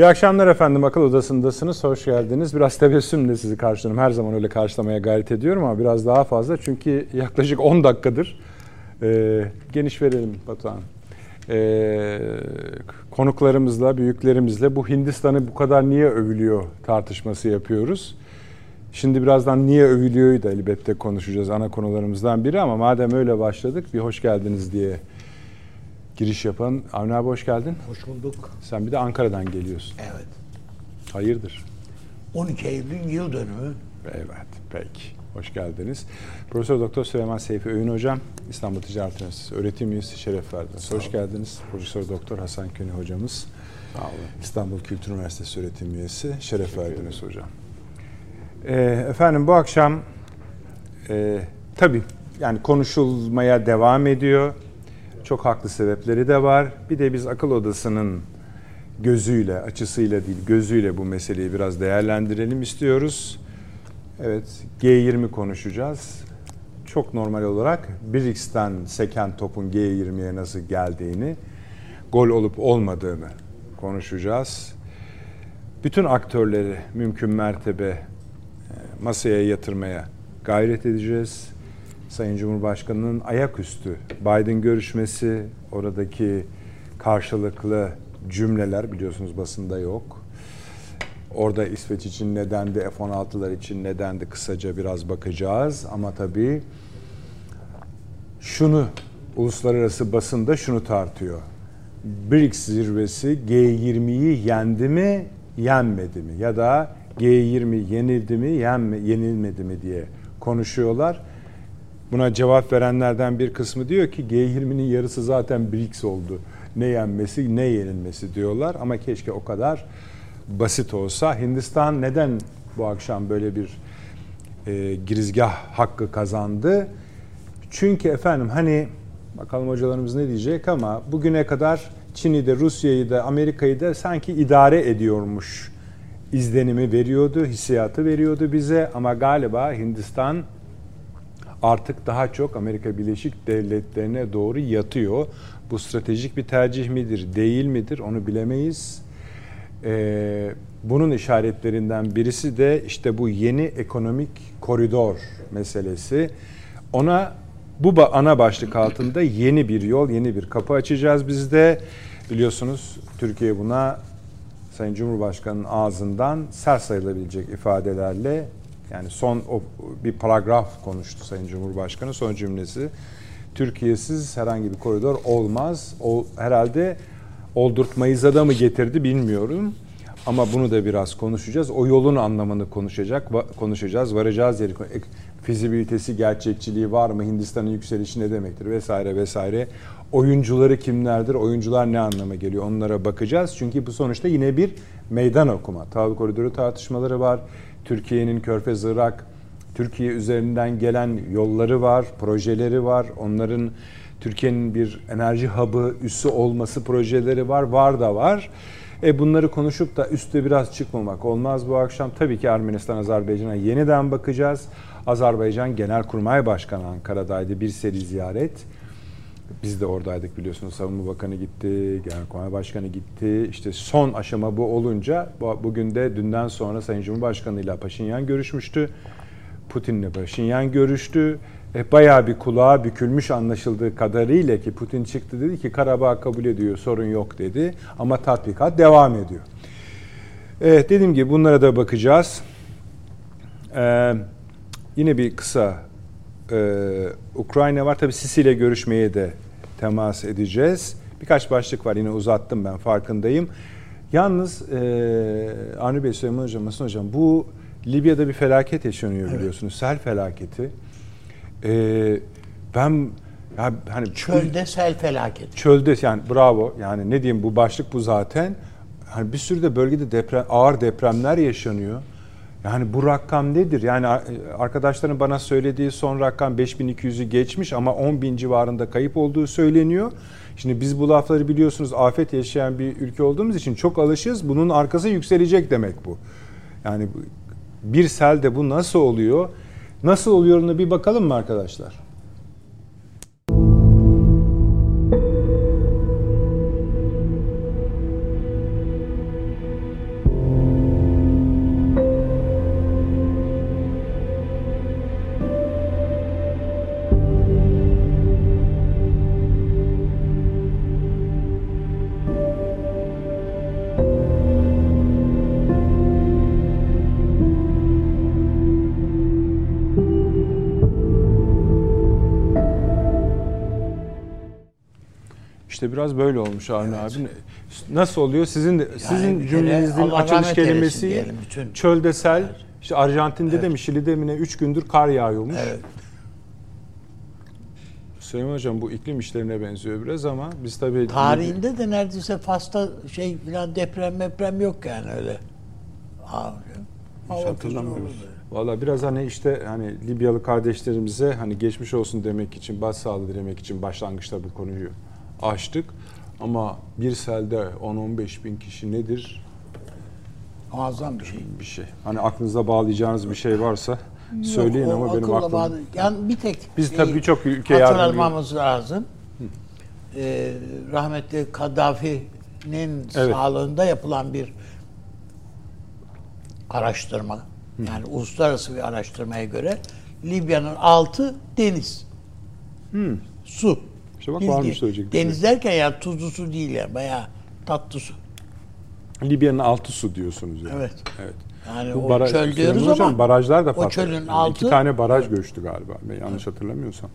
İyi akşamlar efendim. Akıl Odası'ndasınız. Hoş geldiniz. Biraz tebessümle sizi karşılarım. Her zaman öyle karşılamaya gayret ediyorum ama biraz daha fazla. Çünkü yaklaşık 10 dakikadır e, geniş verelim Batuhan. E, konuklarımızla, büyüklerimizle bu Hindistan'ı bu kadar niye övülüyor tartışması yapıyoruz. Şimdi birazdan niye övülüyor da elbette konuşacağız ana konularımızdan biri ama madem öyle başladık bir hoş geldiniz diye giriş yapan. Avni abi hoş geldin. Hoş bulduk. Sen bir de Ankara'dan geliyorsun. Evet. Hayırdır? 12 Eylül yıl dönümü. Evet, peki. Hoş geldiniz. Profesör Doktor Süleyman Seyfi Öğün Hocam, İstanbul Ticaret Üniversitesi öğretim üyesi şeref verdiniz. Hoş geldiniz. Profesör Doktor Hasan Köni hocamız. Sağ olun. İstanbul Kültür Üniversitesi öğretim üyesi şeref verdiniz hocam. Ee, efendim bu akşam e, tabii yani konuşulmaya devam ediyor. Çok haklı sebepleri de var. Bir de biz akıl odasının gözüyle, açısıyla değil, gözüyle bu meseleyi biraz değerlendirelim istiyoruz. Evet, G20 konuşacağız. Çok normal olarak BRICS'ten seken topun G20'ye nasıl geldiğini, gol olup olmadığını konuşacağız. Bütün aktörleri mümkün mertebe e, masaya yatırmaya gayret edeceğiz. Sayın Cumhurbaşkanı'nın ayaküstü Biden görüşmesi, oradaki karşılıklı cümleler biliyorsunuz basında yok. Orada İsveç için nedendi, F-16'lar için nedendi kısaca biraz bakacağız. Ama tabii şunu uluslararası basında şunu tartıyor. BRICS zirvesi G20'yi yendi mi, yenmedi mi? Ya da G20 yenildi mi, yenme, yenilmedi mi diye konuşuyorlar. Buna cevap verenlerden bir kısmı diyor ki G20'nin yarısı zaten BRICS oldu. Ne yenmesi ne yenilmesi diyorlar ama keşke o kadar basit olsa. Hindistan neden bu akşam böyle bir e, girizgah hakkı kazandı? Çünkü efendim hani bakalım hocalarımız ne diyecek ama bugüne kadar Çin'i de Rusya'yı da Amerika'yı da sanki idare ediyormuş izlenimi veriyordu, hissiyatı veriyordu bize ama galiba Hindistan artık daha çok Amerika Birleşik Devletleri'ne doğru yatıyor. Bu stratejik bir tercih midir, değil midir onu bilemeyiz. Ee, bunun işaretlerinden birisi de işte bu yeni ekonomik koridor meselesi. Ona bu ana başlık altında yeni bir yol, yeni bir kapı açacağız biz de. Biliyorsunuz Türkiye buna Sayın Cumhurbaşkanı'nın ağzından sert sayılabilecek ifadelerle yani son o bir paragraf konuştu Sayın Cumhurbaşkanı son cümlesi. Türkiye'siz herhangi bir koridor olmaz. O herhalde oldurtmayıza da mı getirdi bilmiyorum. Ama bunu da biraz konuşacağız. O yolun anlamını konuşacak, konuşacağız. Varacağız yeri fizibilitesi, gerçekçiliği var mı? Hindistan'ın yükselişi ne demektir vesaire vesaire. Oyuncuları kimlerdir? Oyuncular ne anlama geliyor? Onlara bakacağız. Çünkü bu sonuçta yine bir meydan okuma. Tahıl koridoru tartışmaları var. Türkiye'nin Körfez, Irak, Türkiye üzerinden gelen yolları var, projeleri var. Onların Türkiye'nin bir enerji hub'ı, üssü olması projeleri var. Var da var. E bunları konuşup da üstte biraz çıkmamak olmaz bu akşam. Tabii ki Ermenistan, Azerbaycan'a yeniden bakacağız. Azerbaycan Genelkurmay Başkanı Ankara'daydı bir seri ziyaret. Biz de oradaydık biliyorsunuz. Savunma Bakanı gitti, Genelkurmay Başkanı gitti. İşte son aşama bu olunca bugün de dünden sonra Sayın Cumhurbaşkanı ile Paşinyan görüşmüştü. Putin'le Paşinyan görüştü. E, bayağı bir kulağa bükülmüş anlaşıldığı kadarıyla ki Putin çıktı dedi ki Karabağ kabul ediyor sorun yok dedi. Ama tatbikat devam ediyor. Evet dediğim gibi bunlara da bakacağız. Ee, yine bir kısa ee, Ukrayna var. Tabii Sisi ile görüşmeye de temas edeceğiz. Birkaç başlık var yine uzattım ben farkındayım. Yalnız e, Avni Bey Süleyman Hocam, Masın Hocam bu Libya'da bir felaket yaşanıyor evet. biliyorsunuz. Sel felaketi. Ee, ben ya hani çölde sel felaketi. Çölde yani bravo. Yani ne diyeyim bu başlık bu zaten. Hani bir sürü de bölgede deprem ağır depremler yaşanıyor. Yani bu rakam nedir? Yani arkadaşların bana söylediği son rakam 5200'ü geçmiş ama 10 bin civarında kayıp olduğu söyleniyor. Şimdi biz bu lafları biliyorsunuz afet yaşayan bir ülke olduğumuz için çok alışız. Bunun arkası yükselecek demek bu. Yani bir selde bu nasıl oluyor? Nasıl oluyor bir bakalım mı arkadaşlar? Biraz böyle olmuş Avni abi. Nasıl oluyor? Sizin de, sizin bir kere cümlenizin Allah açılış kelimesi diyelim bütün. çölde sel. İşte Arjantin'de de mi Şili'de mi ne 3 gündür kar yağıyormuş. Evet. Süleyman Hocam bu iklim işlerine benziyor biraz ama biz tabii Tarihinde de neredeyse Fas'ta şey filan deprem deprem yok yani öyle. Hiç hatırlamıyoruz. oldu. Valla biraz hani işte hani Libyalı kardeşlerimize hani geçmiş olsun demek için, başsağlığı dilemek için başlangıçta bu konuyu açtık. Ama bir selde 10-15 bin kişi nedir Muazzam bir şey. bir şey. Hani aklınıza bağlayacağınız bir şey varsa söyleyin Yok, ama benim aklım... bağlı- Yani bir tek Biz şeyi tabii birçok ülke hatırlamamız lazım. Ee, rahmetli Kaddafi'nin Evet. sağlığında yapılan bir araştırma. Yani uluslararası bir araştırmaya göre Libya'nın altı deniz. Su. İşte bak Bildiğin- varmış söyleyecek şey. Deniz derken yani tuzlu su değil yani bayağı tatlı su. Libya'nın altı su diyorsunuz yani. Evet. Evet. Yani Bu o baraj- çöl diyoruz Hocam, ama barajlar da o patladı. çölün Yani altı iki tane baraj göçtü galiba. Ben yanlış hatırlamıyorsam.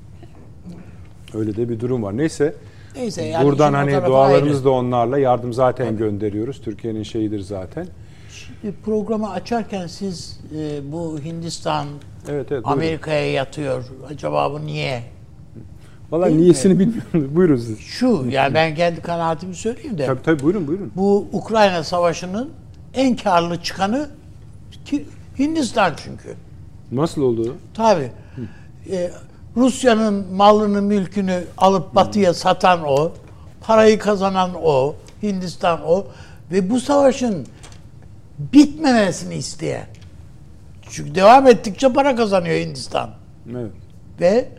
Öyle de bir durum var. Neyse. Neyse yani Buradan o hani dualarımız ayrı. da onlarla yardım zaten gönderiyoruz. Türkiye'nin şeyidir zaten. Şimdi programı açarken siz e, bu Hindistan Evet evet. Amerika'ya yatıyor. Acaba bu niye? Vallahi Değil niyesini bilmiyorum. buyurun siz. Şu yani ben kendi kanaatimi söyleyeyim de Tabii tabii buyurun buyurun. bu Ukrayna Savaşı'nın en karlı çıkanı ki Hindistan çünkü. Nasıl oldu? Tabii. E, Rusya'nın malını, mülkünü alıp batıya satan o. Parayı kazanan o. Hindistan o. Ve bu savaşın bitmemesini isteyen. Çünkü devam ettikçe para kazanıyor Hindistan. Evet. Ve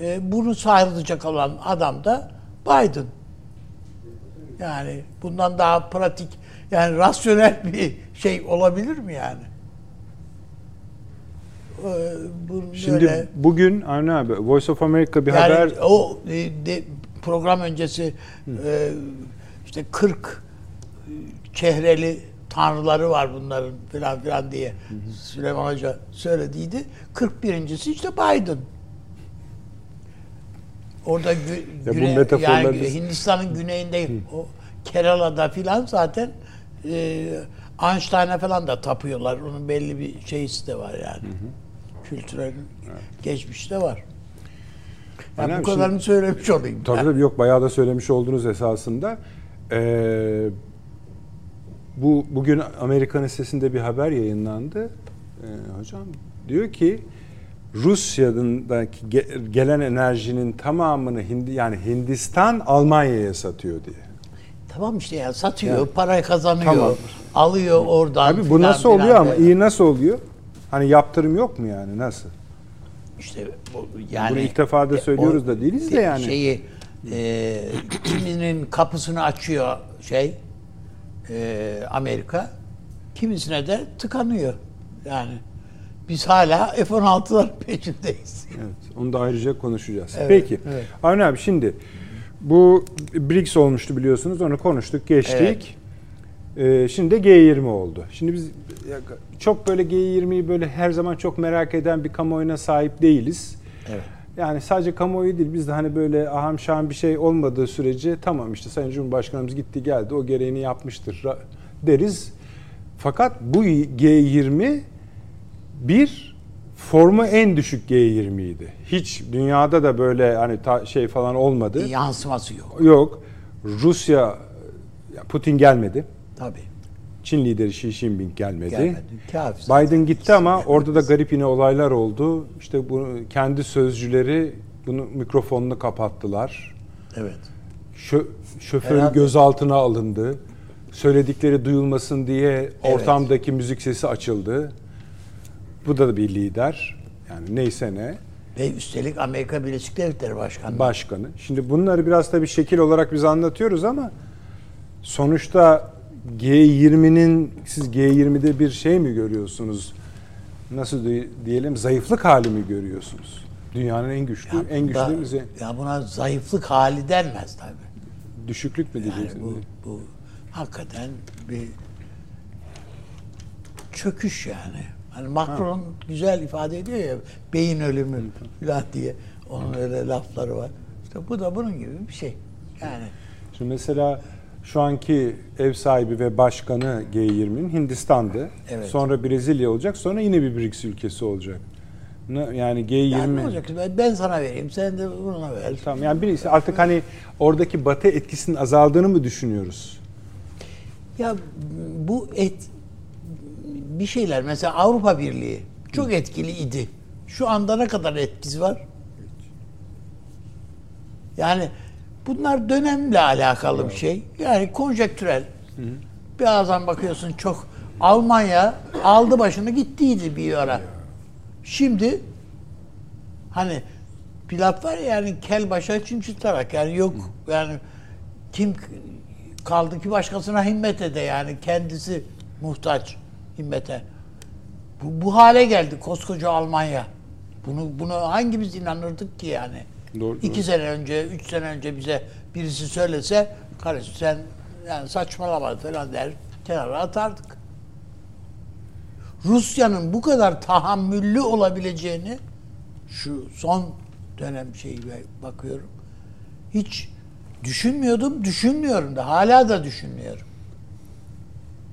e, bunu sağlayacak olan adam da Biden. Yani bundan daha pratik, yani rasyonel bir şey olabilir mi yani? Ee, bu Şimdi böyle- bugün Avni abi Voice of America bir yani haber o e, de, program öncesi e, işte 40 çehreli tanrıları var bunların filan filan diye Süleyman Hoca söylediydi. 41.si işte Biden. Orada gü, bu güne- metaforlar yani biz- Hindistan'ın güneyinde o Kerala'da filan zaten e, Einstein'a falan da tapıyorlar. Onun belli bir şeysi de var yani. Kültürel geçmiş de var. Yani bu kadarını söylemiş olayım. Tabii tabii yok bayağı da söylemiş oldunuz esasında. Ee, bu bugün Amerikan sesinde bir haber yayınlandı. Ee, hocam diyor ki Rusya'daki ge- gelen enerjinin tamamını Hindi yani Hindistan Almanya'ya satıyor diye. Tamam işte ya satıyor, Yani. parayı kazanıyor, Tamam. alıyor oradan. Abi bu nasıl oluyor ama böyle. iyi nasıl oluyor? Hani yaptırım yok mu yani nasıl? İşte bu, yani Bunu ilk defa da söylüyoruz o da değiliz de de- yani. Şeyi e, kiminin kapısını açıyor şey e, Amerika, kimisine de tıkanıyor. Yani biz hala F-16'lar peşindeyiz. Evet, onu da ayrıca konuşacağız. Evet, Peki. evet. Avni abi şimdi bu BRICS olmuştu biliyorsunuz. Onu konuştuk, geçtik. Ee, şimdi de G20 oldu. Şimdi biz çok böyle G20'yi böyle her zaman çok merak eden bir kamuoyuna sahip değiliz. Evet. Yani sadece kamuoyu değil biz de hani böyle aham şaham bir şey olmadığı sürece tamam işte Sayın Cumhurbaşkanımız gitti geldi o gereğini yapmıştır deriz. Fakat bu G20 bir formu en düşük G20 idi. Hiç dünyada da böyle hani ta- şey falan olmadı. Yansıması yok. Yok. Rusya ya Putin gelmedi. Tabii. Çin lideri Xi Jinping gelmedi. Gelmedi. Biden gitti ama orada da garip yine olaylar oldu. İşte bu kendi sözcüleri bunu mikrofonunu kapattılar. Evet. Şö, şoförü Herhalde. gözaltına alındı. Söyledikleri duyulmasın diye Evet. ortamdaki müzik sesi açıldı. Bu da bir lider. Yani neyse ne. Ve üstelik Amerika Birleşik Devletleri Başkanı. başkanı. Şimdi bunları biraz tabii şekil olarak biz anlatıyoruz ama sonuçta G20'nin siz G20'de bir şey mi görüyorsunuz? Nasıl di- diyelim zayıflık hali mi görüyorsunuz? Dünyanın en güçlü, Ya en bunda- güçlü bize Ya buna zayıflık hali denmez tabii. düşüklük mü Yani diyeceksiniz? bu, bu hakikaten bir çöküş yani. Hani Macron güzel ifade ediyor ya beyin ölümü falan diye. Onun öyle lafları var. İşte bu da bunun gibi bir şey. Yani Şimdi mesela şu anki ev sahibi ve başkanı G20'nin Hindistan'dı. Evet. Sonra Brezilya olacak. Sonra yine bir BRICS ülkesi olacak. Yani G20 Yani ne olacak? Ben, ben sana vereyim, sen de buna ver. Tamam yani birisi artık hani oradaki batı etkisinin azaldığını mı düşünüyoruz? Ya bu et bir şeyler mesela Avrupa Birliği çok etkili idi. Şu anda ne kadar etkisi var? Yani bunlar dönemle alakalı bir şey. Yani konjektürel. Birazdan bakıyorsun çok Almanya aldı başını gittiydi bir ara. Şimdi hani bir laf var ya yani kel başa çim çıtarak yani yok yani kim kaldı ki başkasına himmet ede yani kendisi muhtaç himmete. Bu, bu hale geldi koskoca Almanya. Bunu bunu hangimiz inanırdık ki yani? Doğru, İki doğru. sene önce, üç sene önce bize birisi söylese kardeşim sen yani saçmalama falan der kenara atardık. Rusya'nın bu kadar tahammüllü olabileceğini şu son dönem şeyi bakıyorum. Hiç düşünmüyordum, düşünmüyorum da hala da düşünmüyorum.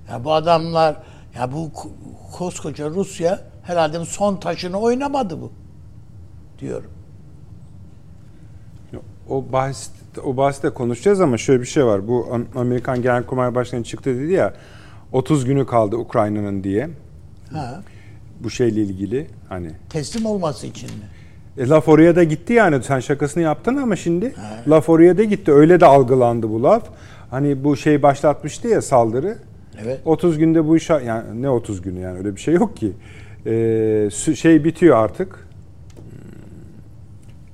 Ya bu adamlar ya bu ko- koskoca Rusya herhalde son taşını oynamadı bu diyorum. O bahis o bahiste konuşacağız ama şöyle bir şey var. Bu Am- Amerikan Genelkurmay Başkanı çıktı dedi ya 30 günü kaldı Ukrayna'nın diye. Ha, Bu şeyle ilgili hani teslim olması için mi? E, laf oraya da gitti yani sen şakasını yaptın ama şimdi laf oraya da gitti. Öyle de algılandı bu laf. Hani bu şey başlatmıştı ya saldırı. Evet. 30 günde bu iş yani ne 30 günü yani öyle bir şey yok ki. Ee, şey bitiyor artık.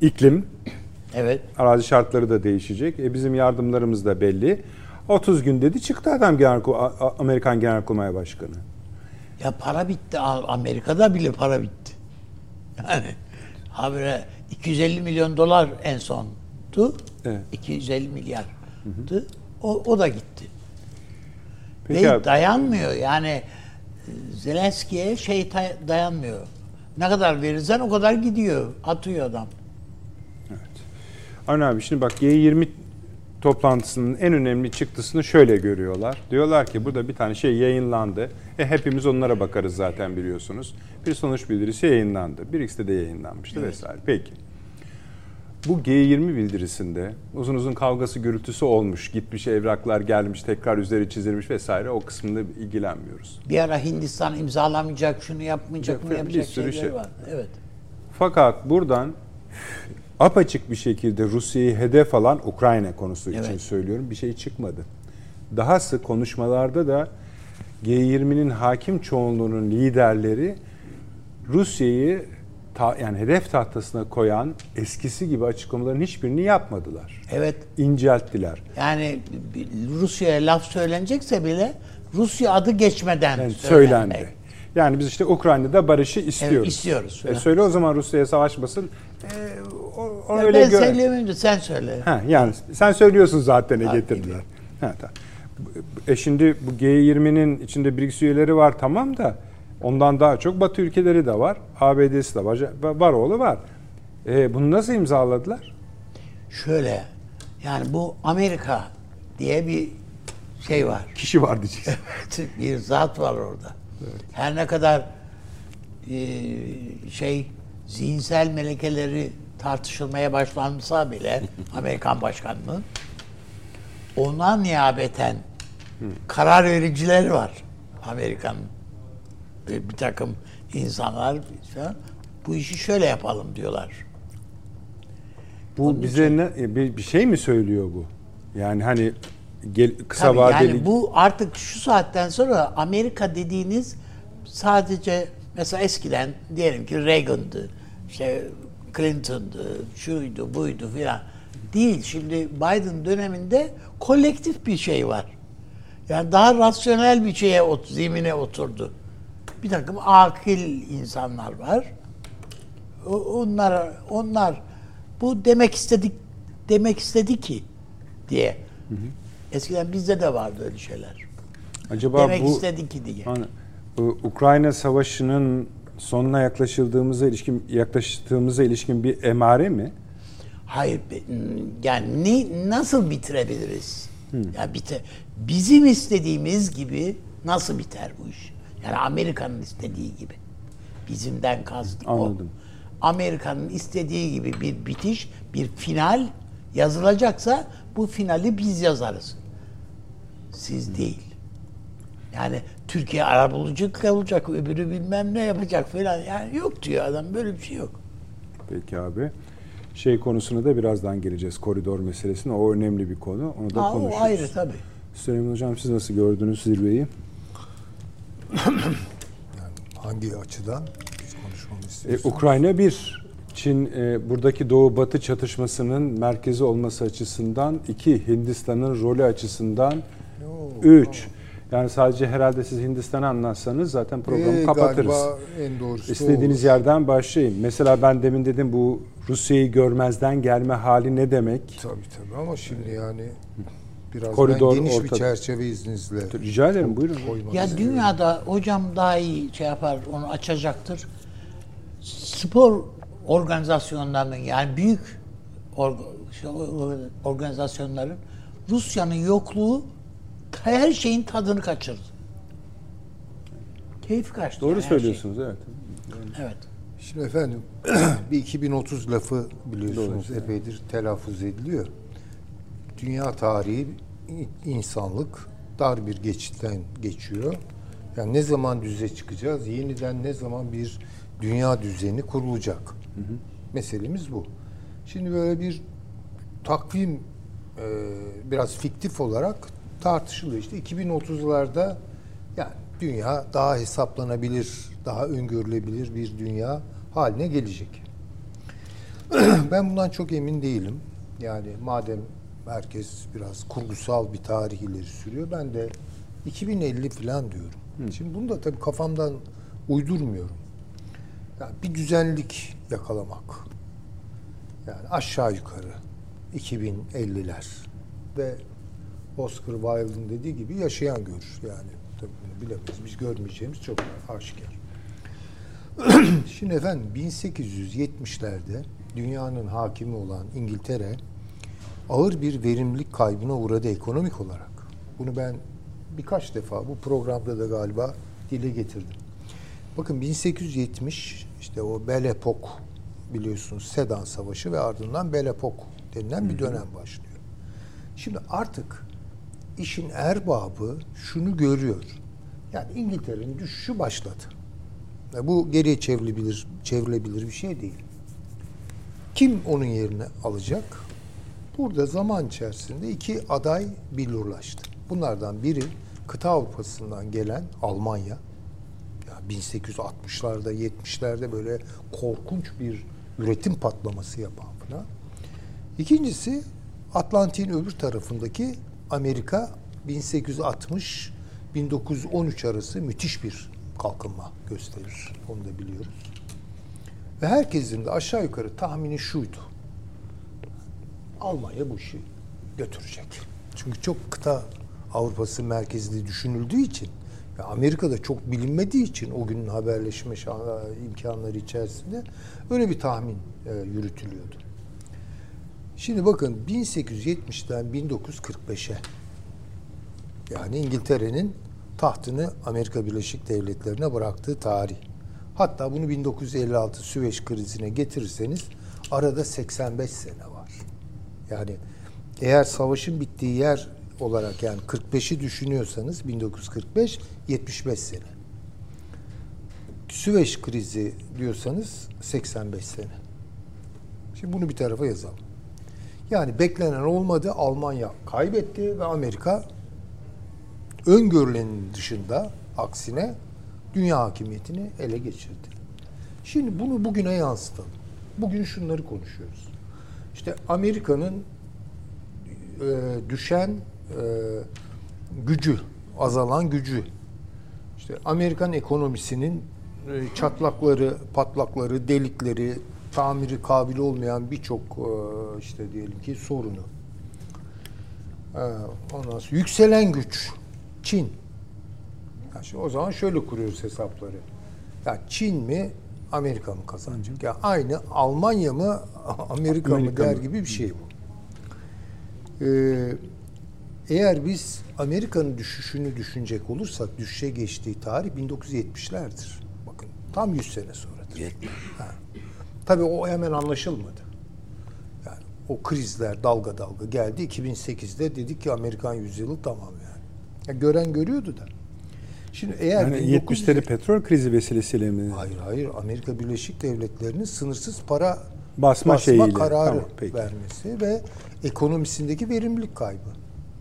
İklim, Evet. arazi şartları da değişecek. E, bizim yardımlarımız da belli. 30 gün dedi çıktı adam Genel, Amerikan Genelkurmay Başkanı. Ya para bitti. Amerika'da bile para bitti. Yani habire 250 milyon dolar en sondu. Evet. 250 milyardı. O, o da gitti. Peki Ve abi. dayanmıyor. Yani Zelenski'ye şey dayanmıyor. Ne kadar verirsen o kadar gidiyor. Atıyor adam. Avni abi şimdi bak G20 toplantısının en önemli çıktısını şöyle görüyorlar. Diyorlar ki burada bir tane şey yayınlandı. E hepimiz onlara bakarız zaten biliyorsunuz. Bir sonuç bildirisi yayınlandı. BRICS'te de yayınlanmıştı Evet. vesaire. Peki. Bu G20 bildirisinde uzun uzun kavgası gürültüsü olmuş. Gitmiş evraklar gelmiş tekrar üzeri çizilmiş vesaire. O kısmında ilgilenmiyoruz. Bir ara Hindistan imzalamayacak, şunu yapmayacak, bunu bir yapacak sürü şeyleri şey. var. Evet. Fakat buradan apaçık bir şekilde Rusya'yı hedef alan Ukrayna konusu için Evet. söylüyorum bir şey çıkmadı. Dahası konuşmalarda da G20'nin hakim çoğunluğunun liderleri Rusya'yı ta- yani hedef tahtasına koyan eskisi gibi açıklamaların hiçbirini yapmadılar. Evet. İncelttiler. Yani Rusya'ya laf söylenecekse bile Rusya adı geçmeden Yani söylenmek. söylendi. Yani biz işte Ukrayna'da barışı istiyoruz. Evet, istiyoruz. E söyle o zaman Rusya'ya savaşmasın. E, o, o Ya öyle ben gör- söyleyemeyim de sen söyle. Ha, yani sen söylüyorsun zaten ne Ha, getirdiler. Ha, tamam. E şimdi bu G20'nin içinde BRICS üyeleri var tamam da ondan daha çok Batı ülkeleri de var. ABD'si de var. Var oğlu var. E, bunu nasıl imzaladılar? Şöyle yani bu Amerika diye bir şey var. Kişi var diyeceksin. bir zat var orada. Her ne kadar e, şey zihinsel melekeleri tartışılmaya başlansa bile Amerikan başkanlığı ona niyabeten karar vericileri var Amerika'nın. Bir, bir takım insanlar falan, bu işi şöyle yapalım diyorlar. Bu Onun bize ne, e, bir, bir şey mi söylüyor bu? Yani hani gel, kısa Tabii vadeli yani bu artık şu saatten sonra Amerika dediğiniz sadece mesela eskiden diyelim ki Reagan'dı, işte Clinton'dı, şuydu, buydu filan. Değil. Şimdi Biden döneminde kolektif bir şey var. Yani daha rasyonel bir şeye, ot- zemine oturdu. Bir takım akil insanlar var. Onlar, onlar bu demek istedik, demek istedi ki diye. Eskiden bizde de vardı öyle şeyler. acaba demek bu istedi ki diye. Hani, bu Ukrayna Savaşı'nın sonuna yaklaşıldığımıza ilişkin yaklaştığımıza ilişkin bir emare mi? Hayır, yani ne, nasıl bitirebiliriz? Ya bite, bizim istediğimiz gibi nasıl biter bu iş? Yani Amerika'nın istediği gibi. Bizimden kastım Anladım. o. Amerika'nın istediği gibi bir bitiş, bir final yazılacaksa bu finali biz yazarız. Siz değil. Yani Türkiye arabulucu olacak, öbürü bilmem ne yapacak falan. Yani yok diyor adam, böyle bir şey yok. Peki abi. Şey konusuna da birazdan geleceğiz. Koridor meselesine. O önemli bir konu. Onu da o konuşuruz. ayrı tabii. Süleyman Hocam siz nasıl gördünüz zirveyi? Hangi açıdan biz konuşmamı E, istiyorsunuz? Ukrayna bir. Çin e, buradaki Doğu Batı çatışmasının merkezi olması açısından iki. Hindistan'ın rolü açısından Yo, üç. Yani sadece herhalde siz Hindistan'ı anlatsanız zaten programı Ee, kapatırız. En doğrusu İstediğiniz o. yerden başlayın. Mesela ben demin dedim bu Rusya'yı görmezden gelme hali ne demek? Tabii tabii ama şimdi yani biraz Koridor ben geniş bir ortada. çerçeve izninizle Rica ederim buyurun. Ya istiyorum. dünyada hocam daha iyi şey yapar, onu açacaktır. Spor organizasyonlarının yani büyük şey, organizasyonların Rusya'nın yokluğu her şeyin tadını kaçırdı. Keyif kaçtı. Doğru yani her söylüyorsunuz evet. şey. Evet. Şimdi efendim bir 2030 lafı biliyorsunuz Doğru. epeydir telaffuz ediliyor. Dünya tarihi insanlık dar bir geçitten geçiyor. Yani ne zaman düze çıkacağız? Yeniden ne zaman bir dünya düzeni kurulacak? Meselemiz bu. Şimdi böyle bir takvim e, biraz fiktif olarak tartışılıyor. İşte 2030'larda yani dünya daha hesaplanabilir, daha öngörülebilir bir dünya haline gelecek. ben bundan çok emin değilim. Yani madem herkes biraz kurgusal bir tarih ileri sürüyor, ben de 2050 falan diyorum. Şimdi bunu da tabii kafamdan uydurmuyorum. Yani bir düzenlik yakalamak. Yani aşağı yukarı 2050'ler ve Oscar Wilde'ın dediği gibi yaşayan görür. Yani tabii bunu bilemeyiz. Biz görmeyeceğimiz çok aşikar. Şimdi efendim 1870'lerde dünyanın hakimi olan İngiltere ağır bir verimlilik kaybına uğradı ekonomik olarak. Bunu ben birkaç defa bu programda da galiba dile getirdim. Bakın 1870 işte o Belle Epoque biliyorsunuz Sedan Savaşı ve ardından Belle Epoque denilen bir dönem başlıyor. Şimdi artık işin erbabı şunu görüyor. Yani İngiltere'nin düşüşü başladı. Ve bu geriye çevrilebilir, çevrilebilir bir şey değil. Kim onun yerini alacak? Burada zaman içerisinde iki aday billurlaştı. Bunlardan biri kıta Avrupa'sından gelen Almanya. Ya 1860'larda, 70'lerde böyle korkunç bir üretim patlaması yapan falan. İkincisi Atlantik'in öbür tarafındaki Amerika 1860-1913 arası müthiş bir kalkınma gösterir. Onu da biliyoruz. Ve herkesin de aşağı yukarı tahmini şuydu. Almanya bu işi götürecek. Çünkü çok kıta Avrupası merkezli düşünüldüğü için ve Amerika'da çok bilinmediği için o günün haberleşme imkanları içerisinde öyle bir tahmin e, yürütülüyordu. Şimdi bakın 1870'den 1945'e yani İngiltere'nin tahtını Amerika Birleşik Devletleri'ne bıraktığı tarih. Hatta bunu 1956 Süveyş krizine getirirseniz arada 85 sene var. Yani eğer savaşın bittiği yer olarak yani 45'i düşünüyorsanız 1945 75 sene. Süveyş krizi diyorsanız 85 sene. Şimdi bunu bir tarafa yazalım. Yani beklenen olmadı. Almanya kaybetti ve Amerika öngörülenin dışında aksine dünya hakimiyetini ele geçirdi. Şimdi bunu bugüne yansıtalım. Bugün şunları konuşuyoruz. İşte Amerika'nın e, düşen e, gücü, azalan gücü, işte Amerikan ekonomisinin e, çatlakları, patlakları, delikleri, tamiri kabil olmayan birçok e, işte diyelim ki sorunu. E, ondan sonra yükselen güç, Çin. Yani o zaman şöyle kuruyoruz hesapları. Ya Çin mi Amerika mı kazanacak? Yani aynı Almanya mı Amerika, Amerika mı der mı? gibi bir şey bu. Ee, eğer biz Amerika'nın düşüşünü düşünecek olursak düşüşe geçtiği tarih 1970'lerdir. Bakın tam 100 sene sonradır. Ha. Tabii o hemen anlaşılmadı. Yani o krizler dalga dalga geldi. 2008'de dedik ki Amerikan yüzyılı tamam yani. Ya gören görüyordu da. Şimdi eğer Yani 1900 70'leri petrol krizi vesilesiyle mi? Hayır hayır Amerika Birleşik Devletleri'nin sınırsız para Basma şeyiyle. kararı Tamam, peki. vermesi ve ekonomisindeki verimlilik kaybı.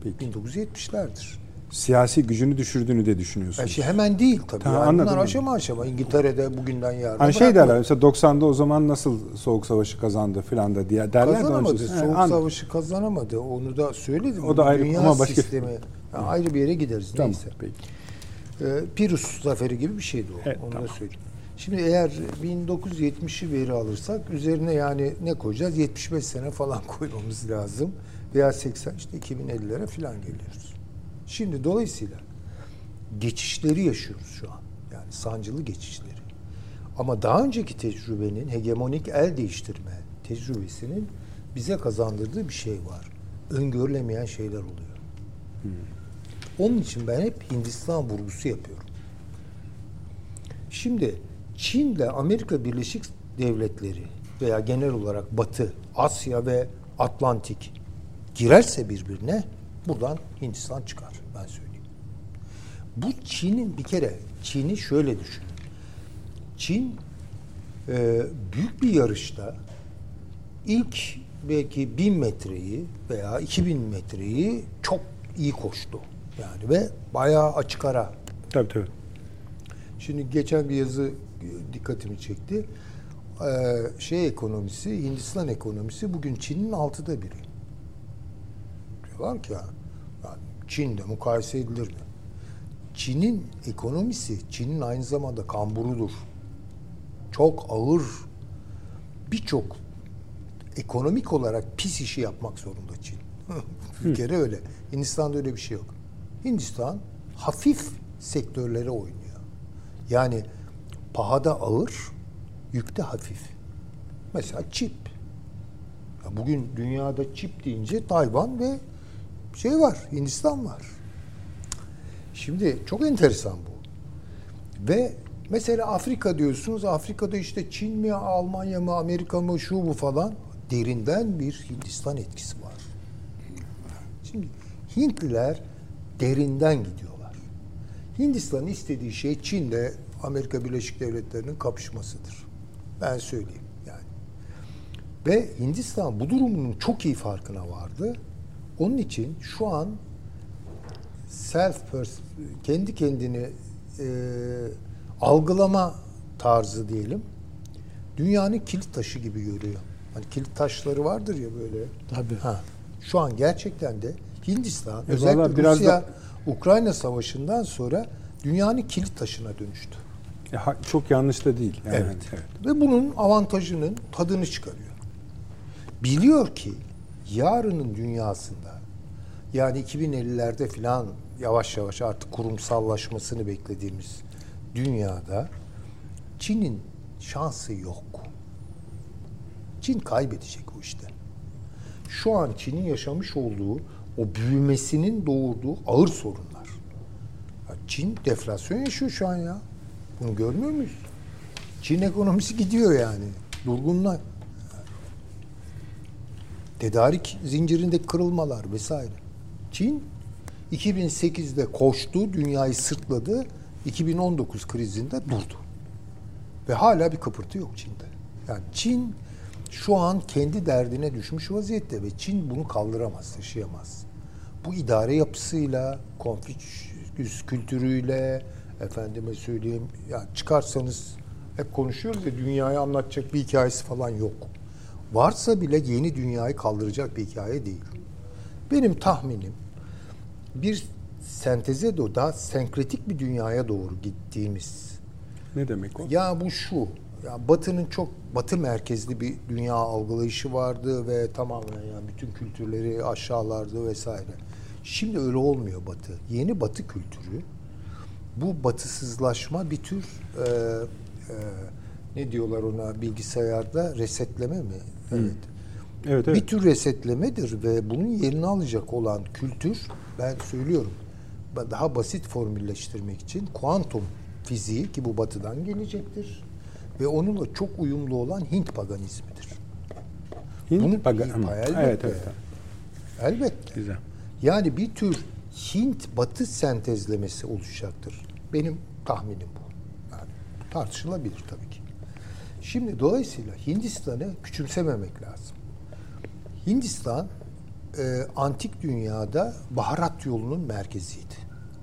Peki. 1970'lerdir. Siyasi gücünü düşürdüğünü de düşünüyorsunuz. Yani şey hemen değil tabii. Tamam, yani bunlar aşama aşama. İngiltere'de bugünden yarına. Hani şey derler mesela 90'da o zaman nasıl soğuk savaşı kazandı filan da diye derler de Kazanamadı. He, Soğuk anladım. savaşı kazanamadı. Onu da söyledim. O da ayrı Dünya ama başka- sistemi. Yani ayrı bir yere gideriz. Tamam Neyse. peki. Ee, Pirus zaferi gibi bir şeydi o. Evet, Onu tamam. da söyleyeyim. Şimdi eğer 1970'i veri alırsak üzerine yani ne koyacağız? 75 sene falan koymamız lazım. Veya 80 işte 2050'lere falan geliyoruz. Şimdi dolayısıyla geçişleri yaşıyoruz şu an. Yani sancılı geçişleri. Ama daha önceki tecrübenin hegemonik el değiştirme tecrübesinin bize kazandırdığı bir şey var. Öngörülemeyen şeyler oluyor. Onun için ben hep Hindistan vurgusu yapıyorum. Şimdi Çin'le Amerika Birleşik Devletleri veya genel olarak Batı, Asya ve Atlantik girerse birbirine buradan Hindistan çıkar ben söyleyeyim. Bu Çin'in bir kere Çin'i şöyle düşünün. Çin e, büyük bir yarışta ilk belki 1000 metreyi veya 2000 metreyi çok iyi koştu. Yani ve bayağı açık ara Tabii tabii. Şimdi geçen bir yazı dikkatimi çekti. Ee, şey ekonomisi, Hindistan ekonomisi bugün Çin'in altıda biri. Diyorlar ki ya, yani Çin'de mukayese edilir mi? Çin'in ekonomisi, Çin'in aynı zamanda kamburudur. Çok ağır, birçok ekonomik olarak pis işi yapmak zorunda Çin. bir kere öyle. Hindistan'da öyle bir şey yok. Hindistan hafif sektörlere oynuyor. Yani pahada ağır, yükte hafif. Mesela çip. Bugün dünyada çip deyince Tayvan ve şey var, Hindistan var. Şimdi çok enteresan bu. Ve mesela Afrika diyorsunuz. Afrika'da işte Çin mi, Almanya mı, Amerika mı, şu bu falan. Derinden bir Hindistan etkisi var. Şimdi Hintliler derinden gidiyorlar. Hindistan'ın istediği şey Çin'le Amerika Birleşik Devletleri'nin kapışmasıdır. Ben söyleyeyim yani. Ve Hindistan bu durumunun çok iyi farkına vardı. Onun için şu an self kendi kendini e, algılama tarzı diyelim dünyanın kilit taşı gibi görüyor. Hani kilit taşları vardır ya böyle. Tabii. Ha. Şu an gerçekten de Hindistan E özellikle biraz Rusya da- Ukrayna savaşından sonra dünyanın kilit taşına dönüştü. E, ha- çok yanlış da değil. Yani, Evet. Ve bunun avantajının tadını çıkarıyor. Biliyor ki yarının dünyasında yani 2050'lerde filan yavaş yavaş artık kurumsallaşmasını beklediğimiz dünyada Çin'in şansı yok. Çin kaybedecek o işte. Şu an Çin'in yaşamış olduğu o büyümesinin doğurduğu ağır sorunlar. Ya Çin deflasyon yaşıyor şu an ya. Bunu görmüyor muyuz? Çin ekonomisi gidiyor yani. Durgunlar. Tedarik zincirindeki kırılmalar vesaire. Çin 2008'de koştu, dünyayı sırtladı. 2019 krizinde durdu. Ve hala bir kıpırtı yok Çin'de. Yani Çin şu an kendi derdine düşmüş vaziyette ve Çin bunu kaldıramaz, taşıyamaz. Bu idare yapısıyla, Konfüçyüs kültürüyle, efendime söyleyeyim, ya çıkarsanız hep konuşuyoruz ya dünyayı anlatacak bir hikayesi falan yok. Varsa bile yeni dünyayı kaldıracak bir hikaye değil. Benim tahminim bir senteze doğru, daha senkretik bir dünyaya doğru gittiğimiz Ne demek o? ya bu şu. Ya Batı'nın çok Batı merkezli bir dünya algılayışı vardı ve tamamen yani bütün kültürleri aşağılardı vesaire. Şimdi öyle olmuyor Batı. Yeni Batı kültürü bu batısızlaşma bir tür e, e, ne diyorlar ona bilgisayarda resetleme mi? Evet. Evet, evet. Bir tür resetlemedir ve bunun yerini alacak olan kültür ben söylüyorum daha basit formülleştirmek için kuantum fiziği ki bu batıdan gelecektir ve onunla çok uyumlu olan Hint paganizmidir. Hint Bunu- paga- Hı, elbette. Evet, evet. Elbette. Güzel. Yani bir tür Hint batı sentezlemesi oluşacaktır. Benim tahminim bu. Yani tartışılabilir tabii ki. Şimdi dolayısıyla Hindistan'ı küçümsememek lazım. Hindistan e, antik dünyada baharat yolunun merkeziydi.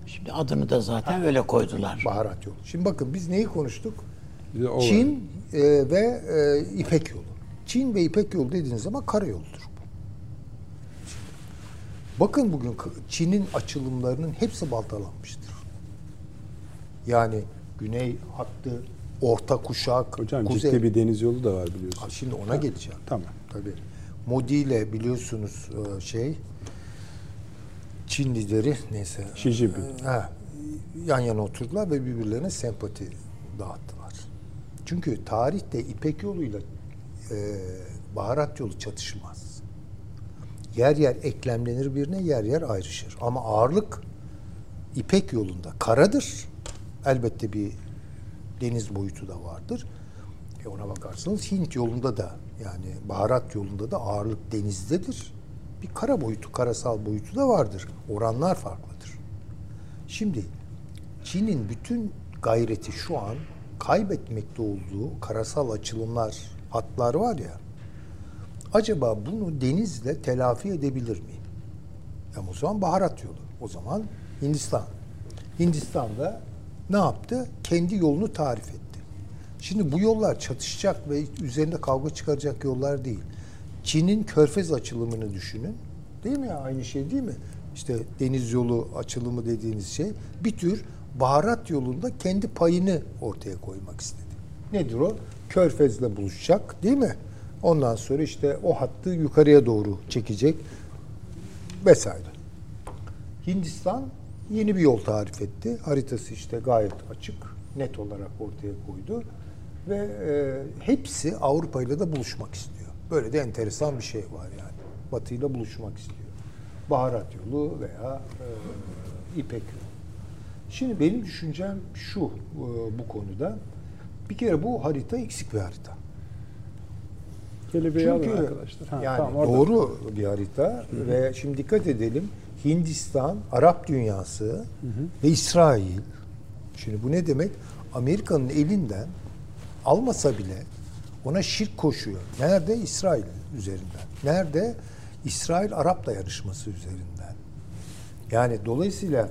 Şimdi adını da zaten öyle koydular. Baharat yolu. Şimdi bakın biz neyi konuştuk? Çin e, ve e, İpek yolu. Çin ve İpek yolu dediğiniz zaman karayoludur. Bakın bugün Çin'in açılımlarının hepsi baltalanmıştır. Yani güney hattı, orta kuşak, Hocam kuzey. ciddi bir deniz yolu da var Ha, biliyorsunuz. Şimdi ona geleceğim. Tamam. Tabii. Modi ile biliyorsunuz e, şey Çin lideri neyse. Xi Jinping. e, Ha, yan yana oturdular ve birbirlerine sempati dağıttılar. Çünkü tarihte İpek yoluyla e, baharat yolu çatışmaz. Yer yer eklemlenir birbirine, yer yer ayrışır. Ama ağırlık İpek yolunda karadır. Elbette bir deniz boyutu da vardır. E ona bakarsanız Hint yolunda da yani baharat yolunda da ağırlık denizdedir. Bir kara boyutu, karasal boyutu da vardır. Oranlar farklıdır. Şimdi Çin'in bütün gayreti şu an kaybetmekte olduğu karasal açılımlar, hatlar var ya. Acaba bunu denizle telafi edebilir miyim? Yani o zaman baharat yolu. O zaman Hindistan. Hindistan'da ne yaptı? Kendi yolunu tarif etti. Şimdi bu yollar çatışacak ve üzerinde kavga çıkaracak yollar değil. Çin'in körfez açılımını düşünün. Değil mi ya? Aynı şey değil mi? İşte deniz yolu açılımı dediğiniz şey bir tür baharat yolunda kendi payını ortaya koymak istedi. Nedir o? Körfez'le buluşacak değil mi? Ondan sonra işte o hattı yukarıya doğru çekecek vesaire. Hindistan yeni bir yol tarif etti. Haritası işte gayet açık, net olarak ortaya koydu. Ve e, hepsi Avrupa ile de buluşmak istiyor. Böyle de enteresan bir şey var yani. Batı ile buluşmak istiyor. Baharat yolu veya e, İpek yolu. Şimdi benim düşüncem şu e, bu konuda. Bir kere bu harita eksik bir harita. Kelebeği alın Çünkü arkadaşlar. Ha, yani tamam, orada. doğru bir harita ve şimdi dikkat edelim Hindistan, Arap dünyası ve İsrail. Şimdi bu ne demek? Amerika'nın elinden almasa bile ona şirk koşuyor. Nerede? İsrail üzerinden. Nerede? İsrail Arap dayanışması üzerinden. Yani dolayısıyla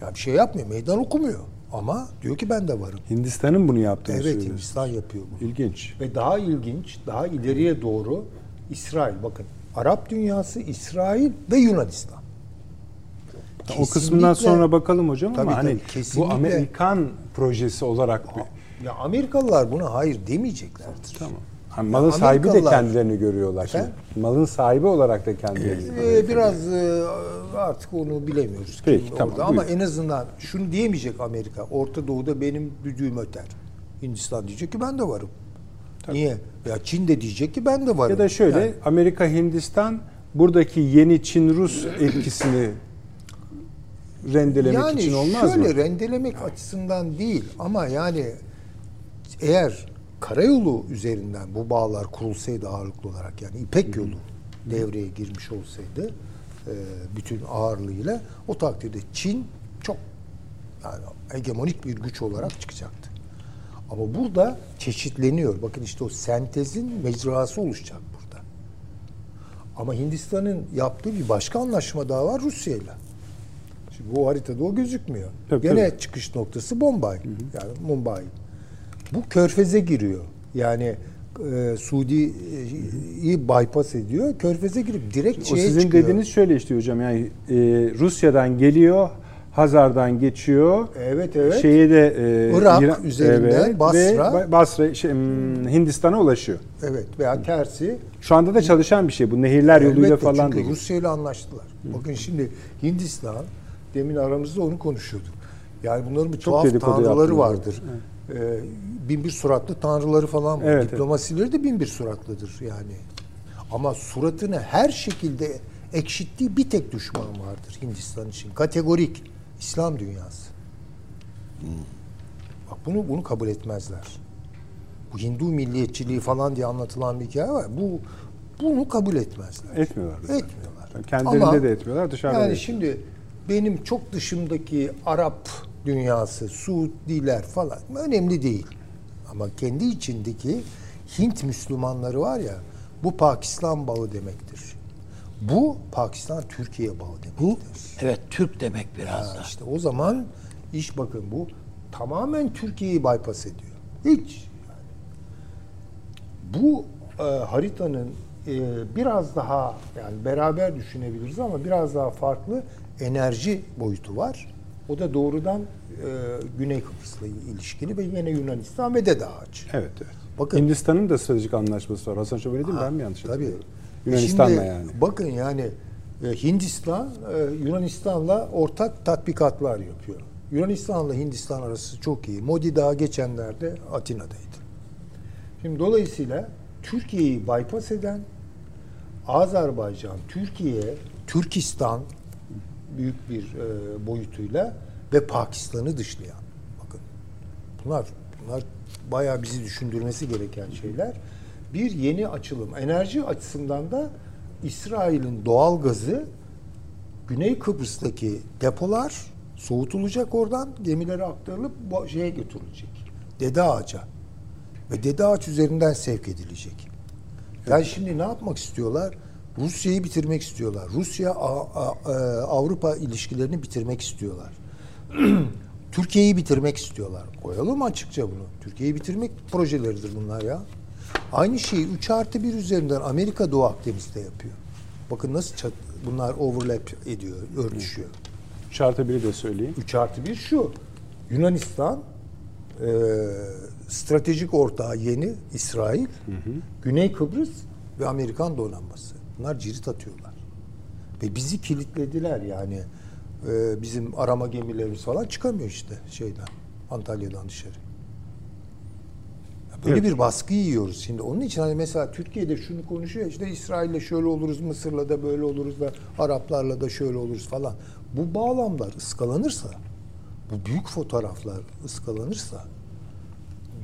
ya bir şey yapmıyor, meydan okumuyor. Ama diyor ki ben de varım. Hindistan'ın bunu yaptığını Evet söylüyorsun. Hindistan yapıyor bunu. İlginç. Ve daha ilginç, daha ileriye doğru İsrail. Bakın Arap dünyası, İsrail ve Yunanistan. o kısmından Kesinlikle- sonra bakalım hocam Tabii, ama hani tabii, kesinlikle. bu Amerikan projesi olarak bir, Ya Amerikalılar buna hayır demeyeceklerdir. tamam. Hani malın sahibi de Amerikalılar- kendilerini görüyorlar. Şimdi malın sahibi olarak da kendilerini. Ee, biraz e, artık onu bilemiyoruz. Peki, kim tamam, orada. Ama en azından şunu diyemeyecek Amerika. Orta Doğu'da benim düdüğüm öter. Hindistan diyecek ki ben de varım. Niye? Ya Çin de diyecek ki ben de varım. Ya da şöyle Yani- Amerika Hindistan buradaki yeni Çin Rus etkisini rendelemek yani için olmaz şöyle mı? rendelemek açısından değil ama yani eğer karayolu üzerinden bu bağlar kurulsaydı ağırlıklı olarak yani İpek yolu devreye girmiş olsaydı e, bütün ağırlığıyla o takdirde Çin çok yani hegemonik bir güç olarak çıkacaktı. Ama burada çeşitleniyor. Bakın işte o sentezin mecrası oluşacak burada. Ama Hindistan'ın yaptığı bir başka anlaşma daha var Rusya'yla. Şimdi bu haritada o gözükmüyor. Tabii, Gene tabii. çıkış noktası Bombay. Yani Mumbai. Bu körfeze giriyor. Yani e, Suudi'yi bypass ediyor. Körfeze girip direkt O şeye sizin çıkıyor. dediğiniz şöyle işte hocam yani e, Rusya'dan geliyor, Hazar'dan geçiyor. Evet, evet. Şeye de e, Irak üzerinden Basra. ve Ba- Basra şey, hmm, Hindistan'a ulaşıyor. Evet veya tersi. Şu anda da çalışan bir şey bu nehirler yoluyla Elbette, falan da. Çünkü gidiyor. Rusya ile anlaştılar. Bakın şimdi Hindistan, demin aramızda onu konuşuyorduk. Yani bunların bir Çok tuhaf tanrıları yaptınız. vardır. E, bin bir suratlı tanrıları falan var. Evet, evet. Diplomasileri de bin bir suratlıdır yani. Ama suratını her şekilde ekşittiği bir tek düşman vardır Hindistan için. Kategorik İslam dünyası. Bak bunu bunu kabul etmezler. Bu Hindu milliyetçiliği falan diye anlatılan bir hikaye var. Bu bunu kabul etmezler. Etmiyorlar. zaten. Etmiyorlar. Yani kendilerinde Ama de etmiyorlar, dışarıda Yani şimdi benim çok dışımdaki Arap dünyası, Suudiler falan önemli değil. Ama kendi içindeki Hint Müslümanları var ya bu Pakistan bağı demektir. Bu Pakistan Türkiye bağı Bu demektir. evet Türk demek biraz Ha, da. işte o zaman iş bakın bu tamamen Türkiye'yi bypass ediyor. Hiç. yani. Bu e, haritanın e, biraz daha yani beraber düşünebiliriz ama biraz daha farklı enerji boyutu var. O da doğrudan e, Güney Kıbrıs'la ilişkili ve yine Yunanistan ve Dede Ağacı. Evet, evet. Bakın- Hindistan'ın da stratejik anlaşması var. Hasan Şövalye değil mi? Ben mi yanlış Tabii. Yunanistan'la yani. Bakın yani e, Hindistan e, Yunanistan'la ortak tatbikatlar yapıyor. Yunanistan'la Hindistan arası çok iyi. Modi daha geçenlerde Atina'daydı. Şimdi dolayısıyla Türkiye'yi bypass eden Azerbaycan, Türkiye, Türkistan büyük bir e, boyutuyla ve Pakistan'ı dışlayan. Bakın bunlar bunlar bayağı bizi düşündürmesi gereken şeyler. Bir yeni açılım. Enerji açısından da İsrail'in doğal gazı Güney Kıbrıs'taki depolar soğutulacak oradan gemilere aktarılıp bu şeye götürülecek. Dede Ağaç'a. Ve Dede Ağaç üzerinden sevk edilecek. Yani şimdi ne yapmak istiyorlar? Rusya'yı bitirmek istiyorlar. Rusya e, Avrupa ilişkilerini bitirmek istiyorlar. Türkiye'yi bitirmek istiyorlar. Koyalım açıkça bunu? Türkiye'yi bitirmek projeleridir bunlar ya. Aynı şeyi 3 artı 1 üzerinden Amerika Doğu Akdeniz'de yapıyor. Bakın nasıl çat- bunlar overlap ediyor, örtüşüyor. Şartı biri de söyleyeyim. 3 artı 1 şu. Yunanistan e, stratejik ortağı yeni İsrail, Güney Kıbrıs ve Amerikan donanması. Bunlar cirit atıyorlar. Ve bizi kilitlediler yani. E, bizim arama gemilerimiz falan çıkamıyor işte şeyden. Antalya'dan dışarı. Böyle Evet. bir baskı yiyoruz şimdi. Onun için hani mesela Türkiye'de şunu konuşuyor işte İsrail'le şöyle oluruz, Mısır'la da böyle oluruz da Araplarla da şöyle oluruz falan. Bu bağlamlar ıskalanırsa, bu büyük fotoğraflar ıskalanırsa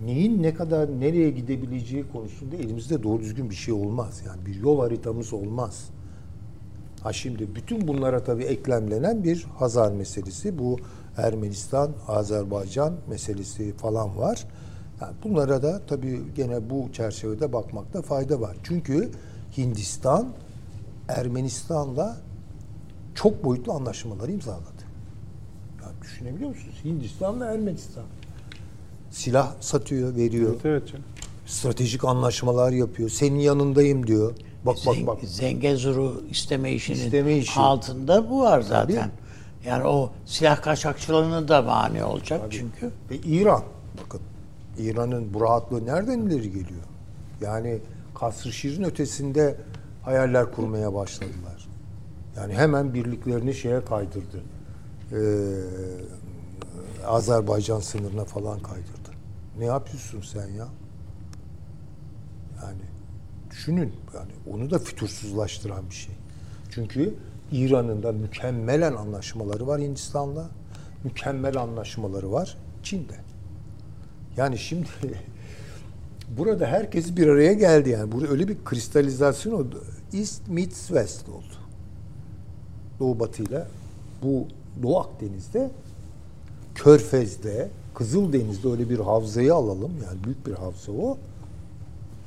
neyin ne kadar nereye gidebileceği konusunda elimizde doğru düzgün bir şey olmaz. Yani bir yol haritamız olmaz. Ha şimdi bütün bunlara tabii eklemlenen bir Hazar meselesi. Bu Ermenistan, Azerbaycan meselesi falan var. Yani bunlara da tabii gene bu çerçevede bakmakta fayda var. Çünkü Hindistan Ermenistan'la çok boyutlu anlaşmaları imzaladı. Ya düşünebiliyor musunuz? Hindistan ve Ermenistan. Silah satıyor, veriyor. Evet, evet canım. Stratejik anlaşmalar yapıyor. Senin yanındayım diyor. Bak bak Zen- bak. Zengezur'u isteme işinin İsteme işi. altında bu var zaten. Yani o silah kaçakçılığına da mani olacak çünkü. Ve İran, bakın İran'ın bu rahatlığı nereden ileri geliyor? Yani kasr şirin ötesinde hayaller kurmaya başladılar. Yani hemen birliklerini şeye kaydırdı. Ee, Azerbaycan sınırına falan kaydırdı. Ne yapıyorsun sen ya? Yani düşünün yani onu da fütursuzlaştıran bir şey. Çünkü İran'ın da mükemmelen anlaşmaları var Hindistan'la. Mükemmel anlaşmaları var Çin'de. Yani şimdi burada herkes bir araya geldi yani. Burada öyle bir kristalizasyon oldu. East meets West oldu. Doğu batıyla bu Doğu Akdeniz'de Körfez'de, Kızıldeniz'de öyle bir havzayı alalım. Yani büyük bir havza o.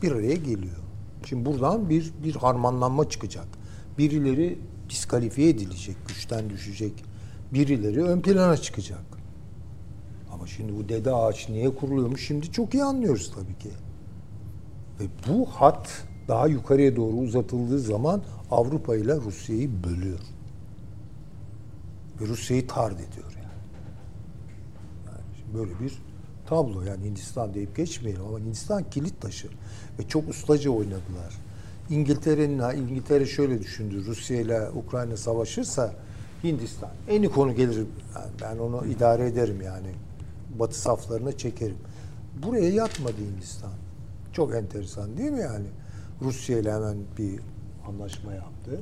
Bir araya geliyor. Şimdi buradan bir bir harmanlanma çıkacak. Birileri diskalifiye edilecek, güçten düşecek. Birileri ön plana çıkacak. Ama şimdi bu dede ağaç niye kuruluyormuş şimdi çok iyi anlıyoruz tabii ki. Ve bu hat daha yukarıya doğru uzatıldığı zaman Avrupa ile Rusya'yı bölüyor. Ve Rusya'yı tard ediyor böyle bir tablo yani Hindistan deyip geçmeyelim ama Hindistan kilit taşı ve çok ustaca oynadılar. İngiltere'nin İngiltere şöyle düşündü. Rusya ile Ukrayna savaşırsa Hindistan eni konu gelir. Yani ben onu idare ederim yani. Batı saflarına çekerim. buraya yatmadı Hindistan. Çok enteresan değil mi yani? Rusya ile hemen bir anlaşma yaptı.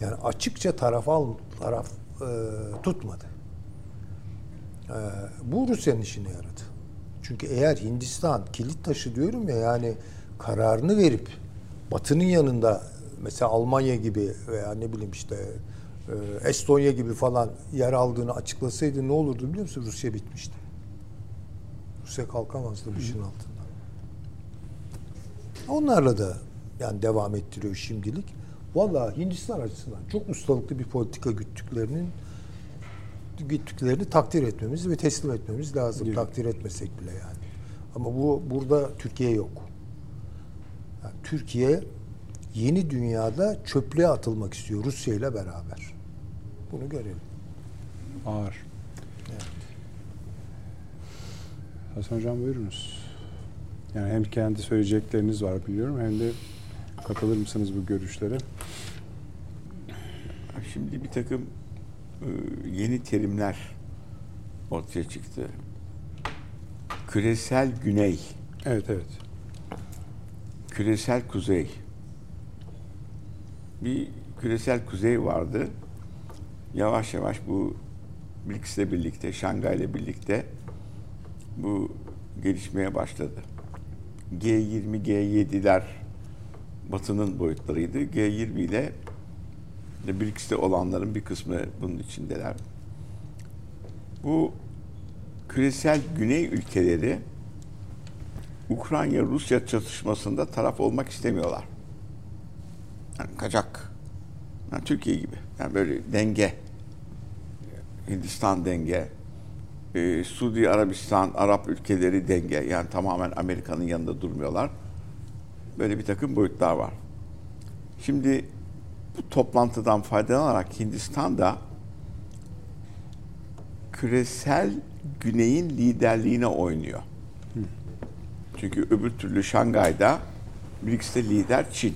Yani açıkça taraf al taraf e, tutmadı. E, bu Rusya'nın işine yaradı. Çünkü eğer Hindistan kilit taşı diyorum ya yani kararını verip Batı'nın yanında mesela Almanya gibi veya ne bileyim işte e, Estonya gibi falan yer aldığını açıklasaydı ne olurdu biliyor musun? Rusya bitmişti. Rusya kalkamazdı bu işin altından. Onlarla da yani devam ettiriyor şimdilik. Vallahi Hindistan açısından çok ustalıklı bir politika güttüklerinin güttüklerini takdir etmemiz ve teslim etmemiz lazım. Gibi. Takdir etmesek bile yani. Ama bu burada Türkiye yok. Yani Türkiye yeni dünyada çöplüğe atılmak istiyor Rusya ile beraber. Bunu görelim. Ağır. Evet. Hasan Hocam buyurunuz. Yani hem kendi söyleyecekleriniz var biliyorum hem de katılır mısınız bu görüşlere? Şimdi bir takım yeni terimler ortaya çıktı. Küresel güney, Evet evet. küresel kuzey. Bir küresel kuzey vardı. Yavaş yavaş bu BRICS ile birlikte, Şangay ile birlikte bu gelişmeye başladı. G20, G7'ler Batı'nın boyutlarıydı. G20 ile BRICS'te olanların bir kısmı bunun içindeler. Bu küresel güney ülkeleri Ukrayna-Rusya çatışmasında taraf olmak istemiyorlar. Yani kaçak. Yani Türkiye gibi. Yani böyle denge. Hindistan denge. Ee, Suudi Arabistan, Arap ülkeleri denge. Yani tamamen Amerika'nın yanında durmuyorlar. Böyle bir takım boyutlar var. Şimdi bu toplantıdan faydalanarak Hindistan da küresel güneyin liderliğine oynuyor. Çünkü öbür türlü Şangay'da BRICS'te lider Çin.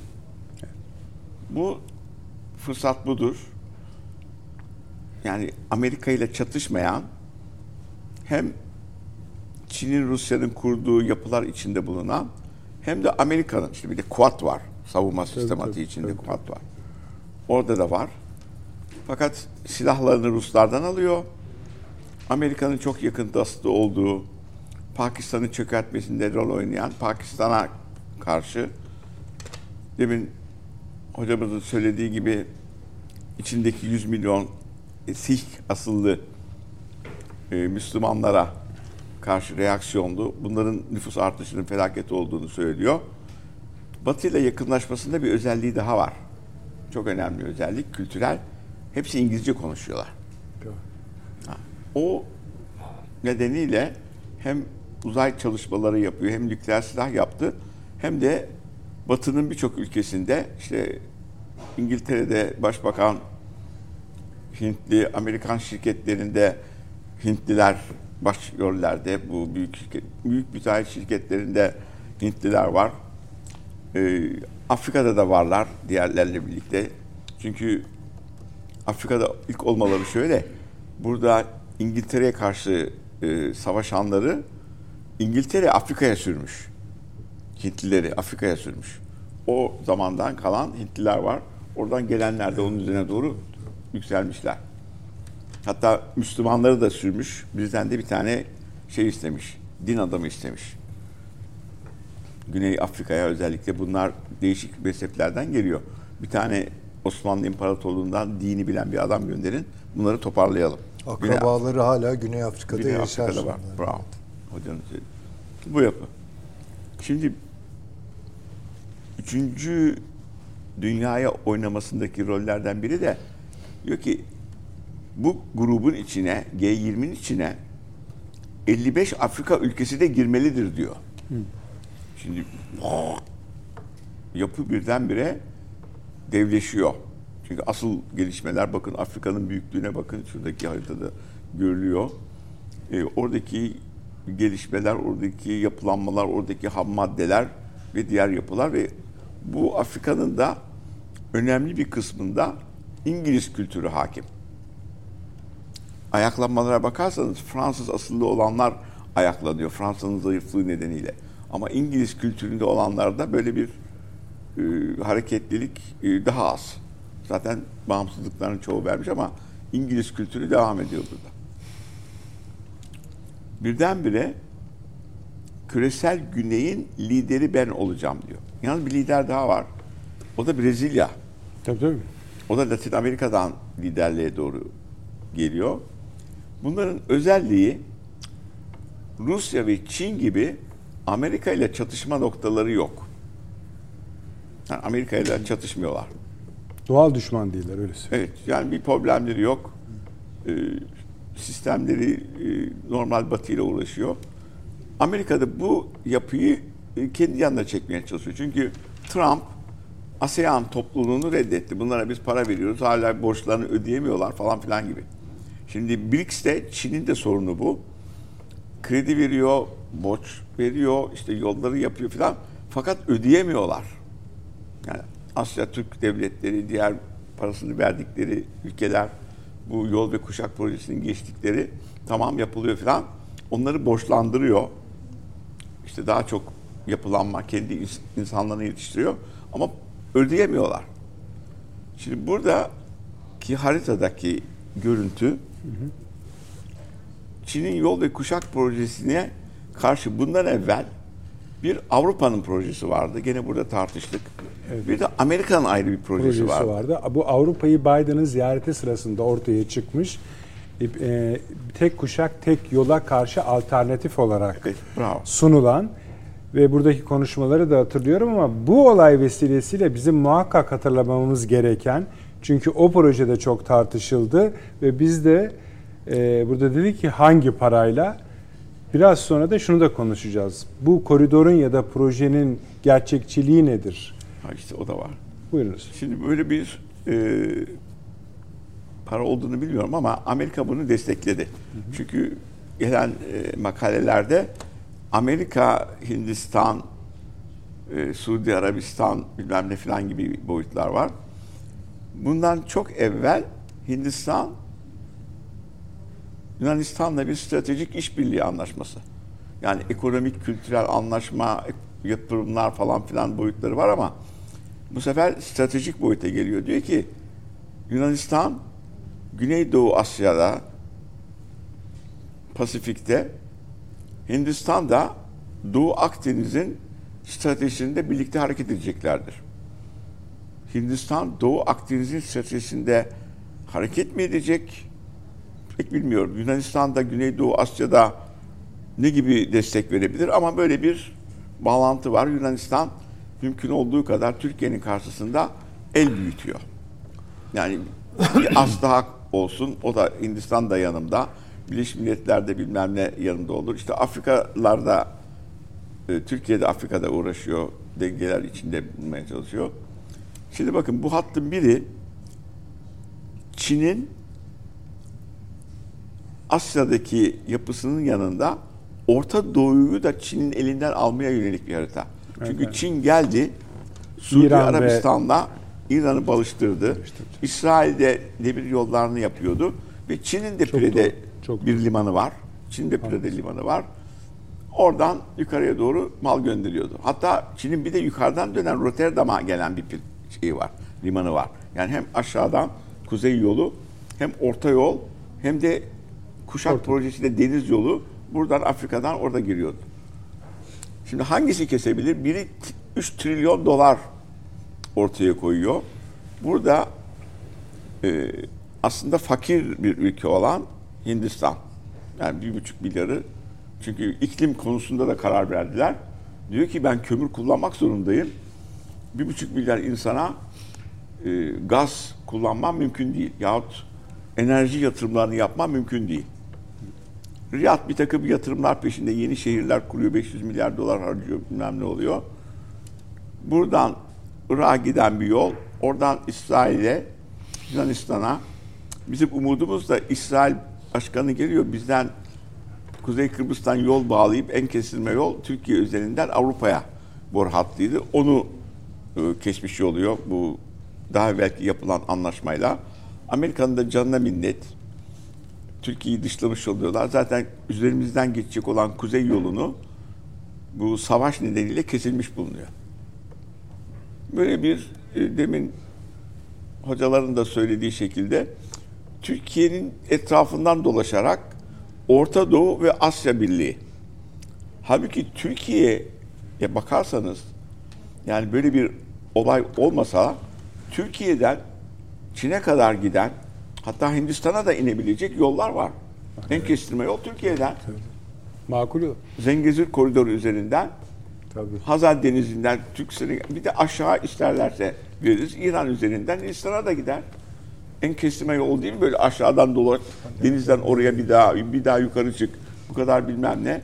Bu fırsat budur. Yani Amerika ile çatışmayan hem Çin'in Rusya'nın kurduğu yapılar içinde bulunan hem de Amerika'nın işte bir de Quad var. Savunma sistematiği tabii, içinde tabii. Quad var. Orada da var. Fakat silahlarını Ruslardan alıyor. Amerika'nın çok yakın dostu olduğu Pakistan'ın çökertmesinde rol oynayan Pakistan'a karşı demin hocamızın söylediği gibi içindeki 100 milyon e, Sih asıllı e, Müslümanlara karşı reaksiyondu. Bunların nüfus artışının felaket olduğunu söylüyor. Batı ile yakınlaşmasında bir özelliği daha var. Çok önemli özellik, kültürel. Hepsi İngilizce konuşuyorlar. Ha, O nedeniyle hem uzay çalışmaları yapıyor, hem nükleer silah yaptı, hem de Batı'nın birçok ülkesinde işte İngiltere'de Başbakan Hintli, Amerikan şirketlerinde Hintliler başrollerde, bu büyük şirket, büyük müteahhit şirketlerinde Hintliler var. Ee, Afrika'da da varlar diğerlerle birlikte. Çünkü Afrika'da ilk olmaları şöyle. Burada İngiltere'ye karşı e, savaşanları İngiltere Afrika'ya sürmüş. Hintlileri Afrika'ya sürmüş. O zamandan kalan Hintliler var. Oradan gelenler de onun üzerine doğru yükselmişler. Hatta Müslümanları da sürmüş. Bizden de bir tane şey istemiş. Din adamı istemiş. Güney Afrika'ya özellikle bunlar değişik mezheplerden geliyor. Bir tane Osmanlı İmparatorluğu'ndan dini bilen bir adam gönderin. Bunları toparlayalım. Güney- Akrabaları hala Güney Afrika'da Güney yaşar. Afrika'da var. Bravo. Hocanın söylediği. Bu yapı. Şimdi üçüncü dünyaya oynamasındaki rollerden biri de diyor ki bu grubun içine G20'nin içine 55 Afrika ülkesi de girmelidir diyor. Şimdi yapı birdenbire devleşiyor. Çünkü asıl gelişmeler bakın Afrika'nın büyüklüğüne bakın şuradaki haritada görülüyor. E, oradaki gelişmeler, oradaki yapılanmalar, oradaki ham maddeler ve diğer yapılar ve bu Afrika'nın da önemli bir kısmında İngiliz kültürü hakim. Ayaklanmalara bakarsanız Fransız asıllı olanlar ayaklanıyor Fransa'nın zayıflığı nedeniyle. Ama İngiliz kültüründe olanlarda böyle bir e, hareketlilik e, daha az. Zaten bağımsızlıkların çoğu vermiş ama İngiliz kültürü devam ediyor burada. Birdenbire küresel güneyin lideri ben olacağım diyor. Yalnız bir lider daha var. O da Brezilya. Tabii tabii. O da Latin Amerika'dan liderliğe doğru geliyor. Bunların özelliği Rusya ve Çin gibi Amerika ile çatışma noktaları yok. Yani Amerika ile çatışmıyorlar. Doğal düşman değiller öyle söyleyeyim. Evet yani bir problemleri yok. Ee, sistemleri e, normal batı ile uğraşıyor. Amerika'da bu yapıyı e, kendi yanına çekmeye çalışıyor. Çünkü Trump ASEAN topluluğunu reddetti. Bunlara biz para veriyoruz. Hala borçlarını ödeyemiyorlar falan filan gibi. Şimdi BRICS'te Çin'in de sorunu bu. Kredi veriyor, borç veriyor, işte yolları yapıyor filan. Fakat ödeyemiyorlar. Yani Asya Türk devletleri, diğer parasını verdikleri ülkeler bu yol ve kuşak projesinin geçtikleri tamam yapılıyor filan. Onları borçlandırıyor. İşte daha çok yapılanma kendi ins- insanlarını yetiştiriyor ama ödeyemiyorlar. Şimdi buradaki haritadaki görüntü Çin'in yol ve kuşak projesine karşı bundan evvel bir Avrupa'nın projesi vardı. Gene burada tartıştık. Bir de Amerika'nın ayrı bir projesi, projesi vardı. vardı. Bu Avrupa'yı Biden'ın ziyareti sırasında ortaya çıkmış. E, tek kuşak tek yola karşı alternatif olarak Evet, bravo. sunulan ve buradaki konuşmaları da hatırlıyorum ama bu olay vesilesiyle bizim muhakkak hatırlamamız gereken çünkü o projede çok tartışıldı ve biz de e, burada dedik ki hangi parayla biraz sonra da şunu da konuşacağız. Bu koridorun ya da projenin gerçekçiliği nedir? Ha işte o da var. Buyurunuz. Şimdi böyle bir e, para olduğunu bilmiyorum ama Amerika bunu destekledi. Çünkü gelen e, makalelerde Amerika, Hindistan, e, Suudi Arabistan bilmem ne filan gibi boyutlar var. Bundan çok evvel Hindistan Yunanistan'la bir stratejik işbirliği anlaşması. Yani ekonomik, kültürel anlaşma, yatırımlar falan filan boyutları var ama bu sefer stratejik boyuta geliyor. Diyor ki Yunanistan Güneydoğu Asya'da Pasifik'te Hindistan da Doğu Akdeniz'in stratejisinde birlikte hareket edeceklerdir. Hindistan Doğu Akdeniz'in stratejisinde hareket mi edecek? Pek bilmiyorum. Yunanistan da Güneydoğu Asya'da ne gibi destek verebilir ama böyle bir bağlantı var. Yunanistan mümkün olduğu kadar Türkiye'nin karşısında el büyütüyor. Yani bir az daha olsun. O da Hindistan da yanımda. Birleşmiş Milletler'de bilmem ne yanımda olur. İşte Afrikalarda e, Türkiye'de Afrika'da uğraşıyor. Dengeler içinde bulmaya çalışıyor. Şimdi bakın bu hattın biri Çin'in Asya'daki yapısının yanında Orta Doğu'yu da Çin'in elinden almaya yönelik bir harita. Çünkü Evet. Çin geldi, Suudi İran ve- Arabistan'la İran'ı balıştırdı. İsrail'de demir yollarını yapıyordu. Ve Çin'in de Çok Pire'de doğru, çok bir limanı var. Çin'in de Pire'de limanı var. Oradan yukarıya doğru mal gönderiyordu. Hatta Çin'in bir de yukarıdan dönen Rotterdam'a gelen bir şeyi var, limanı var. Yani hem aşağıdan kuzey yolu, hem orta yol, hem de kuşak projesiyle deniz yolu buradan Afrika'dan orada giriyordu. Şimdi hangisi kesebilir? Biri 3 trilyon dolar ortaya koyuyor. Burada e, aslında fakir bir ülke olan Hindistan. Yani bir buçuk milyarı. Çünkü iklim konusunda da karar verdiler. Diyor ki ben kömür kullanmak zorundayım. Bir buçuk milyar insana e, gaz kullanmam mümkün değil. Yahut enerji yatırımlarını yapmam mümkün değil. Riyad bir takım yatırımlar peşinde yeni şehirler kuruyor. 500 milyar dolar harcıyor bilmem ne oluyor. Buradan Irak'a giden bir yol. Oradan İsrail'e, Yunanistan'a. Bizim umudumuz da İsrail başkanı geliyor. Bizden Kuzey Kıbrıs'tan yol bağlayıp en kesilme yol Türkiye üzerinden Avrupa'ya boru hattıydı. Onu e, kesmiş oluyor bu daha belki yapılan anlaşmayla. Amerika'nın da canına minnet. Türkiye'yi dışlamış oluyorlar. Zaten üzerimizden geçecek olan kuzey yolunu bu savaş nedeniyle kesilmiş bulunuyor. Böyle bir e, demin hocaların da söylediği şekilde Türkiye'nin etrafından dolaşarak Orta Doğu ve Asya Birliği. Halbuki Türkiye'ye bakarsanız yani böyle bir olay olmasa Türkiye'den Çin'e kadar giden hatta Hindistan'a da inebilecek yollar var. En kestirme yol Türkiye'den. Makul yol. Zengezur koridoru üzerinden Tabii. Hazar Denizi'nden Türk sınırı bir de aşağı isterlerse veririz. İran üzerinden Hindistan'a da gider. En kestirme yol değil mi? Böyle aşağıdan dolaş, denizden oraya bir daha bir daha yukarı çık. Bu kadar bilmem ne.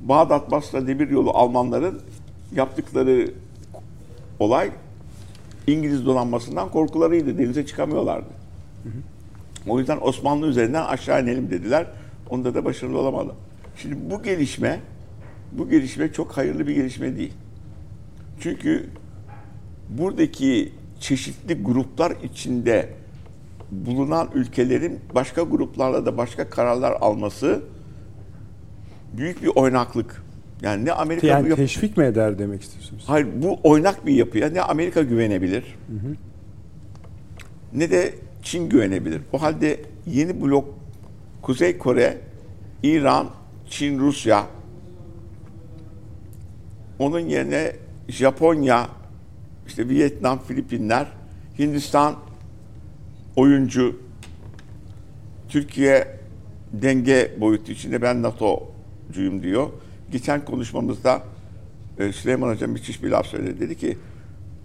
Bağdat Basra demir yolu Almanların yaptıkları olay İngiliz donanmasından korkularıydı. Denize çıkamıyorlardı. O yüzden Osmanlı üzerinden aşağı inelim dediler. Onda da başarılı olamadı. Şimdi bu gelişme bu gelişme çok hayırlı bir gelişme değil. Çünkü buradaki çeşitli gruplar içinde bulunan ülkelerin başka gruplarla da başka kararlar alması büyük bir oynaklık. Yani ne Amerika bu Yani yap- teşvik mi eder demek istiyorsunuz? Hayır bu oynak bir yapıya ne Amerika güvenebilir ne de Çin güvenebilir. O halde yeni blok Kuzey Kore, İran, Çin, Rusya onun yerine Japonya, işte Vietnam, Filipinler, Hindistan oyuncu, Türkiye denge boyutu içinde ben NATO'cuyum diyor. Geçen konuşmamızda e, Süleyman Hocam müthiş bir laf söyledi. Dedi ki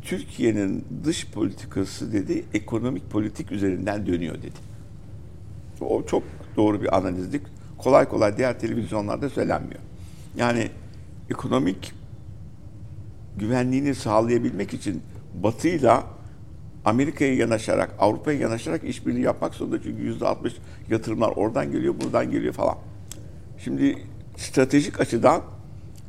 Türkiye'nin dış politikası dedi ekonomik politik üzerinden dönüyor dedi. O çok doğru bir analizdik. Kolay kolay diğer televizyonlarda söylenmiyor. Yani ekonomik güvenliğini sağlayabilmek için Batı'yla Amerika'ya yanaşarak, Avrupa'ya yanaşarak işbirliği yapmak zorunda. Çünkü yüzde 60 yatırımlar oradan geliyor, buradan geliyor falan. Şimdi stratejik açıdan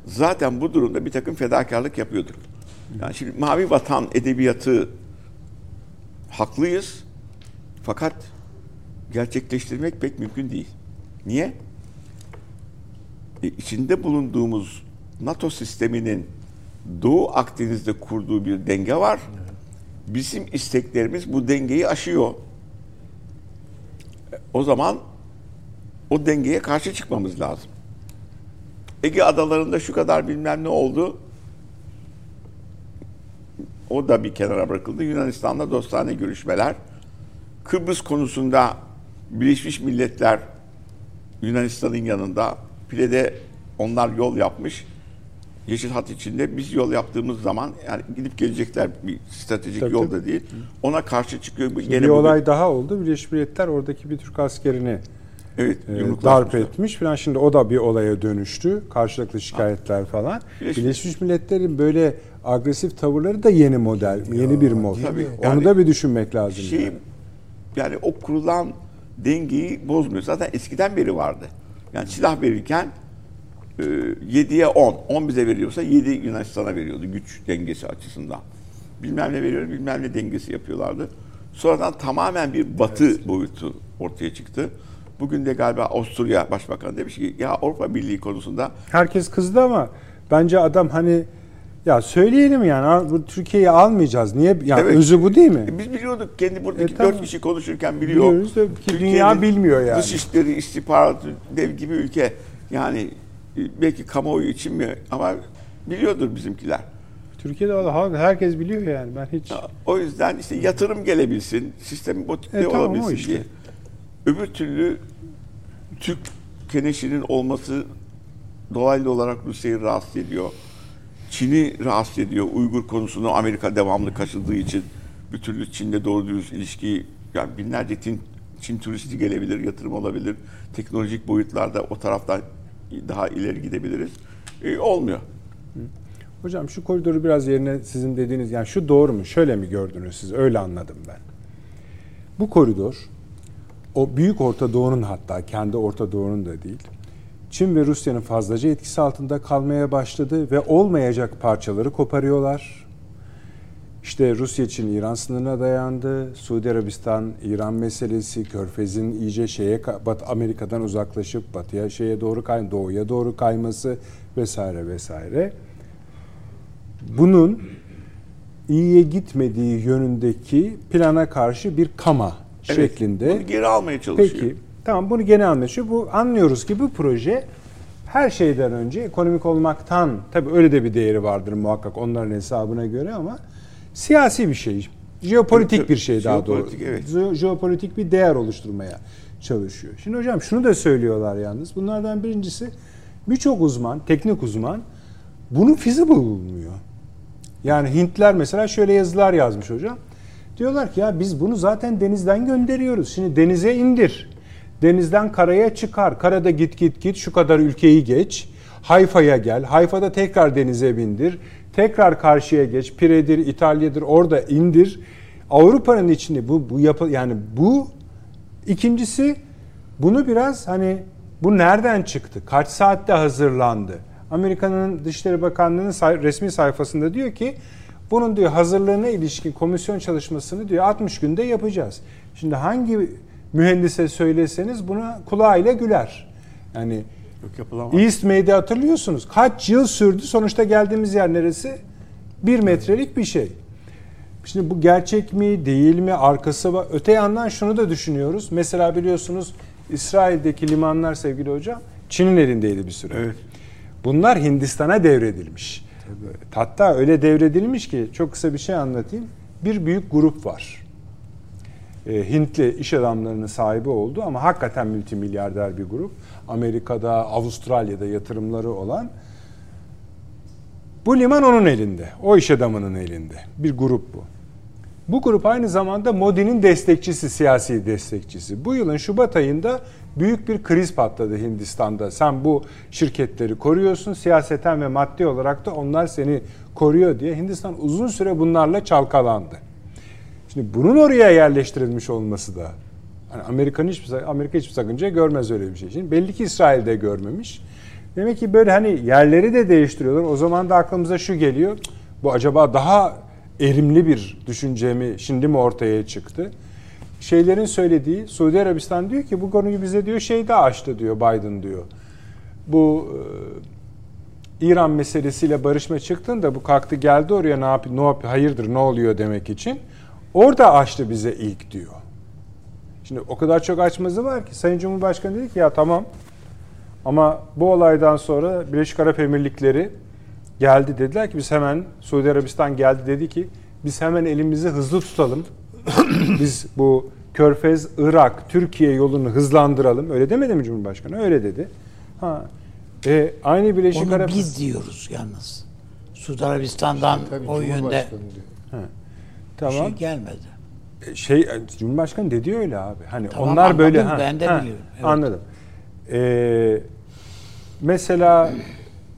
zaten bu durumda bir takım fedakarlık yapıyorduk. Yani şimdi Mavi Vatan edebiyatı haklıyız. Fakat gerçekleştirmek pek mümkün değil. Niye? E, içinde bulunduğumuz NATO sisteminin Doğu Akdeniz'de kurduğu bir denge var. Bizim isteklerimiz bu dengeyi aşıyor. E, O zaman o dengeye karşı çıkmamız lazım. Ege adalarında şu kadar bilmem ne oldu. O da bir kenara bırakıldı. Yunanistan'da dostane görüşmeler. Kıbrıs konusunda Birleşmiş Milletler Yunanistan'ın yanında. Pile'de onlar yol yapmış. Yeşil hat içinde biz yol yaptığımız zaman yani gidip gelecekler bir stratejik Tabii, yolda tabii. değil. Ona karşı çıkıyor. Bu bir gene bugün- olay daha oldu. Birleşmiş Milletler oradaki bir Türk askerini evet, e, darp etmiş falan. Şimdi o da bir olaya dönüştü. Karşılıklı şikayetler falan. Birleşmiş- Birleşmiş Milletler'in böyle agresif tavırları da yeni model, yeni bir mod. tabii. Onu Yani da bir düşünmek lazım. şey yani. yani o kurulan dengeyi bozmuyor. Zaten eskiden beri vardı. Yani silah verirken e, 7'ye 10. 10 bize veriyorsa 7 Yunanistan'a veriyordu güç dengesi açısından. Bilmem ne veriyor, bilmem ne dengesi yapıyorlardı. Sonradan tamamen bir batı boyutu ortaya çıktı. Bugün de galiba Avusturya Başbakanı demiş ki ya Avrupa Birliği konusunda Herkes kızdı ama bence adam hani ya söyleyelim yani bu Türkiye'yi almayacağız. Niye? Yani Evet. özü bu değil mi? E Biz biliyorduk kendi buradaki E, tamam. dört kişi konuşurken biliyor. Biliyoruz da ki dünya bilmiyor yani. Dışişleri, istihbarat, dev gibi ülke. Yani e, belki kamuoyu için mi ama biliyordur bizimkiler. Türkiye'de valla herkes biliyor yani. Ben hiç O yüzden işte yatırım gelebilsin, sistem motive E, tamam, olabilsin işte. diye. Öbür türlü Türk keneşinin olması dolaylı olarak Rusya'yı rahatsız ediyor. Çin'i rahatsız ediyor. Uygur konusunu Amerika devamlı kaşıdığı için bir türlü Çin'le doğru dürüst ilişki yani binlerce Çin, Çin turisti gelebilir, yatırım olabilir. Teknolojik boyutlarda o taraftan daha ileri gidebiliriz. E, olmuyor. Hocam şu koridoru biraz yerine sizin dediğiniz yani şu doğru mu? Şöyle mi gördünüz siz? Öyle anladım ben. Bu koridor o büyük Orta Doğu'nun hatta kendi Orta Doğu'nun da değil. Çin ve Rusya'nın fazlaca etkisi altında kalmaya başladı ve olmayacak parçaları koparıyorlar. İşte Rusya için İran sınırına dayandı. Suudi Arabistan, İran meselesi, Körfez'in iyice şeye Batı Amerika'dan uzaklaşıp batıya şeye doğru kay, doğuya doğru kayması vesaire vesaire. Bunun iyiye gitmediği yönündeki plana karşı bir kama Evet, şeklinde. Bunu geri almaya çalışıyor. Peki tamam bunu gene anlaşıyor. Bu anlıyoruz ki bu proje her şeyden önce ekonomik olmaktan tabii öyle de bir değeri vardır muhakkak onların hesabına göre ama siyasi bir şey. Jeopolitik Evet, bir şey daha doğru. jeopolitik, evet. Je- Jeopolitik bir değer oluşturmaya çalışıyor. Şimdi hocam şunu da söylüyorlar yalnız. Bunlardan birincisi birçok uzman, teknik uzman bunu feasible bulmuyor. Yani Hintler mesela şöyle yazılar yazmış hocam. Diyorlar ki ya biz bunu zaten denizden gönderiyoruz. Şimdi denize indir. Denizden karaya çıkar. Karada git git git şu kadar ülkeyi geç. Hayfa'ya gel. Hayfa'da tekrar denize bindir. Tekrar karşıya geç. Pire'dir, İtalya'dır orada indir. Avrupa'nın içinde bu bu yapı yani bu ikincisi bunu biraz hani bu nereden çıktı? Kaç saatte hazırlandı? Amerika'nın Dışişleri Bakanlığı'nın resmi sayfasında diyor ki bunun diyor hazırlığına ilişkin komisyon çalışmasını diyor 60 günde yapacağız. Şimdi hangi mühendise söyleseniz buna kulağıyla güler. Yani Yok yapılamaz. East May'de hatırlıyorsunuz. Kaç yıl sürdü? Sonuçta geldiğimiz yer neresi? Bir metrelik bir şey. Şimdi bu gerçek mi, değil mi, arkası var. Öte yandan şunu da düşünüyoruz. Mesela biliyorsunuz İsrail'deki limanlar sevgili hocam Çin'in elindeydi bir süre. Evet. Bunlar Hindistan'a devredilmiş. Hatta öyle devredilmiş ki çok kısa bir şey anlatayım. Bir büyük grup var. E, Hintli iş adamlarının sahibi oldu ama hakikaten multimilyarder bir grup. Amerika'da, Avustralya'da yatırımları olan. Bu liman onun elinde. O iş adamının elinde. Bir grup bu. Bu grup aynı zamanda Modi'nin destekçisi, siyasi destekçisi. Bu yılın Şubat ayında büyük bir kriz patladı Hindistan'da. Sen bu şirketleri koruyorsun, siyaseten ve maddi olarak da onlar seni koruyor diye Hindistan uzun süre bunlarla çalkalandı. Şimdi bunun oraya yerleştirilmiş olması da hani Amerika'nın hiçbir Amerika hiçbir sakınca görmez öyle bir şey. Şimdi belli ki İsrail de görmemiş. Demek ki böyle hani yerleri de değiştiriyorlar. O zaman da aklımıza şu geliyor. Bu acaba daha erimli bir düşünce mi şimdi mi ortaya çıktı? Şeylerin söylediği Suudi Arabistan diyor ki bu konuyu bize diyor şey de açtı diyor Biden diyor. Bu e, İran meselesiyle barışma çıktın da bu kalktı geldi oraya ne yap ne yap hayırdır ne oluyor demek için. Orada açtı bize ilk diyor. Şimdi o kadar çok açmazı var ki Sayın Cumhurbaşkanı dedi ki ya tamam ama bu olaydan sonra Birleşik Arap Emirlikleri geldi dediler ki biz hemen Suudi Arabistan geldi dedi ki biz hemen elimizi hızlı tutalım. biz bu Körfez, Irak, Türkiye yolunu hızlandıralım. Öyle demedi mi Cumhurbaşkanı? Öyle dedi. Ha. E, aynı Birleşik Onu Arap biz diyoruz yalnız. Suudi Arabistan'dan Tabii o yönde diyor. bir tamam. şey gelmedi. şey Cumhurbaşkanı dedi öyle abi. Hani Tamam, onlar böyle anladım, ben de biliyorum, evet. Anladım. Ee, mesela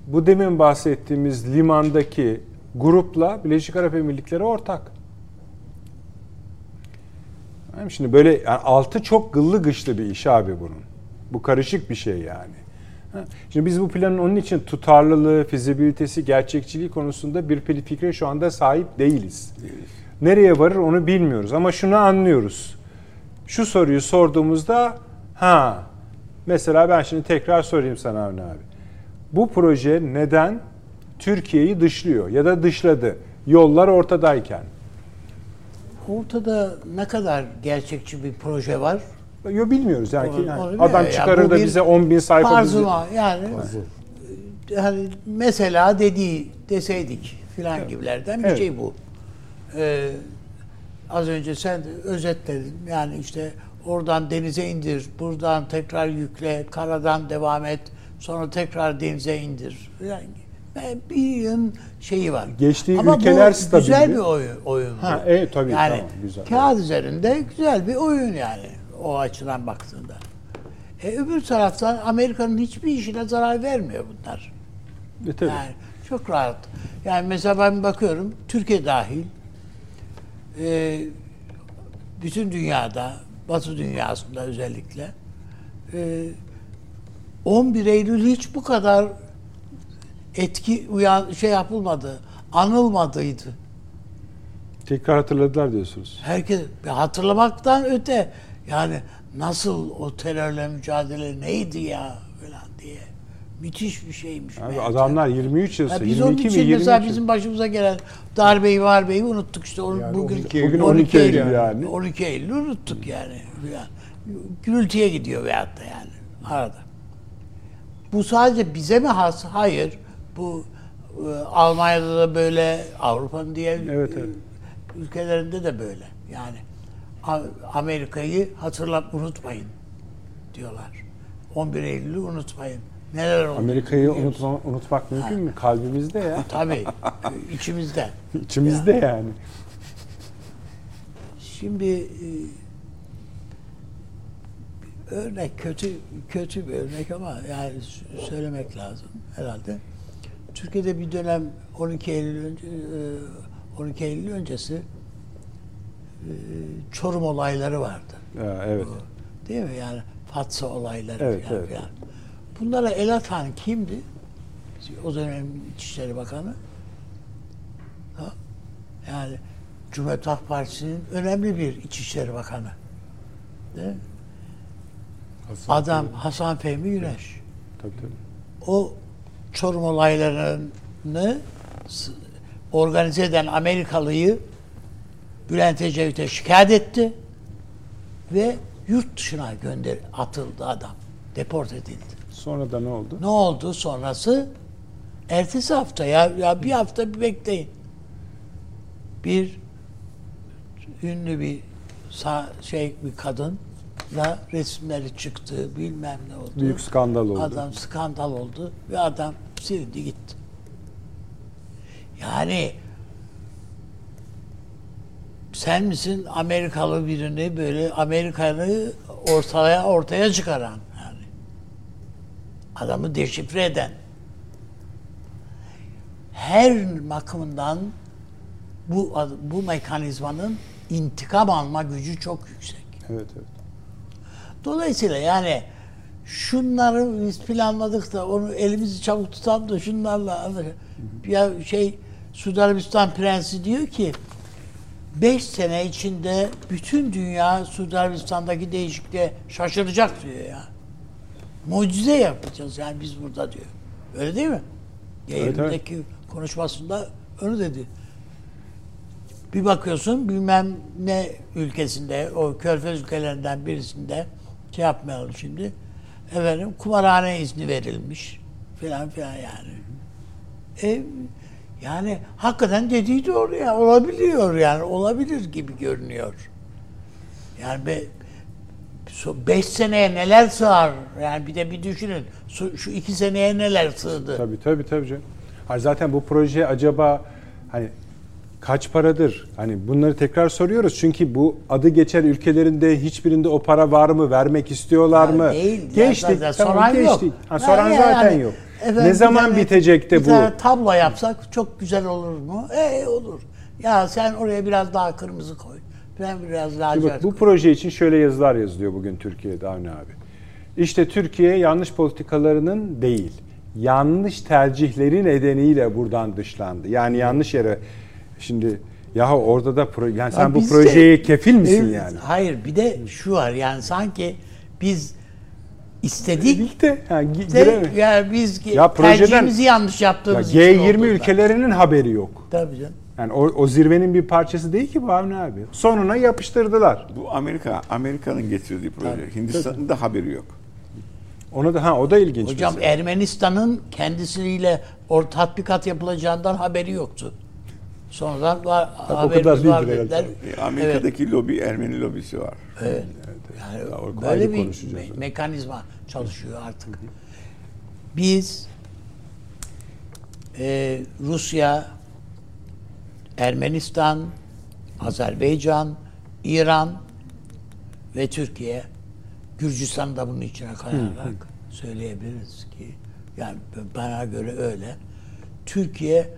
bu demin bahsettiğimiz limandaki grupla Birleşik Arap Emirlikleri ortak. Şimdi böyle yani altı çok gıllı gışlı bir iş abi bunun. Bu karışık bir şey yani. Şimdi biz bu planın onun için tutarlılığı, fizibilitesi, gerçekçiliği konusunda bir fikre şu anda sahip değiliz. Nereye varır onu bilmiyoruz ama şunu anlıyoruz. Şu soruyu sorduğumuzda ha mesela ben şimdi tekrar sorayım sana Avni abi. Bu proje neden Türkiye'yi dışlıyor ya da dışladı yollar ortadayken? Ortada ne kadar gerçekçi bir proje var? Yo bilmiyoruz yani, Onu- yani onu adam çıkarır Yani da bize 10 bin sayfa dizi- Arzuma yani yani mesela dediği deseydik filan gibilerden bir Evet. şey bu. Ee, az önce sen özetledin. Yani işte oradan denize indir, buradan tekrar yükle, karadan devam et, sonra tekrar denize indir. Yani bir yığın şeyi var. Geçtiği Ama ülkeler bu güzel bir oyun. oyun. Ha, evet, tabii, yani tamam, güzel. kağıt üzerinde güzel bir oyun yani o açıdan baktığında. E, öbür taraftan Amerika'nın hiçbir işine zarar vermiyor bunlar. E, tabii. Yani çok rahat. Yani mesela ben bakıyorum Türkiye dahil e, bütün dünyada, Batı dünyasında özellikle e, 11 Eylül hiç bu kadar etki uyan şey yapılmadı, anılmadıydı. Tekrar hatırladılar diyorsunuz. Herkes hatırlamaktan öte yani nasıl o terörle mücadele neydi ya falan diye. Müthiş bir şeymiş. Abi meğerse. adamlar 23 yıl Ya sonra, biz onun 22 mi için 23 mesela yıl. bizim başımıza gelen darbeyi varbeyi unuttuk işte. Onu Yani bugün 12 Eylül. Bugün 12 Eylül yani. 12 Eylül unuttuk yani. yani. Gürültüye gidiyor veyahut da yani arada. Bu sadece bize mi has? Hayır. Bu e, Almanya'da da böyle, Avrupa'nın diğer Evet, evet. e, ülkelerinde de böyle. Yani Amerika'yı hatırlat unutmayın diyorlar. 11 Eylül'ü unutmayın. Neler oldu? Amerika'yı unutma, unutmak mümkün mü? Kalbimizde ya. Tabii. içimizde. İçimizde yani. Şimdi e, örnek kötü kötü bir örnek ama yani söylemek lazım herhalde. Türkiye'de bir dönem 12 Eylül önce, e, 12 Eylül öncesi e, Çorum olayları vardı. Ya, evet. Değil mi? Yani Fatsa olayları Evet, falan evet. filan. Bunlara el atan kimdi? O dönem İçişleri Bakanı. Ha? Yani Cumhuriyet Halk Partisi'nin önemli bir İçişleri Bakanı. Değil mi? Hasan Adam Hasan Fehmi Güneş. Tabii tabii. O Çorum olaylarını organize eden Amerikalıyı Bülent Ecevit'e şikayet etti ve yurt dışına gönder atıldı adam. Deport edildi. Sonra da ne oldu? Ne oldu sonrası? Ertesi hafta ya, ya bir hafta bir bekleyin. Bir ünlü bir şey bir kadınla resimleri çıktı bilmem ne oldu. Büyük skandal oldu. Adam skandal oldu ve adam silindi gitti. Yani sen misin Amerikalı birini böyle Amerikanı ortaya ortaya çıkaran yani. Adamı deşifre eden. Her bakımından bu bu mekanizmanın intikam alma gücü çok yüksek. Evet evet. Dolayısıyla yani şunları biz planladık da onu elimizi çabuk tutalım da şunlarla anlaşalım. Ya şey Suudi Arabistan prensi diyor ki 5 sene içinde bütün dünya Suudi Arabistan'daki değişikliğe şaşıracak diyor ya. Mucize yapacağız yani biz burada diyor. Öyle değil mi? Evet, Yayındaki konuşmasında onu dedi. Bir bakıyorsun bilmem ne ülkesinde, o körfez ülkelerinden birisinde şey yapmayalım şimdi. Efendim kumarhane izni verilmiş filan filan yani. E, yani hakikaten dediği doğru ya. Olabiliyor yani. Olabilir gibi görünüyor. Yani be, beş seneye neler sığar? Yani bir de bir düşünün. Şu iki seneye neler sığdı? Tabii tabii tabii canım. Hayır, zaten bu proje acaba hani kaç paradır? Hani bunları tekrar soruyoruz. Çünkü bu adı geçer ülkelerinde hiçbirinde o para var mı? Vermek istiyorlar Ya mı? değil. Geçtik. Zaten tamam, soran yok. geçtik. Ha, soran Yani zaten yani, yok. efendim, ne bir zaman tane- bitecek de bir bu? tane tablo yapsak çok güzel olur mu? E olur. Ya sen oraya biraz daha kırmızı koy. Ben biraz lacivert bak, bu koy. proje için şöyle yazılar yazılıyor bugün Türkiye'de Avni abi. İşte Türkiye yanlış politikalarının değil, yanlış tercihleri nedeniyle buradan dışlandı. Yani yanlış yere şimdi ya orada da pro, yani sen Ya bu biz de- projeye kefil misin Evet, yani? Hayır bir de şu var yani sanki biz istedik Değil de yani de yani biz Ya projeden- tercihimizi yanlış Ya yaptığımız için G20 oldu. ülkelerinin haberi yok. Tabii canım. Yani o, o zirvenin bir parçası değil ki bu Avni abi. Sonuna yapıştırdılar. Bu Amerika, Amerika'nın getirdiği proje. Hindistan'ın da haberi yok. Ona da ha o da ilginç. Hocam mesela. Ermenistan'ın kendisiyle or tatbikat yapılacağından haberi yoktu. Sonradan var, o haberimiz kadar var dediler. E, Amerika'daki lobi, Ermeni lobisi var. Evet. Yani Ya, o böyle bir konuşacağız. me- mekanizma çalışıyor artık. Biz e, Rusya, Ermenistan, Azerbaycan, İran ve Türkiye, Gürcistan'ı da bunun içine koyarak söyleyebiliriz ki yani bana göre öyle. Türkiye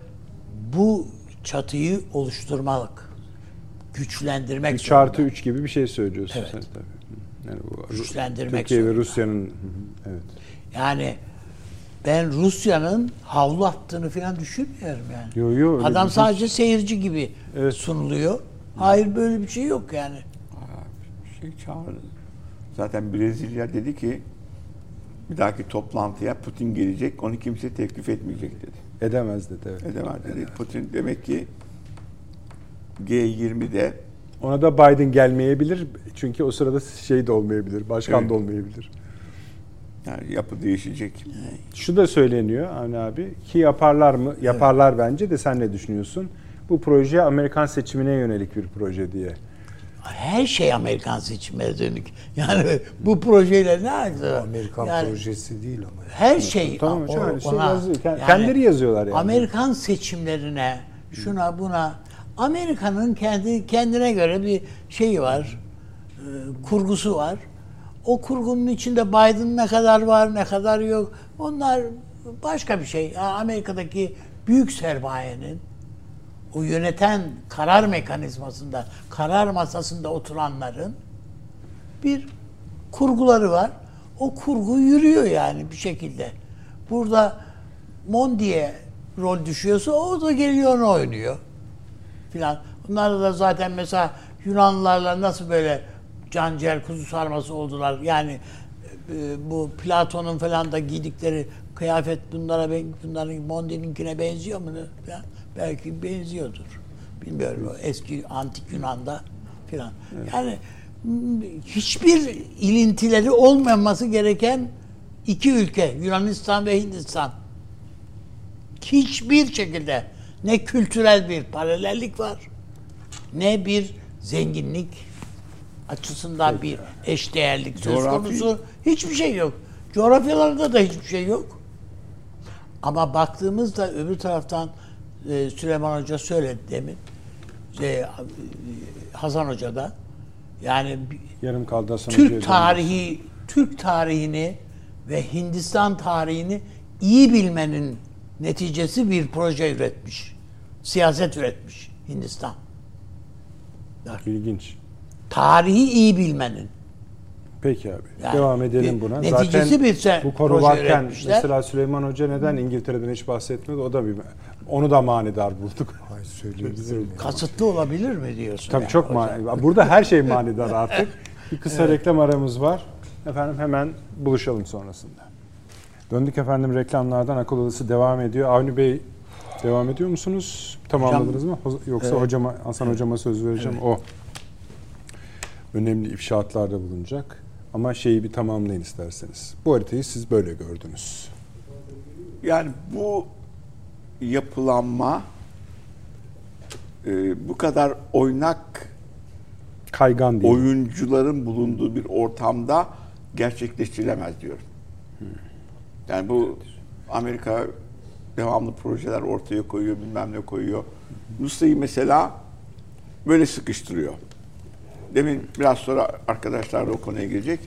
bu çatıyı oluşturmalık. Güçlendirmek Bir zorunda. çarpı 3 gibi bir şey söylüyorsun Evet. sen tabii. Yani bu Güçlendirmek Türkiye ve zorunda. Rusya'nın hı hı, evet. Yani ben Rusya'nın havlu attığını falan düşünmüyorum yani. Yo, yo, Adam sadece seyirci gibi Evet. sunuluyor. Hayır böyle bir şey yok yani. Şey çağırdı. Zaten Brezilya dedi ki bir dahaki toplantıya Putin gelecek, onu kimse teklif etmeyecek dedi. Edemez dedi. Evet. Edemez dedi. Putin demek ki G20'de Ona da Biden gelmeyebilir. Çünkü o sırada şey de olmayabilir. Başkan Evet. da olmayabilir. yani yapı değişecek. Şu da söyleniyor Avni abi ki yaparlar mı? Yaparlar bence de sen ne düşünüyorsun? Bu proje Amerikan seçimine yönelik bir proje diye. Her şey Amerikan seçimine dönük. Yani bu projeyle ne alakası var? Amerikan Yani projesi değil ama. Her şey Tamam o- yani şey ona- yazıyor. Kend- kendileri yazıyorlar yani. Amerikan seçimlerine şuna buna Amerika'nın kendi kendine göre bir şeyi var. e, kurgusu var. O kurgunun içinde Biden ne kadar var, ne kadar yok. Onlar başka bir şey. Ya Amerika'daki büyük sermayenin o yöneten karar mekanizmasında, karar masasında oturanların bir kurguları var. O kurgu yürüyor yani bir şekilde. Burada Mondi'ye rol düşüyorsa o da geliyor onu oynuyor. Filan. Bunlar da zaten mesela Yunanlılarla nasıl böyle canciğer kuzu sarması oldular. Yani e, bu Platon'un falan da giydikleri kıyafet bunlara bunların Mondi'ninkine benziyor mu? Falan. Belki benziyordur. Bilmiyorum. Eski antik Yunan'da filan. Yani m, hiçbir ilintileri olmaması gereken iki ülke Yunanistan ve Hindistan. Hiçbir şekilde ne kültürel bir paralellik var ne bir zenginlik açısından bir eşdeğerlik söz Coğrafi- konusu. Hiçbir şey yok. Coğrafyalarında da hiçbir şey yok. Ama baktığımızda öbür taraftan e, Süleyman Hoca söyledi demin. Şey, e, Hasan Hoca da yani Yarım kaldı Hasan Hoca'ya Türk tarihi, Türk tarihini ve Hindistan tarihini iyi bilmenin neticesi bir proje üretmiş. Siyaset üretmiş Hindistan. İlginç. Tarihi iyi bilmenin. Peki abi. Yani Devam edelim bir buna. neticesi Zaten bir bu konu varken mesela Süleyman Hoca neden İngiltere'den hiç bahsetmedi? O da bir onu da manidar bulduk. Ay söyleyebilirim. ya. Kasıtlı olabilir mi diyorsun? Tabii yani çok manidar. Burada her şey manidar artık. Bir kısa reklam aramız var. Efendim hemen buluşalım sonrasında. Döndük efendim reklamlardan akıl odası devam ediyor. Avni Bey devam ediyor musunuz? Tamamladınız mı? Yoksa hocama Hasan hocama söz vereceğim. O önemli ifşaatlarda bulunacak. Ama şeyi bir tamamlayın isterseniz. Bu haritayı siz böyle gördünüz. Yani bu yapılanma e, bu kadar oynak Kaygan değil. oyuncuların bulunduğu bir ortamda gerçekleştirilemez diyorum. Yani bu Amerika devamlı projeler ortaya koyuyor, bilmem ne koyuyor. Rusya'yı mesela böyle sıkıştırıyor. Demin biraz sonra arkadaşlar da o konuya gelecek.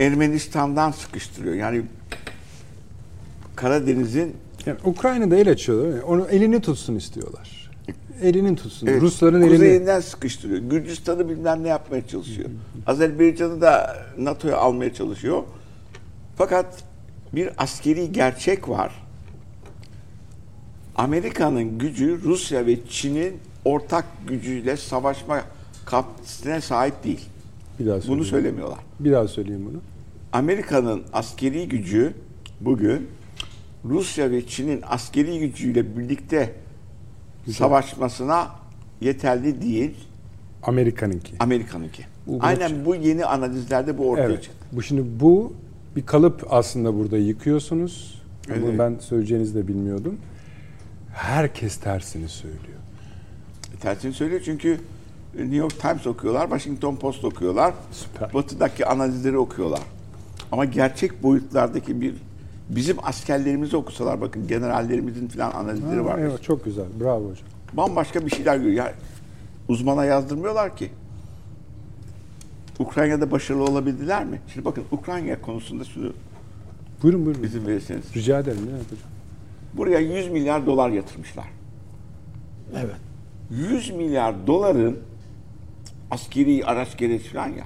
Ermenistan'dan sıkıştırıyor. Yani Karadeniz'in Yani Ukrayna'da el açıyorlar. mi? Onu elini tutsun istiyorlar. Elinin tutsun. Evet, Rusların elini. kuzeyinden sıkıştırıyor. Gürcistan'ı bilmem ne yapmaya çalışıyor. Azerbaycan'ı da NATO'ya almaya çalışıyor. Fakat bir askeri gerçek var. Amerika'nın gücü Rusya ve Çin'in ortak gücüyle savaşma kapasitesine sahip değil. Bir daha Bunu söylemiyorlar. Bir daha söyleyeyim bunu. Amerika'nın askeri gücü bugün Rusya ve Çin'in askeri gücüyle birlikte savaşmasına yeterli değil Amerika'nınki. Amerika'nınki. Aynen bu yeni analizlerde bu ortaya Evet. çıktı. Bu şimdi bu bir kalıp aslında burada yıkıyorsunuz. Bunu Evet. ben söyleyeceğinizi de bilmiyordum. Herkes tersini söylüyor. E, Tersini söylüyor çünkü New York Times okuyorlar, Washington Post okuyorlar, Süper. Batı'daki analizleri okuyorlar. Ama gerçek boyutlardaki bir bizim askerlerimizi okusalar bakın generallerimizin falan analizleri var. evet, çok güzel. Bravo hocam. bambaşka bir şeyler görüyor. Yani uzmana yazdırmıyorlar ki. Ukrayna'da başarılı olabildiler mi? Şimdi bakın Ukrayna konusunda şunu Buyurun buyurun. izin verirseniz. Rica ederim. Ne yapacağım? Buraya 100 milyar dolar yatırmışlar. Evet. 100 milyar doların askeri araç gereç falan ya.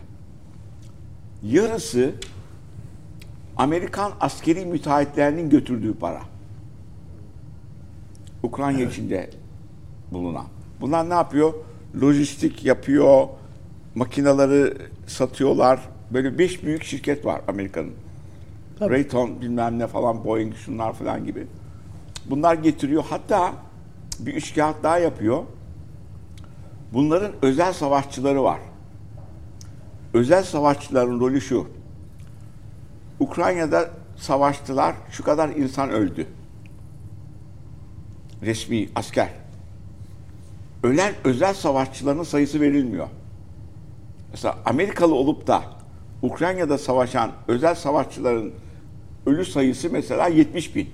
Yarısı Amerikan askeri müteahhitlerinin götürdüğü para. Ukrayna içinde bulunan. Bunlar ne yapıyor? Lojistik yapıyor, makinaları satıyorlar. Böyle beş büyük şirket var Amerika'nın. Raytheon bilmem ne falan, Boeing şunlar falan gibi. Bunlar getiriyor. Hatta bir üç kağıt daha yapıyor. Bunların özel savaşçıları var. Özel savaşçıların rolü şu. Ukrayna'da savaştılar, şu kadar insan öldü. Resmi asker. Ölen özel savaşçıların sayısı verilmiyor. Mesela Amerikalı olup da Ukrayna'da savaşan özel savaşçıların ölü sayısı mesela 70 bin.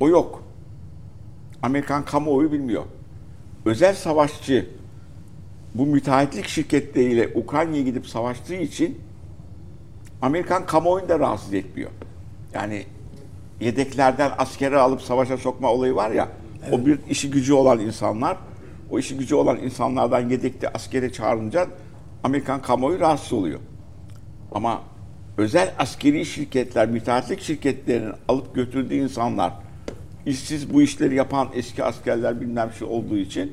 O yok. Amerikan kamuoyu bilmiyor. Özel savaşçı bu müteahhitlik şirketleriyle Ukrayna'ya gidip savaştığı için Amerikan kamuoyunu da rahatsız etmiyor. Yani yedeklerden askeri alıp savaşa sokma olayı var ya, o bir işi gücü olan insanlar, o işi gücü olan insanlardan yedekte askere çağırınca Amerikan kamuoyu rahatsız oluyor. Ama özel askeri şirketler, müteahhitlik şirketlerinin alıp götürdüğü insanlar, işsiz bu işleri yapan eski askerler bilmem şey olduğu için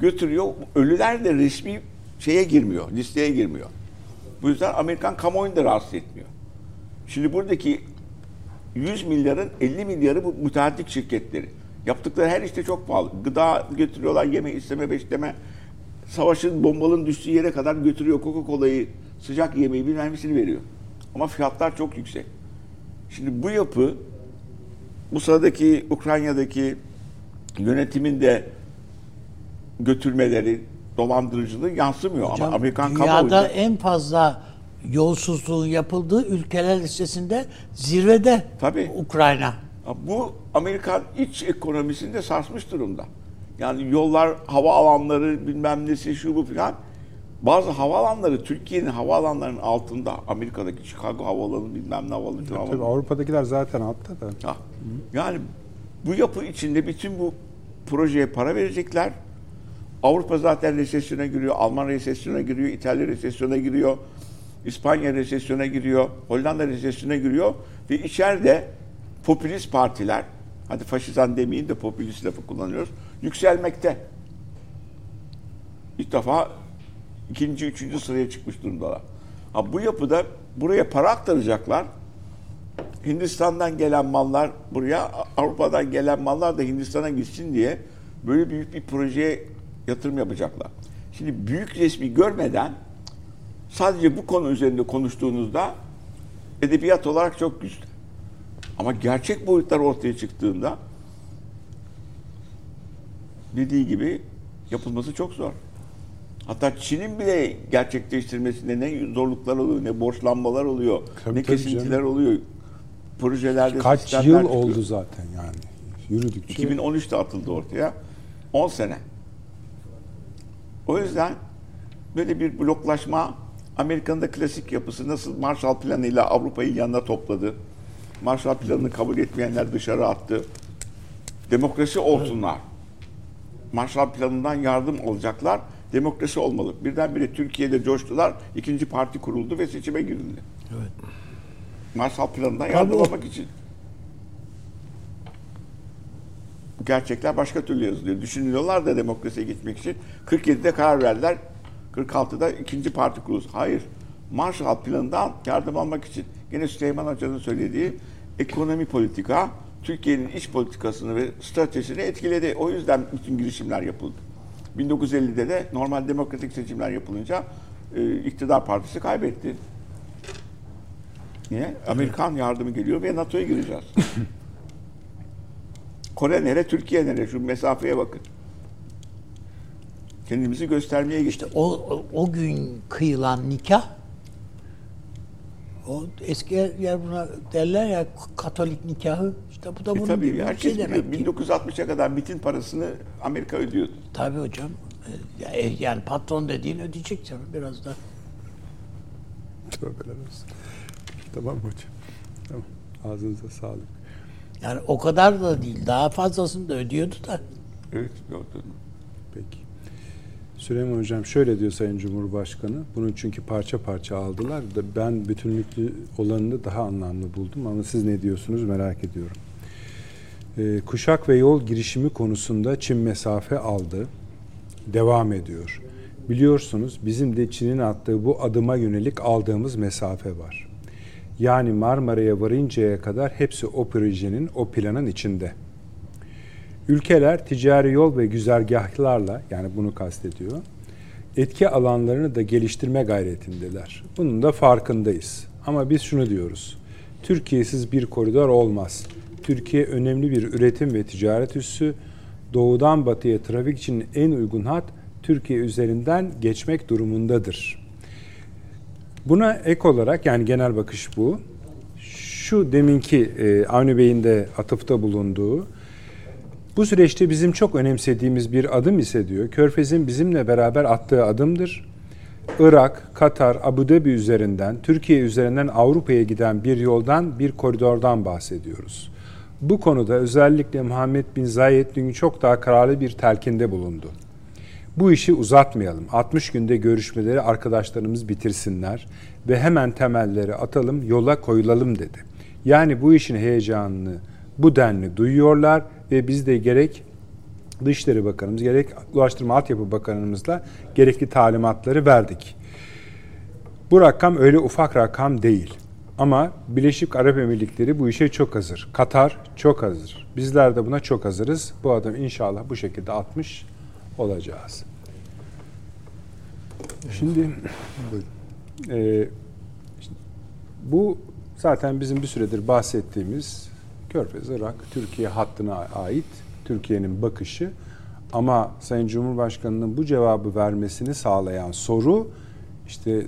götürüyor. Ölüler de resmi şeye girmiyor, listeye girmiyor. Bu yüzden Amerikan kamuoyunu da rahatsız etmiyor. Şimdi buradaki 100 milyarın 50 milyarı bu müteahhitlik şirketleri. Yaptıkları her işte çok pahalı. Gıda götürüyorlar, yeme, isteme, besleme. Savaşın, bombalın düştüğü yere kadar götürüyor. Coca-Cola'yı, sıcak yemeği bilmem veriyor. Ama fiyatlar çok yüksek. Şimdi bu yapı bu sıradaki Ukrayna'daki yönetimin de götürmeleri, dolandırıcılığı yansımıyor. Hocam, Ama Amerikan dünyada kamuoyunda en fazla yolsuzluğun yapıldığı ülkeler listesinde zirvede Tabii. Ukrayna. bu Amerikan iç ekonomisinde sarsmış durumda. Yani yollar, hava alanları bilmem nesi şu bu filan. Bazı havaalanları Türkiye'nin havaalanlarının altında. Amerika'daki Chicago havaalanı bilmem ne havaalanı. şu Tabii. Avrupa'dakiler zaten altta da. Ha. Yani bu yapı içinde bütün bu projeye para verecekler. Avrupa zaten resesyona giriyor, Alman resesyona giriyor, İtalya resesyona giriyor, İspanya resesyona giriyor, Hollanda resesyona giriyor ve içeride popülist partiler, hadi faşizan demeyin de popülist lafı kullanıyoruz, yükselmekte. İlk defa ikinci, üçüncü sıraya çıkmış durumdalar. Ha, bu yapıda buraya para aktaracaklar. Hindistan'dan gelen mallar buraya, Avrupa'dan gelen mallar da Hindistan'a gitsin diye böyle büyük bir projeye yatırım yapacaklar. Şimdi büyük resmi görmeden sadece bu konu üzerinde konuştuğunuzda edebiyat olarak çok güçlü. Ama gerçek boyutlar ortaya çıktığında dediği gibi yapılması çok zor. Hatta Çin'in bile gerçekleştirmesinde ne zorluklar oluyor, ne borçlanmalar oluyor, Tabii, ne tabii kesintiler canım. oluyor. Projelerde Kaç yıl çıkıyor. oldu zaten yani. Yürüdükçe. 2013'te atıldı ortaya. 10 sene. O yüzden böyle bir bloklaşma Amerika'nın da klasik yapısı nasıl Marshall Planı'yla Avrupa'yı yanına topladı. Marshall Planı'nı kabul etmeyenler dışarı attı. Demokrasi olsunlar. Marshall Planı'ndan yardım alacaklar. Demokrasi olmalı. Birdenbire Türkiye'de coştular. ikinci parti kuruldu ve seçime girildi. Evet. Marshall Planı'ndan yardım almak için. Bu gerçekler başka türlü yazılıyor. Düşünüyorlar da demokrasiye gitmek için. 47'de karar verdiler. 46'da ikinci parti kurulsun. Hayır. Marshall Planı'ndan yardım almak için. Gene Süleyman Hoca'nın söylediği ekonomi politika Türkiye'nin iç politikasını ve stratejisini etkiledi. O yüzden bütün girişimler yapıldı. 1950'de de normal demokratik seçimler yapılınca e, iktidar partisi kaybetti. Niye? Amerikan yardımı geliyor ve NATO'ya gireceğiz. Kore nere, Türkiye nere? Şu mesafeye bakın. Kendimizi göstermeye geçtik. İşte o, o, o gün kıyılan nikah o eski yer buna derler ya Katolik nikahı işte bu da E bunun tabii gibi bir herkes şey demek biliyor. ki. 1960'a kadar MIT'in parasını Amerika ödüyordu. Tabii hocam. E, ya- e, Yani patron dediğin ödeyecek canım biraz da. Tövbeler olsun. Tamam hocam. Tamam. Ağzınıza sağlık. Yani o kadar da değil. Daha fazlasını da ödüyordu da. Evet, mü? Peki. Süleyman Hocam şöyle diyor Sayın Cumhurbaşkanı. Bunun çünkü parça parça aldılar da ben bütünlüklü olanını daha anlamlı buldum ama siz ne diyorsunuz merak ediyorum. Ee, kuşak ve yol girişimi konusunda Çin mesafe aldı. Devam ediyor. Biliyorsunuz bizim de Çin'in attığı bu adıma yönelik aldığımız mesafe var. Yani Marmara'ya varıncaya kadar hepsi o projenin, o planın içinde. Ülkeler ticari yol ve güzergahlarla yani bunu kastediyor. Etki alanlarını da geliştirme gayretindeler. Bunun da farkındayız. Ama biz şunu diyoruz. Türkiye'siz bir koridor olmaz. Türkiye önemli bir üretim ve ticaret üssü. Doğudan batıya trafik için en uygun hat Türkiye üzerinden geçmek durumundadır. Buna ek olarak yani genel bakış bu. Şu deminki e, Avni Bey'in de atıfta bulunduğu bu süreçte bizim çok önemsediğimiz bir adım ise diyor, Körfez'in bizimle beraber attığı adımdır. Irak, Katar, Abu Dhabi üzerinden, Türkiye üzerinden Avrupa'ya giden bir yoldan, bir koridordan bahsediyoruz. Bu konuda özellikle Muhammed Bin Zayed dün çok daha kararlı bir telkinde bulundu. Bu işi uzatmayalım. 60 günde görüşmeleri arkadaşlarımız bitirsinler ve hemen temelleri atalım, yola koyulalım dedi. Yani bu işin heyecanını bu denli duyuyorlar ve biz de gerek Dışişleri Bakanımız gerek Ulaştırma Altyapı Bakanımızla gerekli talimatları verdik. Bu rakam öyle ufak rakam değil. Ama Birleşik Arap Emirlikleri bu işe çok hazır. Katar çok hazır. Bizler de buna çok hazırız. Bu adam inşallah bu şekilde atmış olacağız. Şimdi e, bu zaten bizim bir süredir bahsettiğimiz Körfez, Irak, Türkiye hattına ait Türkiye'nin bakışı ama Sayın Cumhurbaşkanı'nın bu cevabı vermesini sağlayan soru işte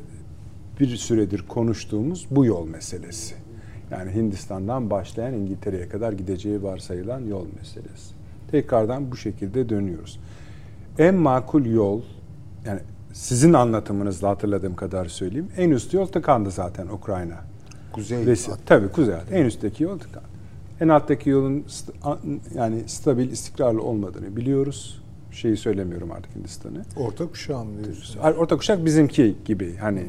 bir süredir konuştuğumuz bu yol meselesi. Yani Hindistan'dan başlayan İngiltere'ye kadar gideceği varsayılan yol meselesi. Tekrardan bu şekilde dönüyoruz. En makul yol yani sizin anlatımınızla hatırladığım kadar söyleyeyim. En üst yol tıkandı zaten Ukrayna. Kuzey Vesi, tabii kuzey hat. En üstteki yol tıkandı. En alttaki yolun yani stabil, istikrarlı olmadığını biliyoruz. Şeyi söylemiyorum artık Hindistan'ı. Orta kuşağım diyorsun. Orta kuşak bizimki gibi hani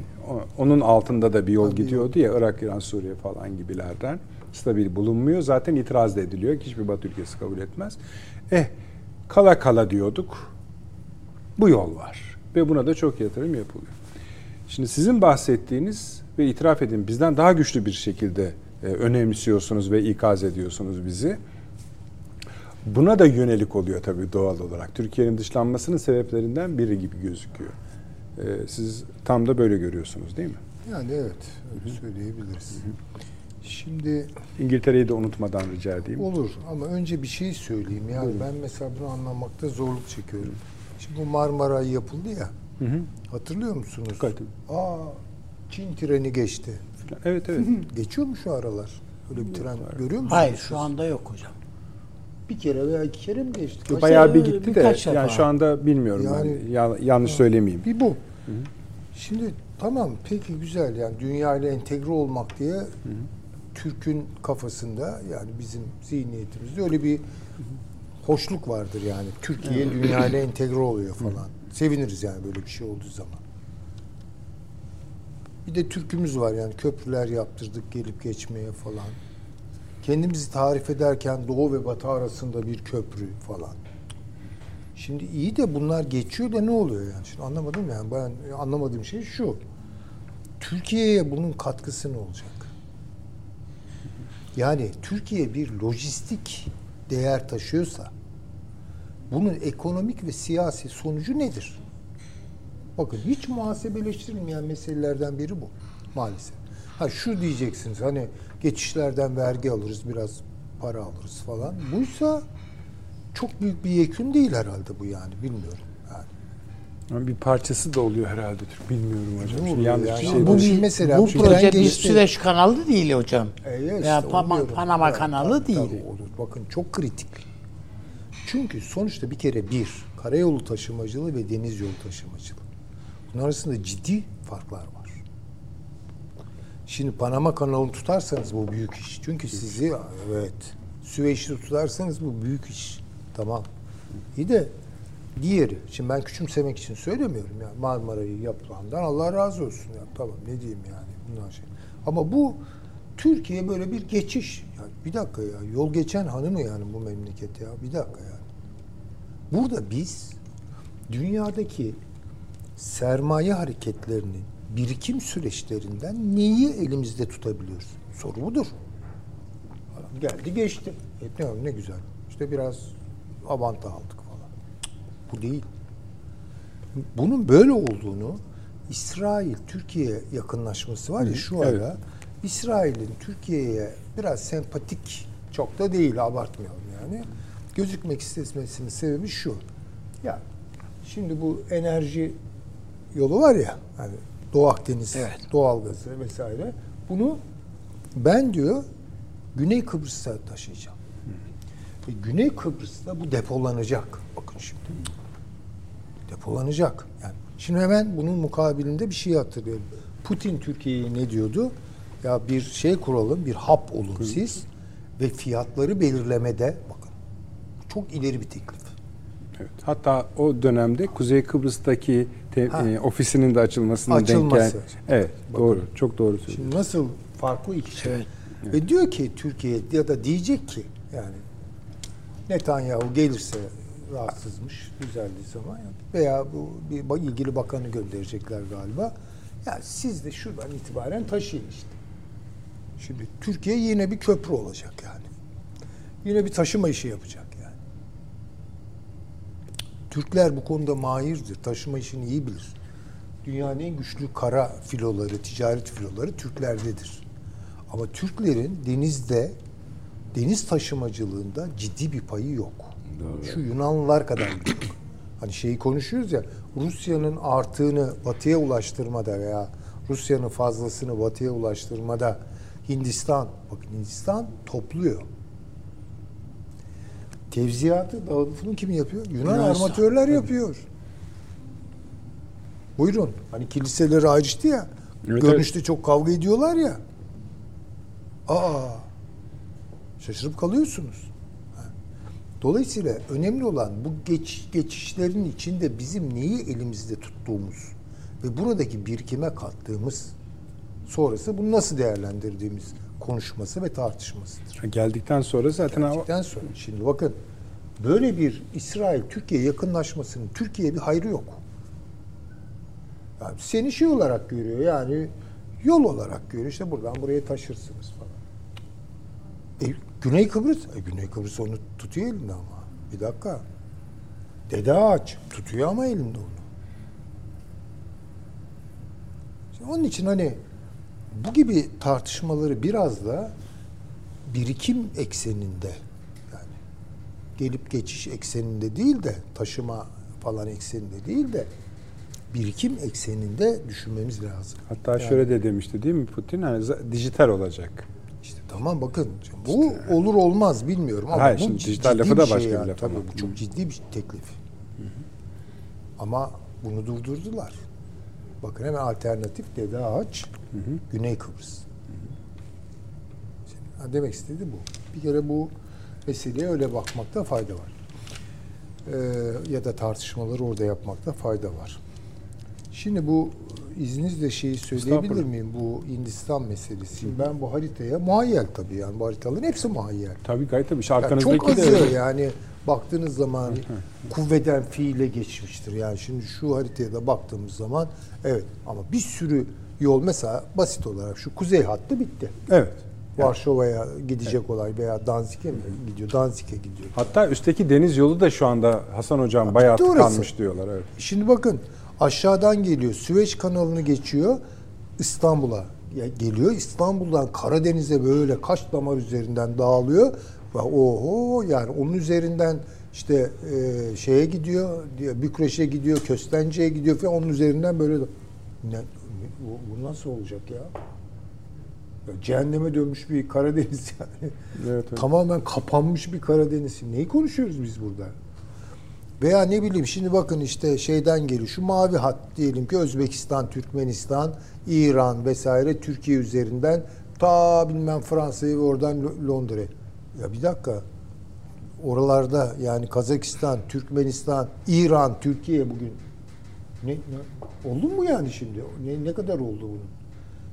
onun altında da bir yol Tabii. gidiyordu ya Irak, İran, Suriye falan gibilerden stabil bulunmuyor. Zaten itiraz da ediliyor. Hiçbir Batı ülkesi kabul etmez. Eh kala kala diyorduk. Bu yol var ve buna da çok yatırım yapılıyor. Şimdi sizin bahsettiğiniz ve itiraf edin bizden daha güçlü bir şekilde e, önemsiyorsunuz ve ikaz ediyorsunuz bizi. Buna da yönelik oluyor tabii doğal olarak. Türkiye'nin dışlanmasının sebeplerinden biri gibi gözüküyor. E, siz tam da böyle görüyorsunuz değil mi? Yani evet, öyle söyleyebiliriz. Şimdi İngiltere'yi de unutmadan rica edeyim. olur ama önce bir şey söyleyeyim. Yani ben mesela bunu anlamakta zorluk çekiyorum. Şimdi bu Marmara yapıldı ya. Hı hı. Hatırlıyor musunuz? Gayet. Aa, Çin treni geçti. Evet evet. Geçiyor mu şu aralar? Öyle bir tren görüyor musunuz? Hayır şu anda yok hocam. Bir kere veya iki kere mi geçti? Kaç- Bayağı bir gitti de birkaç defa. yani şu anda bilmiyorum Yani- ben. Ya- yanlış söylemeyeyim. Bir bu. Şimdi tamam peki güzel yani dünya ile entegre olmak diye Türk'ün kafasında yani bizim zihniyetimizde öyle bir hoşluk vardır yani. Türkiye dünya ile entegre oluyor falan. Seviniriz yani böyle bir şey olduğu zaman. Bir de Türk'ümüz var yani köprüler yaptırdık gelip geçmeye falan. Kendimizi tarif ederken Doğu ve Batı arasında bir köprü falan. Şimdi iyi de bunlar geçiyor da ne oluyor yani? Şimdi anlamadım yani. Ben anlamadığım şey şu. Türkiye'ye bunun katkısı ne olacak? Yani Türkiye bir lojistik değer taşıyorsa bunun ekonomik ve siyasi sonucu nedir? Bakın hiç muhasebeleştirilmeyen meselelerden biri bu maalesef. Ha şu diyeceksiniz hani geçişlerden vergi alırız biraz para alırız falan. Buysa çok büyük bir yekün değil herhalde bu yani bilmiyorum. Yani. Ama bir parçası da oluyor herhalde Türk. Bilmiyorum hocam. Şimdi yanlış yani? şey Bu bir- mesela bu proje bir geçti. Süveyş kanalı değil hocam. E, ya işte Panama-. Panama Evet, kanalı tabii, değil. tabii olur. Bakın çok kritik. Çünkü sonuçta bir kere bir, karayolu taşımacılığı ve deniz yolu taşımacılığı. Bunun arasında ciddi farklar var. Şimdi Panama kanalını tutarsanız bu büyük iş. Çünkü sizi evet Süveyş'i tutarsanız bu büyük iş. Tamam. İyi de Diğeri, şimdi ben küçümsemek için söylemiyorum yani Marmara'yı yapılandan Allah razı olsun ya tamam ne diyeyim yani bunlar şey. Ama bu Türkiye böyle bir geçiş. Ya bir dakika ya yol geçen hanı mı yani bu memleket ya bir dakika yani. Burada biz dünyadaki sermaye hareketlerinin birikim süreçlerinden neyi elimizde tutabiliyoruz? Soru budur. Adam geldi geçti. E, ne, ne güzel. İşte biraz avanta aldık falan. Bu değil. Bunun böyle olduğunu İsrail Türkiye yakınlaşması var ya şu evet. ara İsrail'in Türkiye'ye biraz sempatik çok da değil abartmayalım yani. Gözükmek istemesinin sebebi şu. Ya şimdi bu enerji yolu var ya hani Doğu Akdeniz Evet. doğalgazı vesaire. Bunu ben diyor Güney Kıbrıs'a taşıyacağım. Ve Güney Kıbrıs'ta bu depolanacak. Bakın şimdi. Depolanacak. Yani şimdi hemen bunun mukabilinde bir şey hatırlıyorum. Putin Türkiye'ye ne diyordu? Ya bir şey kuralım, bir hap olun siz ve fiyatları belirlemede bakın. Çok ileri bir teklif. Evet. Hatta o dönemde Kuzey Kıbrıs'taki te- Ha. e, ofisinin de açılmasına denk Açılması. gel. Evet, Bakın. doğru. Çok doğru söylüyorsun. Şimdi nasıl farklı iki şey. Ve diyor ki Türkiye ya da diyecek ki yani Netanyahu gelirse rahatsızmış düzeldiği zaman veya bu bir ilgili bakanı gönderecekler galiba. Ya siz de şuradan itibaren taşıyın işte. Şimdi Türkiye yine bir köprü olacak yani. Yine bir taşıma işi yapacak. Türkler bu konuda mahirdir. Taşıma işini iyi bilir. Dünyanın en güçlü kara filoları, ticaret filoları Türklerdedir. Ama Türklerin denizde, deniz taşımacılığında ciddi bir payı yok. Şu Yunanlılar kadar yok. Hani şeyi konuşuyoruz ya, Rusya'nın artığını batıya ulaştırmada veya Rusya'nın fazlasını batıya ulaştırmada Hindistan, bakın Hindistan topluyor. Tevziyatı, dağıtımını kim yapıyor? Yunan Yunanistan. armatörler yapıyor. Buyurun. Hani kiliseleri ayrıştı ya. Evet, görünüşte çok kavga ediyorlar ya. Aa. Şaşırıp kalıyorsunuz. Dolayısıyla önemli olan bu geç, geçişlerin içinde bizim neyi elimizde tuttuğumuz ve buradaki birikime kattığımız sonrası bunu nasıl değerlendirdiğimiz konuşması ve tartışmasıdır. Geldikten sonra zaten Geldikten sonra şimdi bakın böyle bir İsrail Türkiye yakınlaşmasının Türkiye'ye bir hayrı yok. Yani seni şey olarak görüyor yani yol olarak görüyor. İşte buradan buraya taşırsınız falan. E, Güney Kıbrıs, e, Güney Kıbrıs onu tutuyor elinde ama. Bir dakika. Dede Ağaç tutuyor ama elinde onu. Şimdi onun için hani bu gibi tartışmaları biraz da birikim ekseninde yani gelip geçiş ekseninde değil de taşıma falan ekseninde değil de birikim ekseninde düşünmemiz lazım. hatta Yani şöyle de demişti değil mi Putin? Hani dijital olacak. işte tamam bakın bu olur olmaz bilmiyorum ama Hayır, bu şimdi dijital lafı da şey başka bir laf Tabii bu çok Hı. ciddi bir teklif. Ama bunu durdurdular. Bakın hemen alternatif Dede Ağaç, Güney Kıbrıs. Şimdi, ha, demek istedi bu. Bir kere bu meseleye öyle bakmakta fayda var. Ee, ya da tartışmaları orada yapmakta fayda var. Şimdi bu izninizle şeyi söyleyebilir miyim? Bu Hindistan meselesi. Ben bu haritaya muhayyel tabii yani bu haritaların hepsi muhayyel. Tabii gayet tabii. İşte Yani çok de azı öyle. yani baktığınız zaman kuvveden fiile geçmiştir. Yani şimdi şu haritaya da baktığımız zaman evet ama bir sürü yol mesela basit olarak şu kuzey hattı bitti. Evet. Varşova'ya gidecek olay veya Danzig'e mi gidiyor? Danzig'e gidiyor. Hatta üstteki deniz yolu da şu anda Hasan Hocam bayağı bitti orası. tıkanmış diyorlar. Evet. Şimdi bakın aşağıdan geliyor. Süveyş kanalını geçiyor. İstanbul'a geliyor. İstanbul'dan Karadeniz'e böyle kaç damar üzerinden dağılıyor. Ve oho yani onun üzerinden işte e, şeye gidiyor, diye Bükreş'e gidiyor, Köstence'ye gidiyor falan onun üzerinden böyle ne, bu, bu nasıl olacak ya? ya? Cehenneme dönmüş bir Karadeniz yani. Evet, evet. Tamamen kapanmış bir Karadeniz. Neyi konuşuyoruz biz burada? Veya ne bileyim şimdi bakın işte şeyden geliyor. Şu mavi hat diyelim ki Özbekistan, Türkmenistan, İran vesaire Türkiye üzerinden ta bilmem Fransa'ya ve oradan Lo- Londra'ya. Ya bir dakika. oralarda yani Kazakistan, Türkmenistan, İran, Türkiye bugün ne, ne oldu mu yani şimdi? Ne, ne kadar oldu bunun?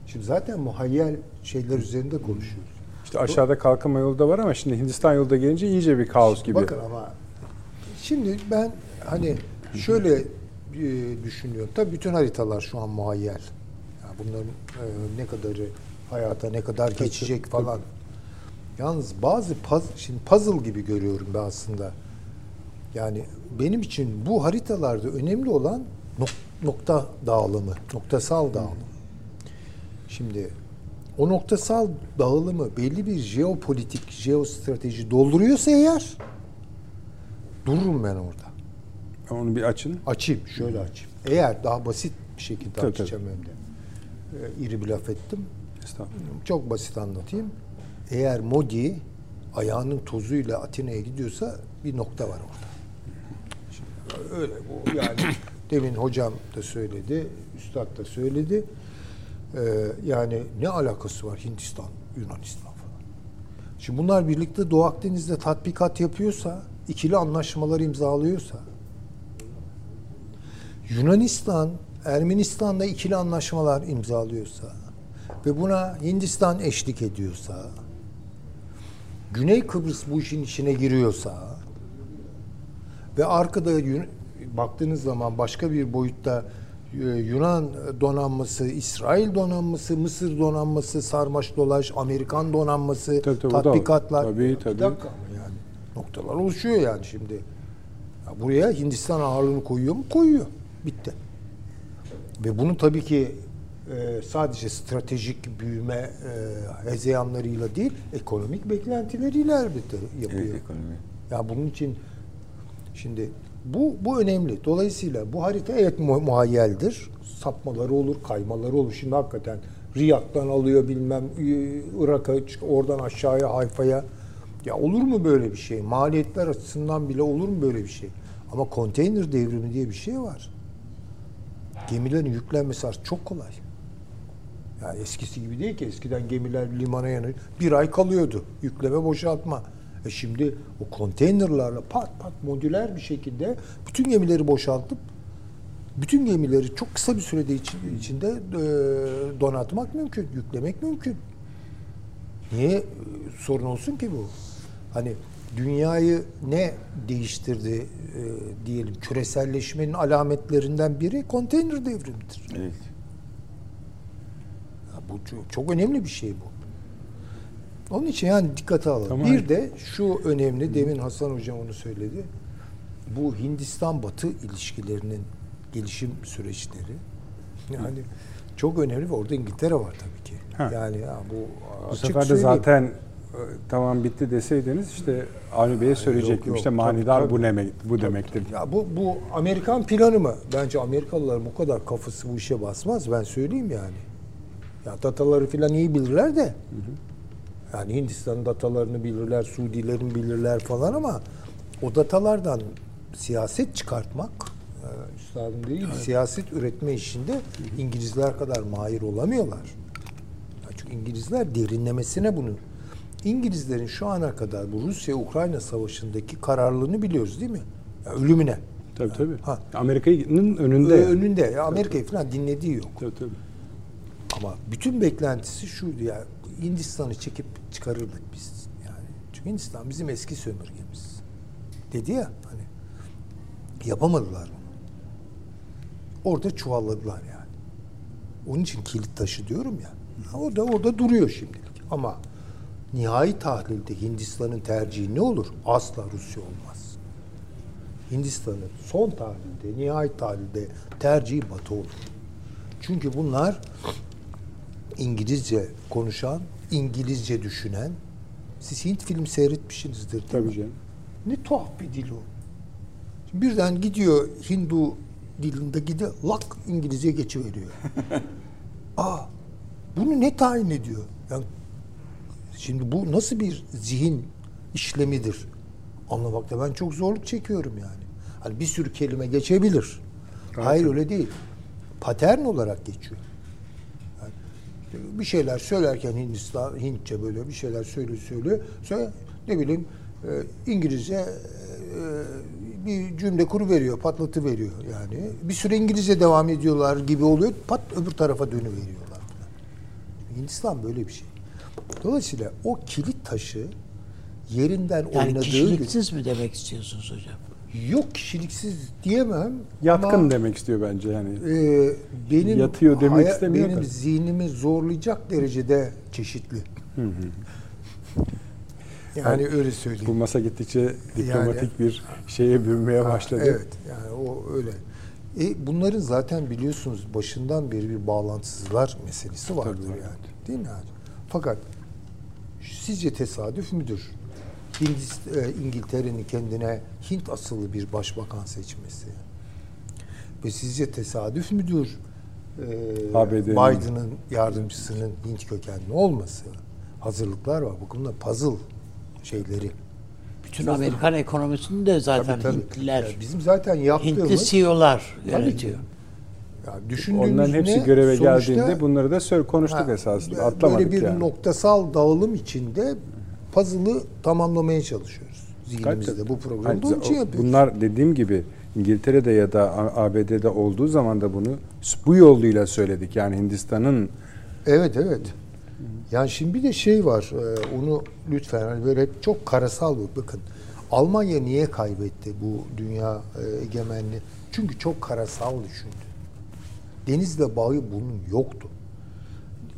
Şimdi zaten muhayyel şeyler üzerinde konuşuyoruz. İşte aşağıda kalkınma yolu da var ama şimdi Hindistan yolu da gelince iyice bir kaos gibi. Bakın ama şimdi ben hani şöyle e, düşünüyorum. Tabii bütün haritalar şu an muhayyel. Yani bunların e, ne kadarı hayata ne kadar geçecek falan. Yalnız bazı puzzle, şimdi puzzle gibi görüyorum ben aslında. Yani benim için bu haritalarda önemli olan nok- nokta dağılımı, noktasal dağılım. Şimdi o noktasal dağılımı belli bir jeopolitik, jeostrateji dolduruyorsa eğer dururum ben orada. Onu bir açın. Açayım, şöyle açayım. Eğer daha basit bir şekilde Tabii, açacağım hem de. Ee, iri bir laf ettim. Estağfurullah. Çok basit anlatayım. Eğer Modi ayağının tozuyla Atina'ya gidiyorsa bir nokta var orada. Şimdi öyle bu yani demin hocam da söyledi, üstad da söyledi. Ee, yani ne alakası var Hindistan, Yunanistan falan. Şimdi bunlar birlikte Doğu Akdeniz'de tatbikat yapıyorsa, ikili anlaşmalar imzalıyorsa, Yunanistan, Ermenistan'da ikili anlaşmalar imzalıyorsa ve buna Hindistan eşlik ediyorsa, Güney Kıbrıs bu işin içine giriyorsa ve arkada baktığınız zaman başka bir boyutta e, Yunan donanması, İsrail donanması, Mısır donanması, sarmaş dolaş, Amerikan donanması, Tabii, tabii, tatbikatlar. Tabii, Bir tabii. dakika ama yani noktalar oluşuyor yani şimdi. Ya buraya Hindistan ağırlığını koyuyor mu? Koyuyor. Bitti. Ve bunu tabii ki e, sadece stratejik büyüme e, hezeyanlarıyla değil, ekonomik beklentileriyle elbette yapıyor. Evet, ekonomi. Ya bunun için şimdi bu bu önemli. Dolayısıyla bu harita evet mu- muhayyeldir. Sapmaları olur, kaymaları olur. Şimdi hakikaten Riyad'dan alıyor bilmem Irak'a oradan aşağıya Hayfa'ya. Ya olur mu böyle bir şey? Maliyetler açısından bile olur mu böyle bir şey? Ama konteyner devrimi diye bir şey var. Gemilerin yüklenmesi çok kolay. Yani eskisi gibi değil ki. Eskiden gemiler limana yanıyor. Bir ay kalıyordu. Yükleme boşaltma. E şimdi o konteynerlarla pat pat modüler bir şekilde bütün gemileri boşaltıp bütün gemileri çok kısa bir sürede içi- içinde e, donatmak mümkün, yüklemek mümkün. Niye e, sorun olsun ki bu? Hani dünyayı ne değiştirdi e, diyelim küreselleşmenin alametlerinden biri konteyner devrimidir. Evet. Bu çok, önemli bir şey bu. Onun için yani dikkate alalım. Tamam. Bir de şu önemli, demin Hasan Hocam onu söyledi. Bu Hindistan-Batı ilişkilerinin gelişim süreçleri yani çok önemli ve orada İngiltere var tabii ki. Ha. Yani ya bu Bu sefer de söyleyeyim. zaten e, tamam bitti deseydiniz işte Avni Bey'e söyleyecektim. işte manidar tabii. bu ne bu demektir. Ya bu bu Amerikan planı mı? Bence Amerikalılar bu kadar kafası bu işe basmaz. Ben söyleyeyim yani. Ya dataları falan iyi bilirler de. Yani Hindistan'ın datalarını bilirler, Suudilerin bilirler falan ama o datalardan siyaset çıkartmak e, üstadım değil, siyaset üretme işinde İngilizler kadar mahir olamıyorlar. Ya çünkü İngilizler derinlemesine bunu. İngilizlerin şu ana kadar bu Rusya-Ukrayna savaşındaki kararlılığını biliyoruz değil mi? Ya ölümüne. Tabii tabii. Ha. Amerika'nın önünde. Ö- önünde. Ya Amerika'yı falan dinlediği yok. Tabii tabii. Ama bütün beklentisi şuydu ya Hindistan'ı çekip çıkarırdık biz. Yani çünkü Hindistan bizim eski sömürgemiz. Dedi ya hani yapamadılar onu. Orada çuvalladılar yani. Onun için kilit taşı diyorum ya. Orada orada duruyor şimdilik. Ama nihai tahlilde Hindistan'ın tercihi ne olur? Asla Rusya olmaz. Hindistan'ın son tahlilde, nihai tahlilde tercihi Batı olur. Çünkü bunlar İngilizce konuşan, İngilizce düşünen, siz Hint film seyretmişsinizdir Tabii canım. Ne tuhaf bir dil o. Şimdi birden gidiyor Hindu dilinde gidiyor, lak İngilizce geçiveriyor. Aa, bunu ne tayin ediyor? Yani şimdi bu nasıl bir zihin işlemidir? Anlamakta ben çok zorluk çekiyorum yani. Hani bir sürü kelime geçebilir. Hayır öyle değil. Patern olarak geçiyor. Yani bir şeyler söylerken Hindistan, Hintçe böyle bir şeyler söylüyor söylüyor. Sonra ne bileyim e, İngilizce e, bir cümle kuru veriyor, patlatı veriyor yani. Bir süre İngilizce devam ediyorlar gibi oluyor. Pat öbür tarafa dönüveriyorlar. falan. Hindistan böyle bir şey. Dolayısıyla o kilit taşı yerinden Yani oynadığı kişiliksiz mi demek istiyorsunuz hocam? Yok kişiliksiz diyemem. Yatkın ama, demek istiyor bence yani. e, benim Yatıyor demek haya- istemiyor Benim da. zihnimi zorlayacak derecede çeşitli. Yani öyle söyleyeyim. Bu masa gittikçe diplomatik bir şeye bürünmeye Ha, başladı. Evet yani o öyle. E, bunların zaten biliyorsunuz başından beri bir bağlantısızlar meselesi vardır Tabii, yani. Değil mi yani? Fakat sizce tesadüf müdür? E, İngiltere'nin kendine Hint asıllı bir başbakan seçmesi. Ve sizce tesadüf müdür? E. Biden'ın yardımcısının Hint kökenli olması. Hazırlıklar var. Bakın da puzzle şeyleri. Bütün Amerikan ekonomisini de zaten Tabii, tabii. Hintliler, Ya bizim zaten yaptığımız Hintli CEO'lar yönetiyor. Ya düşündüğünüz Onların hepsi ne? göreve Sonuçta- geldiğinde bunları da konuştuk Ha, esasında. böyle Atlamadık bir yani. noktasal dağılım içinde puzzle'ı tamamlamaya çalışıyoruz. Zihnimizde bu programda onun için yapıyoruz. Bunlar dediğim gibi İngiltere'de ya da ABD'de olduğu zaman da bunu bu yoluyla söyledik. Yani Hindistan'ın Evet evet. Yani şimdi bir de şey var. e, Onu lütfen hani böyle hep çok karasal bir bakın. Almanya niye kaybetti bu dünya e, egemenliği? Çünkü çok karasal düşündü. Denizle bağı bunun yoktu.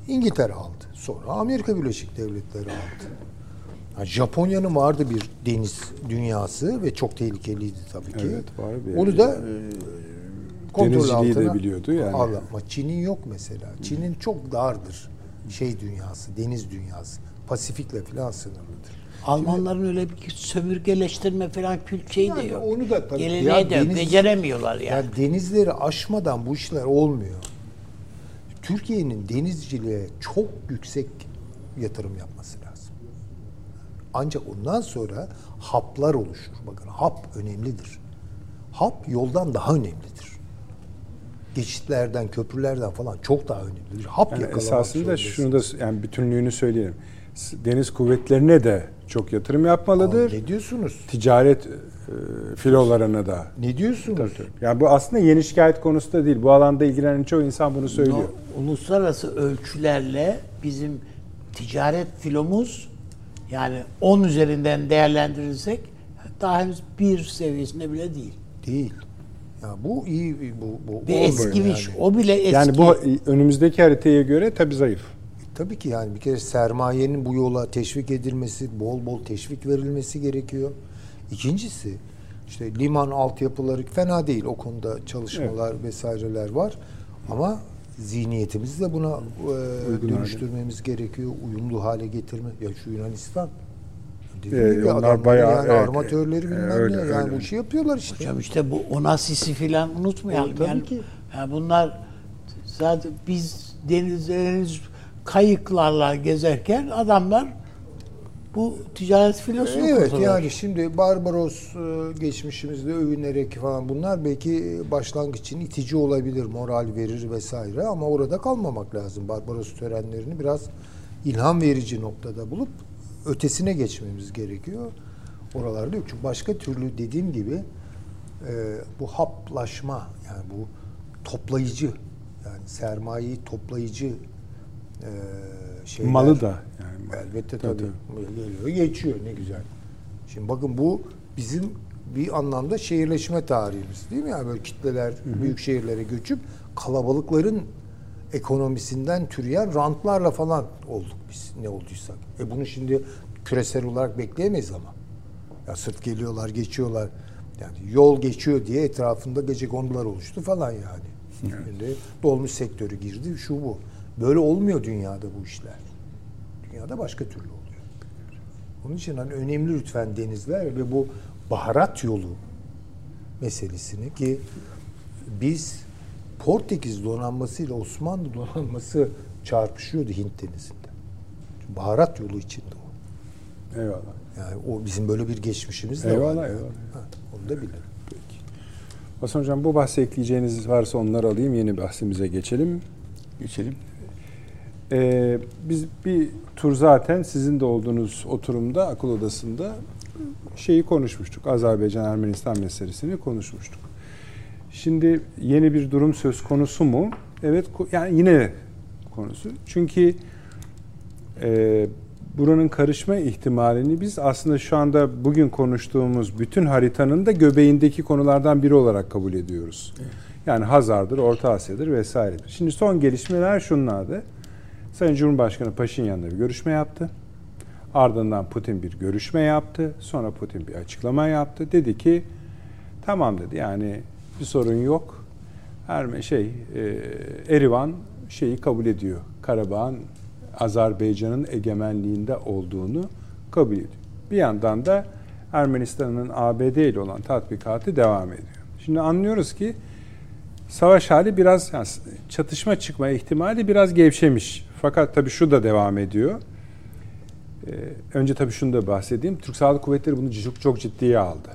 İngiltere aldı. Sonra Amerika Birleşik Devletleri aldı. Ha, Japonya'nın vardı bir deniz dünyası ve çok tehlikeliydi tabii ki. Evet, var bir- Onu da e, kontrol Denizciliği de altına biliyordu yani. Ama Çin'in yok mesela. Çin'in çok dardır şey dünyası, deniz dünyası. Pasifik'le falan sınırlıdır. Almanların öyle bir sömürgeleştirme falan kült şeyi de Yani yok. onu da tabii- Geleneği Ya de deniz- beceremiyorlar yani. Yani denizleri aşmadan bu işler olmuyor. Türkiye'nin denizciliğe çok yüksek yatırım yapması lazım. Ancak ondan sonra haplar oluşur. Bakın hap önemlidir. Hap yoldan daha önemlidir. Geçitlerden, köprülerden falan çok daha önemlidir. Hap yani yakalamak esasında zorundasın. şunu da yani bütünlüğünü söyleyelim. Deniz kuvvetlerine de çok yatırım yapmalıdır. Aa, Ne diyorsunuz? Ticaret e, filolarına da. Ne diyorsunuz? Yani bu aslında yeni şikayet konusu da değil. Bu alanda ilgilenen çoğu insan bunu söylüyor. No- uluslararası ölçülerle bizim ticaret filomuz yani 10 üzerinden değerlendirirsek daha henüz bir seviyesinde bile değil. Değil. Ya bu iyi bu bu Bir eskimiş. yani. O bile eski. Yani bu önümüzdeki haritaya göre tabii zayıf. Tabii ki yani bir kere sermayenin bu yola teşvik edilmesi, bol bol teşvik verilmesi gerekiyor. İkincisi işte liman altyapıları fena değil o konuda çalışmalar vesaireler var. Ama zihniyetimizi de buna e, dönüştürmemiz gerekiyor. Uyumlu hale getirme. Ya şu Yunanistan Ee, onlar bayağı, yani evet, armatörleri e, bilmem öyle, ne. Yani öyle. bu işi yapıyorlar işte. Hocam işte bu Onasis'i falan unutmayalım. Tabii yani, ki. yani bunlar zaten biz deniz, deniz kayıklarla gezerken adamlar bu ticaret filosunu Evet yani şimdi Barbaros e, geçmişimizde övünerek falan bunlar belki başlangıç için itici olabilir, moral verir vesaire ama orada kalmamak lazım. Barbaros törenlerini biraz ilham verici noktada bulup ötesine geçmemiz gerekiyor. Oralarda yok. Çünkü başka türlü dediğim gibi e, bu haplaşma yani bu toplayıcı yani sermayeyi toplayıcı e, şeyler. Malı da yani. Elbette Tabii, tabii. Geliyor, geçiyor ne güzel. Şimdi bakın bu bizim bir anlamda şehirleşme tarihimiz değil mi? Yani böyle kitleler büyük şehirlere göçüp kalabalıkların ekonomisinden türeyen rantlarla falan olduk biz ne olduysak. E bunu şimdi küresel olarak bekleyemeyiz ama. Ya sırf geliyorlar, geçiyorlar. Yani yol geçiyor diye etrafında gece kondular oluştu falan yani. Şimdi dolmuş sektörü girdi, şu bu. Böyle olmuyor dünyada bu işler. Dünyada başka türlü oluyor. Onun için hani önemli lütfen denizler ve bu baharat yolu meselesini ki biz Portekiz donanması ile Osmanlı donanması çarpışıyordu Hint denizinde. Baharat yolu içinde o. Eyvallah. Yani o bizim böyle bir geçmişimiz de Eyvallah, var. yani. eyvallah. Ha, onu da bilelim. Hasan Hocam bu bahse ekleyeceğiniz varsa onları alayım. Yeni bahsimize geçelim. Geçelim. Ee, biz bir tur zaten sizin de olduğunuz oturumda akıl odasında şeyi konuşmuştuk. Azerbaycan-Ermenistan meselesini konuşmuştuk. Şimdi yeni bir durum söz konusu mu? Evet, yani yine konusu. Çünkü e, buranın karışma ihtimalini biz aslında şu anda bugün konuştuğumuz bütün haritanın da göbeğindeki konulardan biri olarak kabul ediyoruz. Yani Hazar'dır, Orta Asya'dır vesairedir. Şimdi son gelişmeler şunlardı. Sayın Cumhurbaşkanı Paşinyan'la bir görüşme yaptı. Ardından Putin bir görüşme yaptı. Sonra Putin bir açıklama yaptı. Dedi ki tamam dedi yani bir sorun yok. Erme şey e, Erivan şeyi kabul ediyor. Karabağ'ın Azerbaycan'ın egemenliğinde olduğunu kabul ediyor. Bir yandan da Ermenistan'ın ABD ile olan tatbikatı devam ediyor. Şimdi anlıyoruz ki savaş hali biraz yani çatışma çıkma ihtimali biraz gevşemiş. Fakat tabii şu da devam ediyor. Ee, önce tabii şunu da bahsedeyim. Türk Sağlık Kuvvetleri bunu çok, çok ciddiye aldı.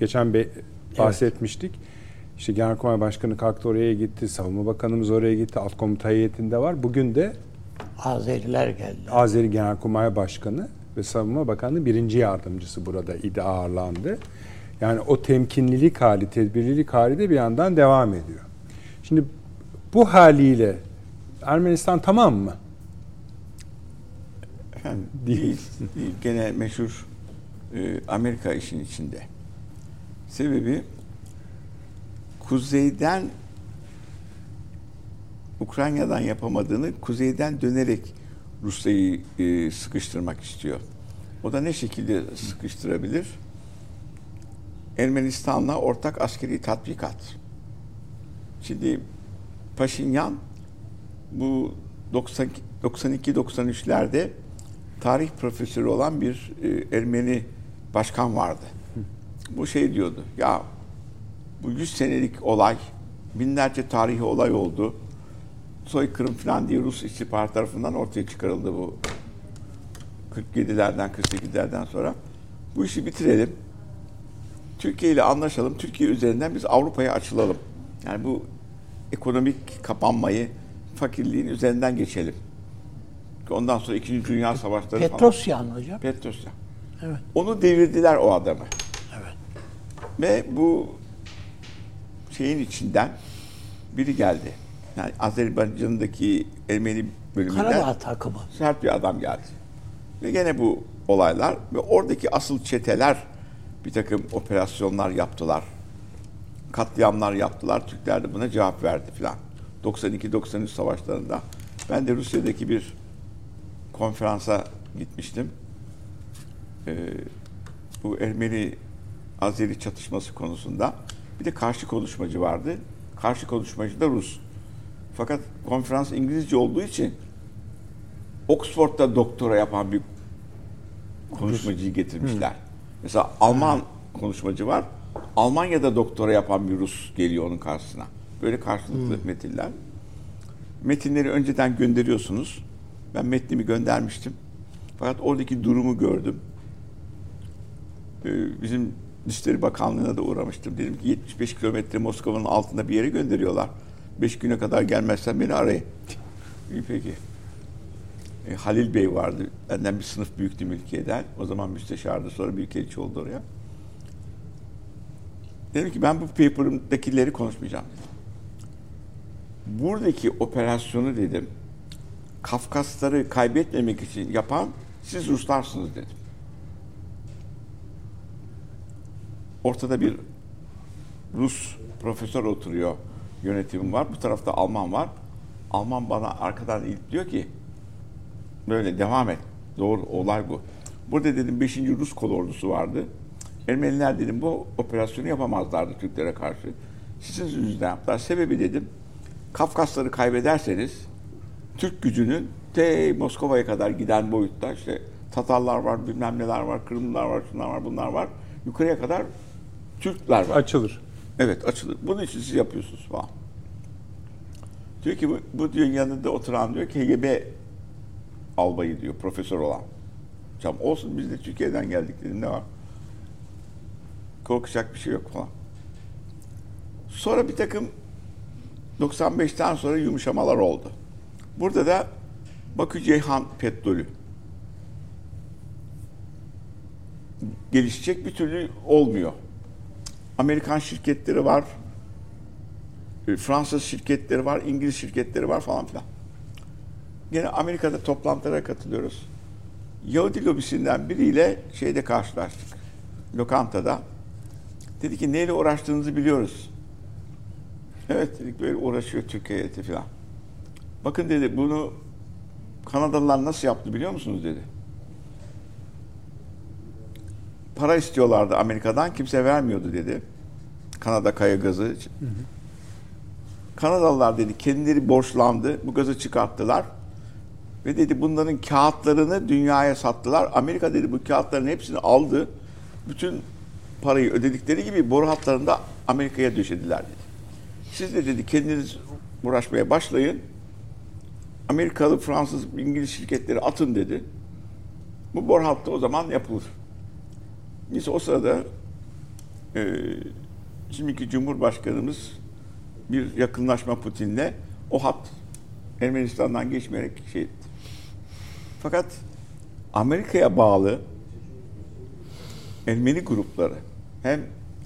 Geçen be, bahsetmiştik. Evet. İşte Genelkurmay Başkanı kalktı oraya gitti. Savunma Bakanımız oraya gitti. Alt komuta heyetinde var. Bugün de Azeriler geldi. Azeri Genelkurmay Başkanı ve Savunma Bakanı birinci yardımcısı burada idi ağırlandı. Yani o temkinlilik hali, tedbirlilik hali de bir yandan devam ediyor. Şimdi bu haliyle Ermenistan tamam mı? Efendim değil. değil. Gene meşhur e, Amerika işin içinde. Sebebi kuzeyden Ukrayna'dan yapamadığını kuzeyden dönerek Rusya'yı e, sıkıştırmak istiyor. O da ne şekilde sıkıştırabilir? Ermenistan'la ortak askeri tatbikat. Şimdi Paşinyan bu 92-93'lerde tarih profesörü olan bir e, Ermeni başkan vardı. Bu şey diyordu. Ya bu 100 senelik olay binlerce tarihi olay oldu. Soykırım falan diye Rus istihbarat tarafından ortaya çıkarıldı bu 47'lerden 48'lerden sonra. Bu işi bitirelim. Türkiye ile anlaşalım. Türkiye üzerinden biz Avrupa'ya açılalım. Yani bu ekonomik kapanmayı, fakirliğin üzerinden geçelim. Ondan sonra İkinci Dünya Savaşları Petrosyan falan. hocam. Petrosyan. Evet. Onu devirdiler o adamı. Evet. Ve bu şeyin içinden biri geldi. Yani Azerbaycan'daki Ermeni bölümünden Karabağ takımı. Sert bir adam geldi. Ve gene bu olaylar ve oradaki asıl çeteler bir takım operasyonlar yaptılar. Katliamlar yaptılar. Türkler de buna cevap verdi filan. 92-93 savaşlarında. Ben de Rusya'daki bir konferansa gitmiştim. Ee, bu Ermeni Azeri çatışması konusunda. Bir de karşı konuşmacı vardı. Karşı konuşmacı da Rus. Fakat konferans İngilizce olduğu için Oxford'da doktora yapan bir konuşmacıyı getirmişler. Hmm. Mesela Alman konuşmacı var. Almanya'da doktora yapan bir Rus geliyor onun karşısına. Böyle karşılıklı hmm. metinler. Metinleri önceden gönderiyorsunuz. Ben metnimi göndermiştim. Fakat oradaki durumu gördüm. Ee, bizim Dışişleri Bakanlığı'na da uğramıştım. Dedim ki 75 kilometre Moskova'nın altında bir yere gönderiyorlar. 5 güne kadar gelmezsen beni arayın. İyi peki. E, Halil Bey vardı. Benden bir sınıf büyüktü mülkiyeden. O zaman müsteşardı. Sonra büyükelçi oldu oraya. Dedim ki ben bu paper'ımdakileri konuşmayacağım dedim. Buradaki operasyonu dedim Kafkasları kaybetmemek için yapan siz Ruslarsınız dedim. Ortada bir Rus profesör oturuyor. Yönetimim var. Bu tarafta Alman var. Alman bana arkadan ilk diyor ki böyle devam et. Doğru olay bu. Burada dedim 5. Rus kol ordusu vardı. Ermeniler dedim bu operasyonu yapamazlardı Türklere karşı. Sizin yüzünüzden yaptılar. Sebebi dedim Kafkasları kaybederseniz Türk gücünün te Moskova'ya kadar giden boyutta işte Tatarlar var, bilmem neler var, Kırımlılar var, şunlar var, bunlar var. Yukarıya kadar Türkler var. Açılır. Evet açılır. Bunun için siz yapıyorsunuz falan. Diyor ki bu, bu diyor yanında oturan diyor ki HGB albayı diyor profesör olan. Tamam olsun biz de Türkiye'den geldik dedim ne var? Korkacak bir şey yok falan. Sonra bir takım 95'ten sonra yumuşamalar oldu. Burada da Bakü Ceyhan petrolü gelişecek bir türlü olmuyor. Amerikan şirketleri var, e, Fransız şirketleri var, İngiliz şirketleri var falan filan. Gene Amerika'da toplantılara katılıyoruz. Yahudi lobisinden biriyle şeyde karşılaştık. Lokantada. Dedi ki neyle uğraştığınızı biliyoruz. Evet dedik böyle uğraşıyor Türkiye heyeti falan. Bakın dedi bunu Kanadalılar nasıl yaptı biliyor musunuz dedi. Para istiyorlardı Amerika'dan kimse vermiyordu dedi. Kanada kaya gazı için. Kanadalılar dedi kendileri borçlandı. Bu gazı çıkarttılar. Ve dedi bunların kağıtlarını dünyaya sattılar. Amerika dedi bu kağıtların hepsini aldı. Bütün parayı ödedikleri gibi boru hatlarını da Amerika'ya döşediler dedi. Siz de dedi kendiniz uğraşmaya başlayın. Amerikalı, Fransız, İngiliz şirketleri atın dedi. Bu boru hattı o zaman yapılır. Neyse o sırada e, şimdiki Cumhurbaşkanımız bir yakınlaşma Putin'le o hat Ermenistan'dan geçmeyerek şey etti. Fakat Amerika'ya bağlı Ermeni grupları hem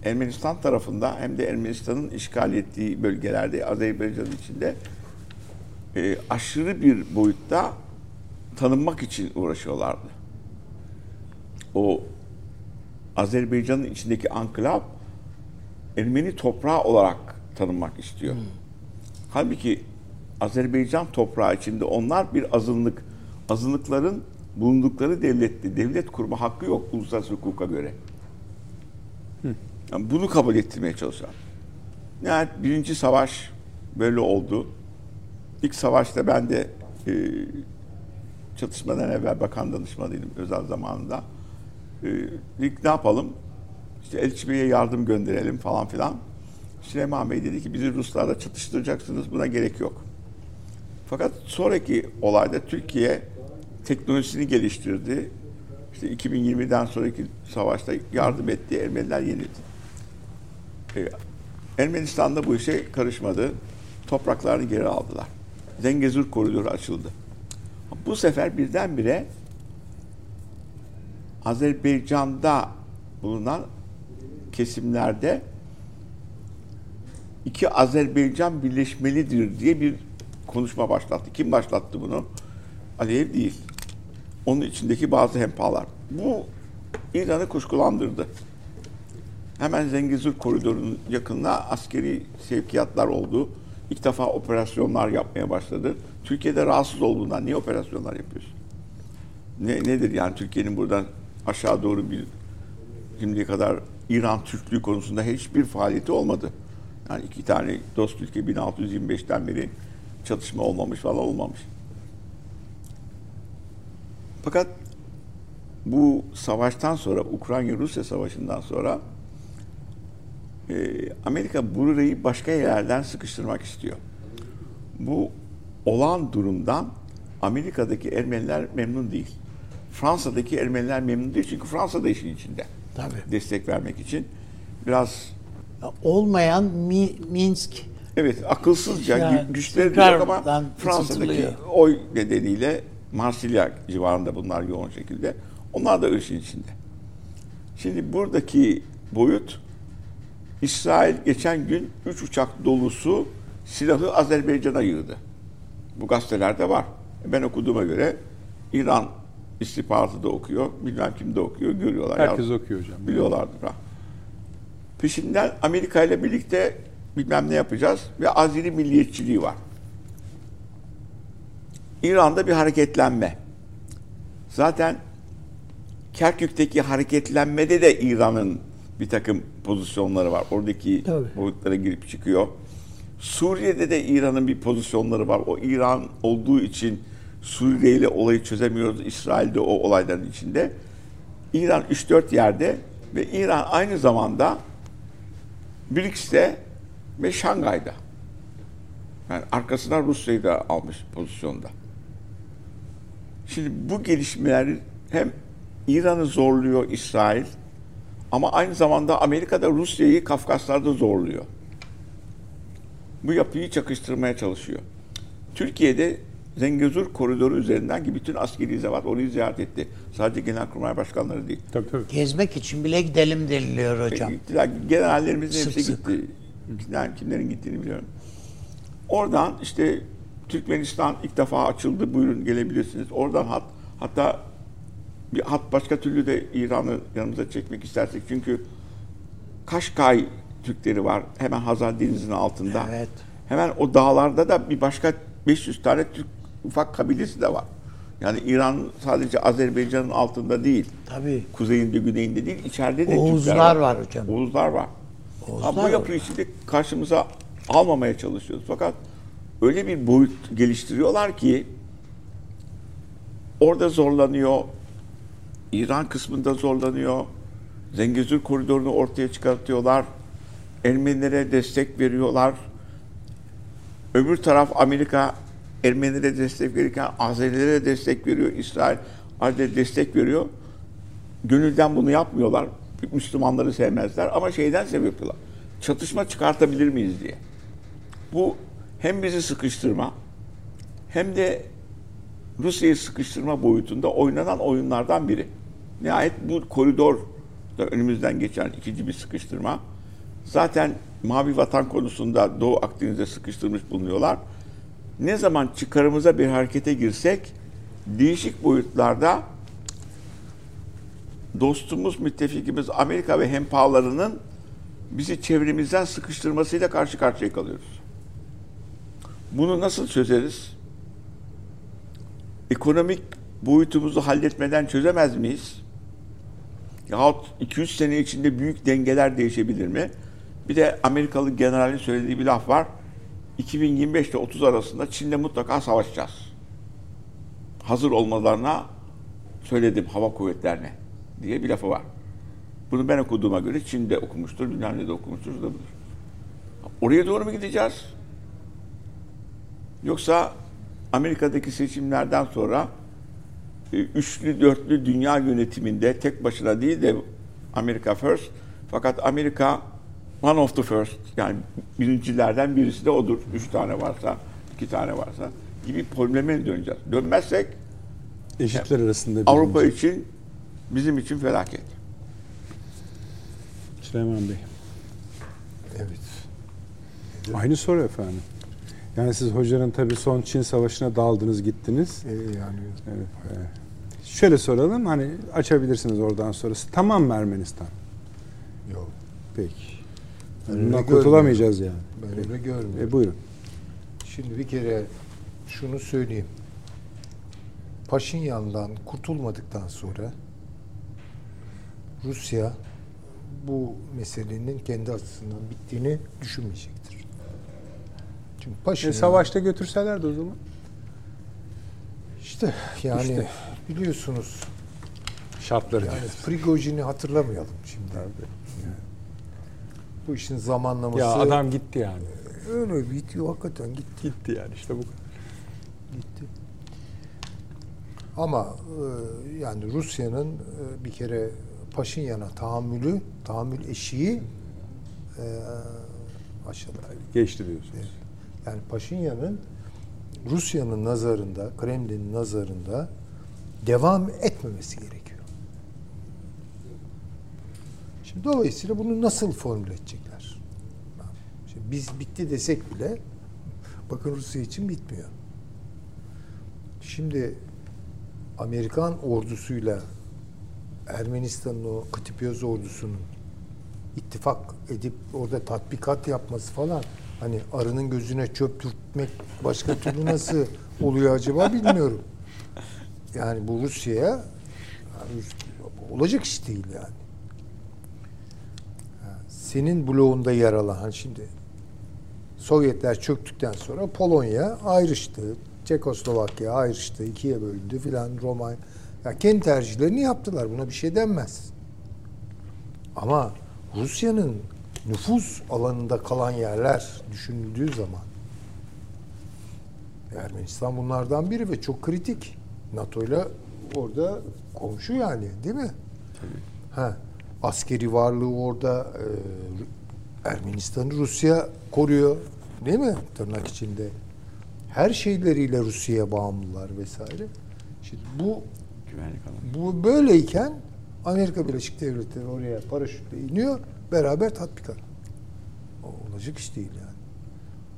Ermenistan tarafında hem de Ermenistan'ın işgal ettiği bölgelerde Azerbaycan içinde e, aşırı bir boyutta tanınmak için uğraşıyorlardı. O Azerbaycan'ın içindeki anklav Ermeni toprağı olarak tanınmak istiyor. Halbuki Azerbaycan toprağı içinde onlar bir azınlık. Azınlıkların bulundukları devlette devlet kurma hakkı yok uluslararası hukuka göre. Yani bunu kabul ettirmeye çalışıyorlar. Yani birinci savaş böyle oldu. İlk savaşta ben de e, çatışmadan evvel bakan danışmanıydım özel zamanında. E, ilk ne yapalım? İşte Elçi Bey'e yardım gönderelim falan filan. Süleyman Bey dedi ki bizi Ruslarla çatıştıracaksınız buna gerek yok. Fakat sonraki olayda Türkiye teknolojisini geliştirdi. İşte 2020'den sonraki savaşta yardım etti. Ermeniler yenildi. Ee, Ermenistan'da bu işe karışmadı. Topraklarını geri aldılar. Zengezur koridoru açıldı. Bu sefer birdenbire Azerbaycan'da bulunan kesimlerde iki Azerbaycan birleşmelidir diye bir konuşma başlattı. Kim başlattı bunu? Aliyev değil. Onun içindeki bazı hempalar. Bu İran'ı kuşkulandırdı. Hemen Zengezur koridorunun yakınına askeri sevkiyatlar oldu. İlk defa operasyonlar yapmaya başladı. Türkiye'de rahatsız olduğundan niye operasyonlar yapıyorsun? Ne, nedir yani Türkiye'nin buradan aşağı doğru bir şimdiye kadar İran Türklüğü konusunda hiçbir faaliyeti olmadı. Yani iki tane dost ülke 1625'ten beri çatışma olmamış falan olmamış. Fakat bu savaştan sonra, Ukrayna-Rusya savaşından sonra Amerika burayı başka yerlerden sıkıştırmak istiyor. Bu olan durumdan Amerika'daki Ermeniler memnun değil. Fransa'daki Ermeniler memnun değil çünkü Fransa da işin içinde. Tabii. Destek vermek için. Biraz Olmayan Mi- Minsk Evet, akılsızca gü- güçleri yok ama Fransa'daki oy nedeniyle Marsilya civarında bunlar yoğun şekilde. Onlar da işin içinde. Şimdi buradaki boyut İsrail geçen gün 3 uçak dolusu silahı Azerbaycan'a yığdı. Bu gazetelerde var. Ben okuduğuma göre İran istihbaratı da okuyor, bilmem kim de okuyor, görüyorlar. Herkes Ya- okuyor hocam. Biliyorlardır ha. Peşinden Amerika ile birlikte bilmem ne yapacağız ve Azeri milliyetçiliği var. İran'da bir hareketlenme. Zaten Kerkük'teki hareketlenmede de İran'ın bir takım pozisyonları var. Oradaki Tabii. boyutlara girip çıkıyor. Suriye'de de İran'ın bir pozisyonları var. O İran olduğu için Suriye ile olayı çözemiyoruz. İsrail'de o olayların içinde. İran 3-4 yerde ve İran aynı zamanda BRICS'te ve Şangay'da. Yani arkasına Rusya'yı da almış pozisyonda. Şimdi bu gelişmeler hem İran'ı zorluyor İsrail ama aynı zamanda Amerika da Rusya'yı Kafkaslar'da zorluyor. Bu yapıyı çakıştırmaya çalışıyor. Türkiye'de Zengezur koridoru üzerinden ki bütün askeri zevat orayı ziyaret etti. Sadece genelkurmay başkanları değil. Tabii tabii. Gezmek için bile gidelim deniliyor hocam. Gittiler. Generallerimizin hepsi sık. gitti. Kimler, kimlerin gittiğini biliyorum. Oradan işte Türkmenistan ilk defa açıldı. Buyurun gelebilirsiniz. Oradan hat, hatta bir hat başka türlü de İran'ı yanımıza çekmek istersek. Çünkü Kaşkay Türkleri var. Hemen Hazar Denizi'nin altında. Evet. Hemen o dağlarda da bir başka 500 tane Türk ufak kabilesi de var. Yani İran sadece Azerbaycan'ın altında değil. Tabii. Kuzeyinde, güneyinde değil, içeride de Oğuzlar Türkler var hocam. Oğuzlar var. Oğuzlar Ama bu var. yapıyı şimdi karşımıza almamaya çalışıyoruz. Fakat öyle bir boyut geliştiriyorlar ki orada zorlanıyor. İran kısmında zorlanıyor. Zengezur koridorunu ortaya çıkartıyorlar. Ermenilere destek veriyorlar. Öbür taraf Amerika Ermenilere destek verirken Azerilere destek veriyor. İsrail Azeri destek veriyor. Gönülden bunu yapmıyorlar. Müslümanları sevmezler ama şeyden seviyorlar. Çatışma çıkartabilir miyiz diye. Bu hem bizi sıkıştırma hem de Rusya'yı sıkıştırma boyutunda oynanan oyunlardan biri. Nihayet bu koridor da önümüzden geçen ikinci bir sıkıştırma. Zaten Mavi Vatan konusunda Doğu Akdeniz'e sıkıştırmış bulunuyorlar. Ne zaman çıkarımıza bir harekete girsek değişik boyutlarda dostumuz, müttefikimiz Amerika ve hempalarının bizi çevremizden sıkıştırmasıyla karşı karşıya kalıyoruz. Bunu nasıl çözeriz? Ekonomik boyutumuzu halletmeden çözemez miyiz? Yahut 2-3 sene içinde büyük dengeler değişebilir mi? Bir de Amerikalı generalin söylediği bir laf var. 2025 ile 30 arasında Çin'le mutlaka savaşacağız. Hazır olmalarına söyledim hava kuvvetlerine diye bir lafı var. Bunu ben okuduğuma göre Çin'de okumuştur, ne de okumuştur, da budur. Oraya doğru mu gideceğiz? Yoksa Amerika'daki seçimlerden sonra üçlü dörtlü dünya yönetiminde tek başına değil de Amerika first fakat Amerika one of the first yani birincilerden birisi de odur. Üç tane varsa, iki tane varsa gibi probleme döneceğiz. Dönmezsek Eşitler arasında Avrupa birinci. için bizim için felaket. Süleyman Bey. Evet. Aynı soru efendim. Yani siz hocanın tabii son Çin Savaşı'na daldınız gittiniz. Ee, yani Evet, evet. Şöyle soralım hani açabilirsiniz oradan sonrası. Tamam Ermenistan? yok. Peki. Öyle Bundan kurtulamayacağız yani. Ben öyle görmüyorum. E, buyurun. Şimdi bir kere şunu söyleyeyim. Paşinyan'dan kurtulmadıktan sonra Rusya bu meselenin kendi açısından bittiğini düşünmeyecektir. Çünkü E, Paşinyan savaşta götürselerdi o zaman. işte yani İşte. biliyorsunuz Şartları. yani Prigojin'i hatırlamayalım şimdi. Bu işin zamanlaması Ya adam gitti yani. öyle bitiyor hakikaten gitti. Gitti yani işte bu kadar. gitti. Ama e, yani Rusya'nın e, bir kere Paşinyan'a tahammülü, tahammül eşiği e, aşağıda. Geçti diyorsunuz. Yani Paşinyan'ın Rusya'nın nazarında, Kremlin'in nazarında devam etmemesi gerekiyor. Şimdi dolayısıyla bunu nasıl formüle edecekler? Şimdi biz bitti desek bile bakın Rusya için bitmiyor. Şimdi Amerikan ordusuyla Ermenistan'ın o Kıtıpyoz ordusunun ittifak edip orada tatbikat yapması falan hani arının gözüne çöp dürtmek başka türlü nasıl oluyor acaba bilmiyorum. Yani bu Rusya'ya olacak iş değil yani. Senin bloğunda yer alan hani şimdi Sovyetler çöktükten sonra Polonya ayrıştı. Çekoslovakya ayrıştı. ikiye bölündü filan Roma. Ya kendi tercihlerini yaptılar. Buna bir şey denmez. Ama Rusya'nın nüfus alanında kalan yerler düşünüldüğü zaman Ermenistan bunlardan biri ve çok kritik. NATO ile orada komşu yani değil mi? Ha, askeri varlığı orada e, Ermenistan'ı Rusya koruyor değil mi? Tırnak içinde. her şeyleriyle Rusya'ya bağımlılar vesaire. Şimdi bu Güvenlik alanı. bu böyleyken Amerika Birleşik Devletleri oraya paraşütle iniyor, beraber tatbikat. O olacak iş değil yani.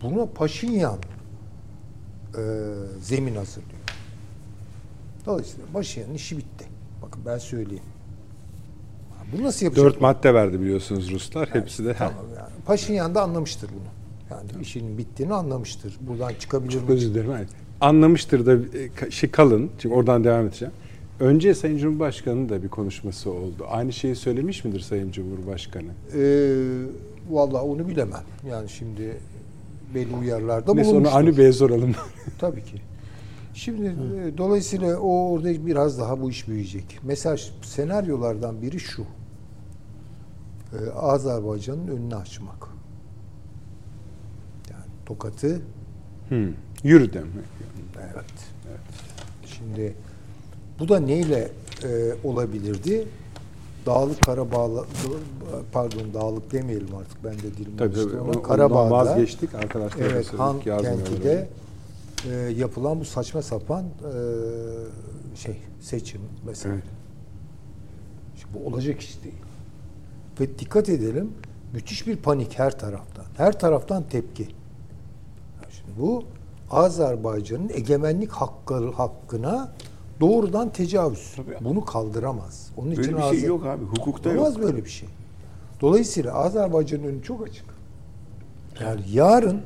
Buna Paşinyan e, zemin hazırlıyor. Dolayısıyla Paşinyan'ın işi bitti. Bakın ben söyleyeyim. Bu nasıl yapacak? Dört madde verdi biliyorsunuz Ruslar. Hepsi de Tamam yani. Paşinyan da anlamıştır bunu. Yani işinin bittiğini anlamıştır. Buradan çıkabilir Çok mi? özür dilerim. Anlamıştır da e, şey kalın. Çünkü oradan devam edeceğim. Önce Sayın Cumhurbaşkanı'nın da bir konuşması oldu. Aynı şeyi söylemiş midir Sayın Cumhurbaşkanı? Ee, vallahi onu bilemem. Yani şimdi belli uyarılarda Neyse onu bulunmuştur. Avni Bey'e soralım. Tabii ki. Şimdi e, dolayısıyla o orada biraz daha bu iş büyüyecek. Mesaj senaryolardan biri şu. Ee, Azerbaycan'ın önünü açmak. Yani Tokat'ı Hmm. Yürü demek. evet. Şimdi bu da neyle e, olabilirdi? Dağlık Karabağ'la pardon dağlık demeyelim artık ben de dilim Tabii tabii. Ondan Karabağ'da vazgeçtik arkadaşlar. da Evet, Han kentinde e, yapılan bu saçma sapan e, şey seçim mesela. Evet. Şimdi bu olacak iş değil. Ve dikkat edelim, müthiş bir panik her taraftan. Her taraftan tepki. Şimdi bu Azerbaycan'ın egemenlik hakkı, hakkına doğrudan tecavüz. Tabii. Bunu kaldıramaz. Onun Böyle için bir şey yok abi. Hukukta Olmaz yok. böyle bir şey. Dolayısıyla Azerbaycan'ın önü çok açık. Yani yarın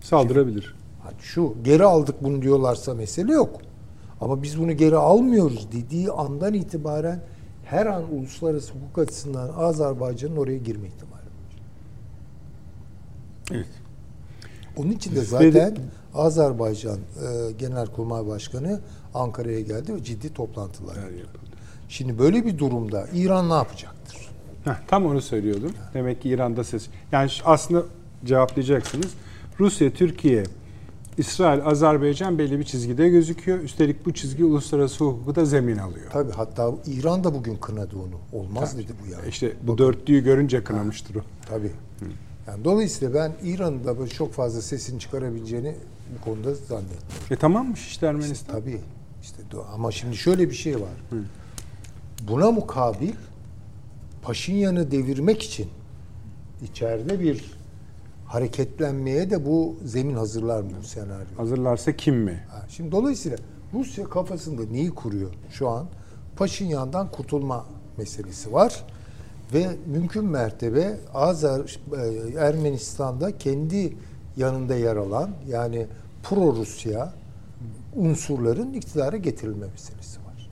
Saldırabilir. Şu geri aldık bunu diyorlarsa mesele yok. Ama biz bunu geri almıyoruz dediği andan itibaren her an uluslararası hukuk açısından Azerbaycan'ın oraya girme ihtimali var. Evet. Onun için de zaten Azerbaycan e, Genelkurmay Başkanı Ankara'ya geldi ve ciddi toplantılar yaptı. Şimdi böyle bir durumda İran ne yapacaktır? Heh, tam onu söylüyordum. Demek ki İran'da ses. Yani aslında cevaplayacaksınız. Rusya, Türkiye, İsrail, Azerbaycan belli bir çizgide gözüküyor. Üstelik bu çizgi uluslararası hukuku da zemin alıyor. Tabii hatta İran da bugün kınadı onu. Olmaz dedi bu yani. İşte bu dörtlüyü görünce kınamıştır o. Tabii. Yani dolayısıyla ben İran'ın da böyle çok fazla sesini çıkarabileceğini bu konuda zannetmiyorum. E tamammış işte Ermenistan. Tabii. İşte ama şimdi şöyle bir şey var. Buna mukabil Paşinyan'ı devirmek için içeride bir hareketlenmeye de bu zemin hazırlar mı bu senaryo? Hazırlarsa kim mi? Ha, Şimdi dolayısıyla Rusya kafasında neyi kuruyor şu an? Paşinyan'dan kurtulma meselesi var ve mümkün mertebe Azer e, Ermenistan'da kendi yanında yer alan yani pro Rusya unsurların iktidara getirilme meselesi var.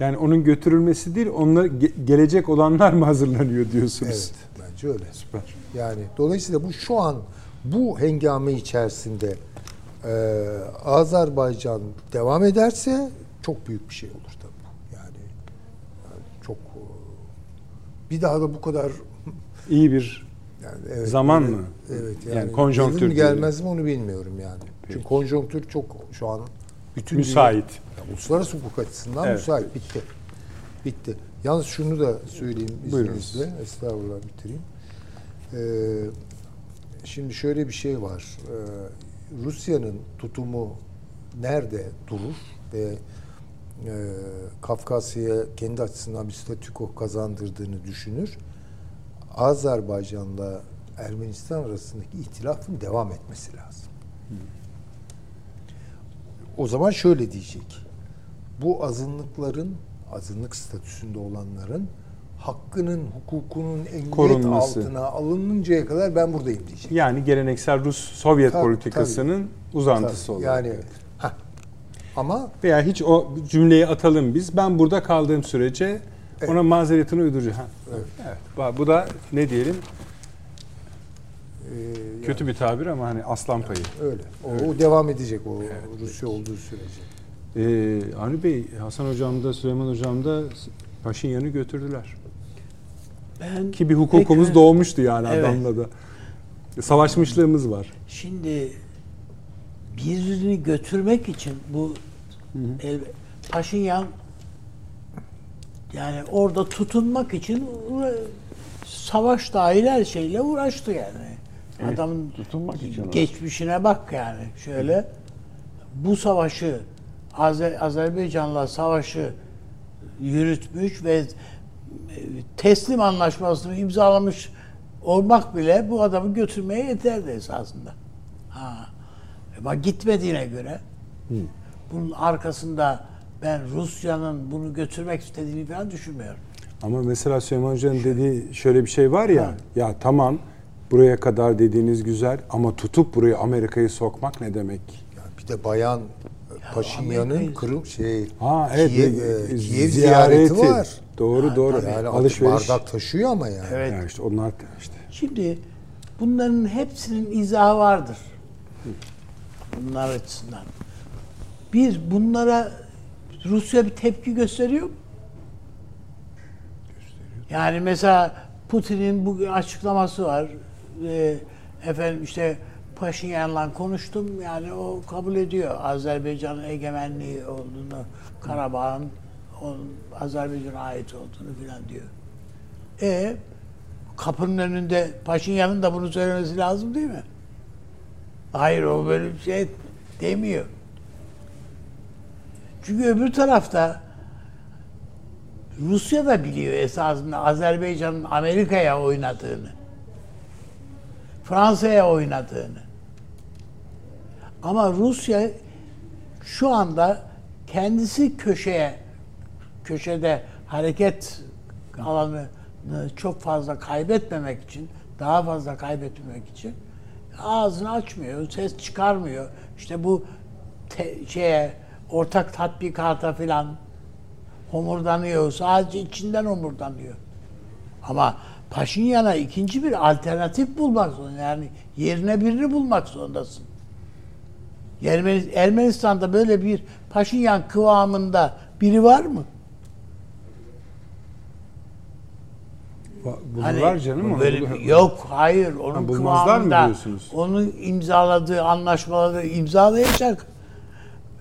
Yani onun götürülmesi değil, onlar ge- gelecek olanlar mı hazırlanıyor diyorsunuz? Evet, bence öyle. Süper. Yani dolayısıyla bu şu an bu hengame içerisinde e, Azerbaycan devam ederse çok büyük bir şey olur tabii. Yani, yani çok e, bir daha da bu kadar İyi bir yani evet, Zaman evet, mı? Evet. Yani Yani, konjonktür gelmez mi onu bilmiyorum yani. Çünkü konjonktür çok şu an bütün müsait. dünya- uluslararası hukuk açısından Evet. müsait. Bitti. Bitti. Yalnız şunu da söyleyeyim izninizle. Estağfurullah bitireyim. Ee, şimdi şöyle bir şey var. Ee, Rusya'nın tutumu nerede durur ve e, Kafkasya'ya kendi açısından bir statüko kazandırdığını düşünür. Azerbaycan'la Ermenistan arasındaki ihtilafın devam etmesi lazım. O zaman şöyle diyecek. Bu azınlıkların, azınlık statüsünde olanların hakkının, hukukunun emniyet altına alınıncaya kadar ben buradayım diyecek. Yani geleneksel Rus Sovyet Tabii, politikasının uzantısı Tabii, olarak. Yani heh. ama Veya hiç o cümleyi atalım biz. Ben burada kaldığım sürece ona mazeretini uyduracağım. Evet. Bu- Bu da ne diyelim? E, yani Kötü bir tabir ama hani aslan payı. öyle. O, o devam edecek o Rusya olduğu sürece. Ee, Avni Bey, Hasan Hocam da Süleyman Hocam da Paşinyan'ı götürdüler. Ben Ki bir hukukumuz Peki- doğmuştu yani Evet. adamla da. Savaşmışlığımız var. Şimdi birini götürmek için bu el, Paşinyan yani orada tutunmak için savaş dahil her şeyle uğraştı yani. Adamın tutunmak için. geçmişine bak yani şöyle. Bu savaşı Azer Azerbaycan'la savaşı yürütmüş ve e, teslim anlaşmasını imzalamış olmak bile bu adamı götürmeye yeterdi esasında. Ha. Ama gitmediğine göre bunun arkasında ben Rusya'nın bunu götürmek istediğini falan düşünmüyorum. Ama mesela Süleyman Hoca'nın dediği şöyle bir şey var ya. Ya tamam buraya kadar dediğiniz güzel ama tutup buraya Amerika'yı sokmak ne demek? Ya bir de bayan Paşinyan'ın Kırım şey Ha evet. Kiev, bir- e, Kiev ziyareti var. Doğru doğru. Yani Alışveriş. bardak taşıyor ama yani. Evet. Yani işte onlar işte. Şimdi bunların hepsinin izahı vardır. Bunlar açısından. Bir, bunlara Rusya bir tepki gösteriyor mu? Yani mesela Putin'in bugün açıklaması var. Ee, efendim işte Paşinyan'la konuştum. Yani o kabul ediyor Azerbaycan'ın egemenliği olduğunu, Karabağ'ın Azerbaycan'a ait olduğunu filan diyor. E kapının önünde Paşinyan'ın da bunu söylemesi lazım değil mi? Hayır o böyle bir şey demiyor. Çünkü öbür tarafta Rusya da biliyor esasında Azerbaycan'ın Amerika'ya oynadığını. Fransa'ya oynadığını. Ama Rusya şu anda kendisi köşeye köşede hareket alanını çok fazla kaybetmemek için, daha fazla kaybetmemek için ağzını açmıyor, ses çıkarmıyor. İşte bu te- şeye ortak tatbikata filan homurdanıyor. Sadece içinden homurdanıyor. Ama Paşinyan'a ikinci bir alternatif bulmak zorunda. Yani yerine birini bulmak zorundasın. Ermeni- Ermenistan'da böyle bir Paşinyan kıvamında biri var mı? Va- Hani Bulurlar canım. onu Böyle bulur- yok, hayır. Onun Ha, bulmazlar mı kıvamında diyorsunuz? onun imzaladığı anlaşmaları imzalayacak.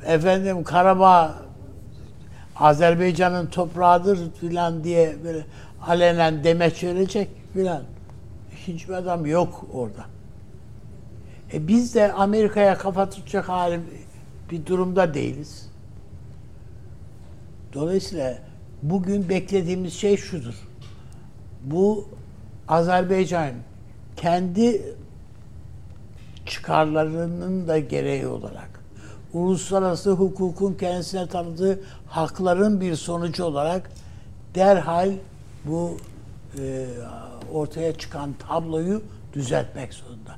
Efendim Karabağ Azerbaycan'ın toprağıdır filan diye böyle alenen demeç verecek filan. İkinci bir adam yok orada. E biz de Amerika'ya kafa tutacak halim bir durumda değiliz. Dolayısıyla bugün beklediğimiz şey şudur. Bu Azerbaycan kendi çıkarlarının da gereği olarak uluslararası hukukun kendisine tanıdığı hakların bir sonucu olarak derhal bu e, ortaya çıkan tabloyu düzeltmek zorunda.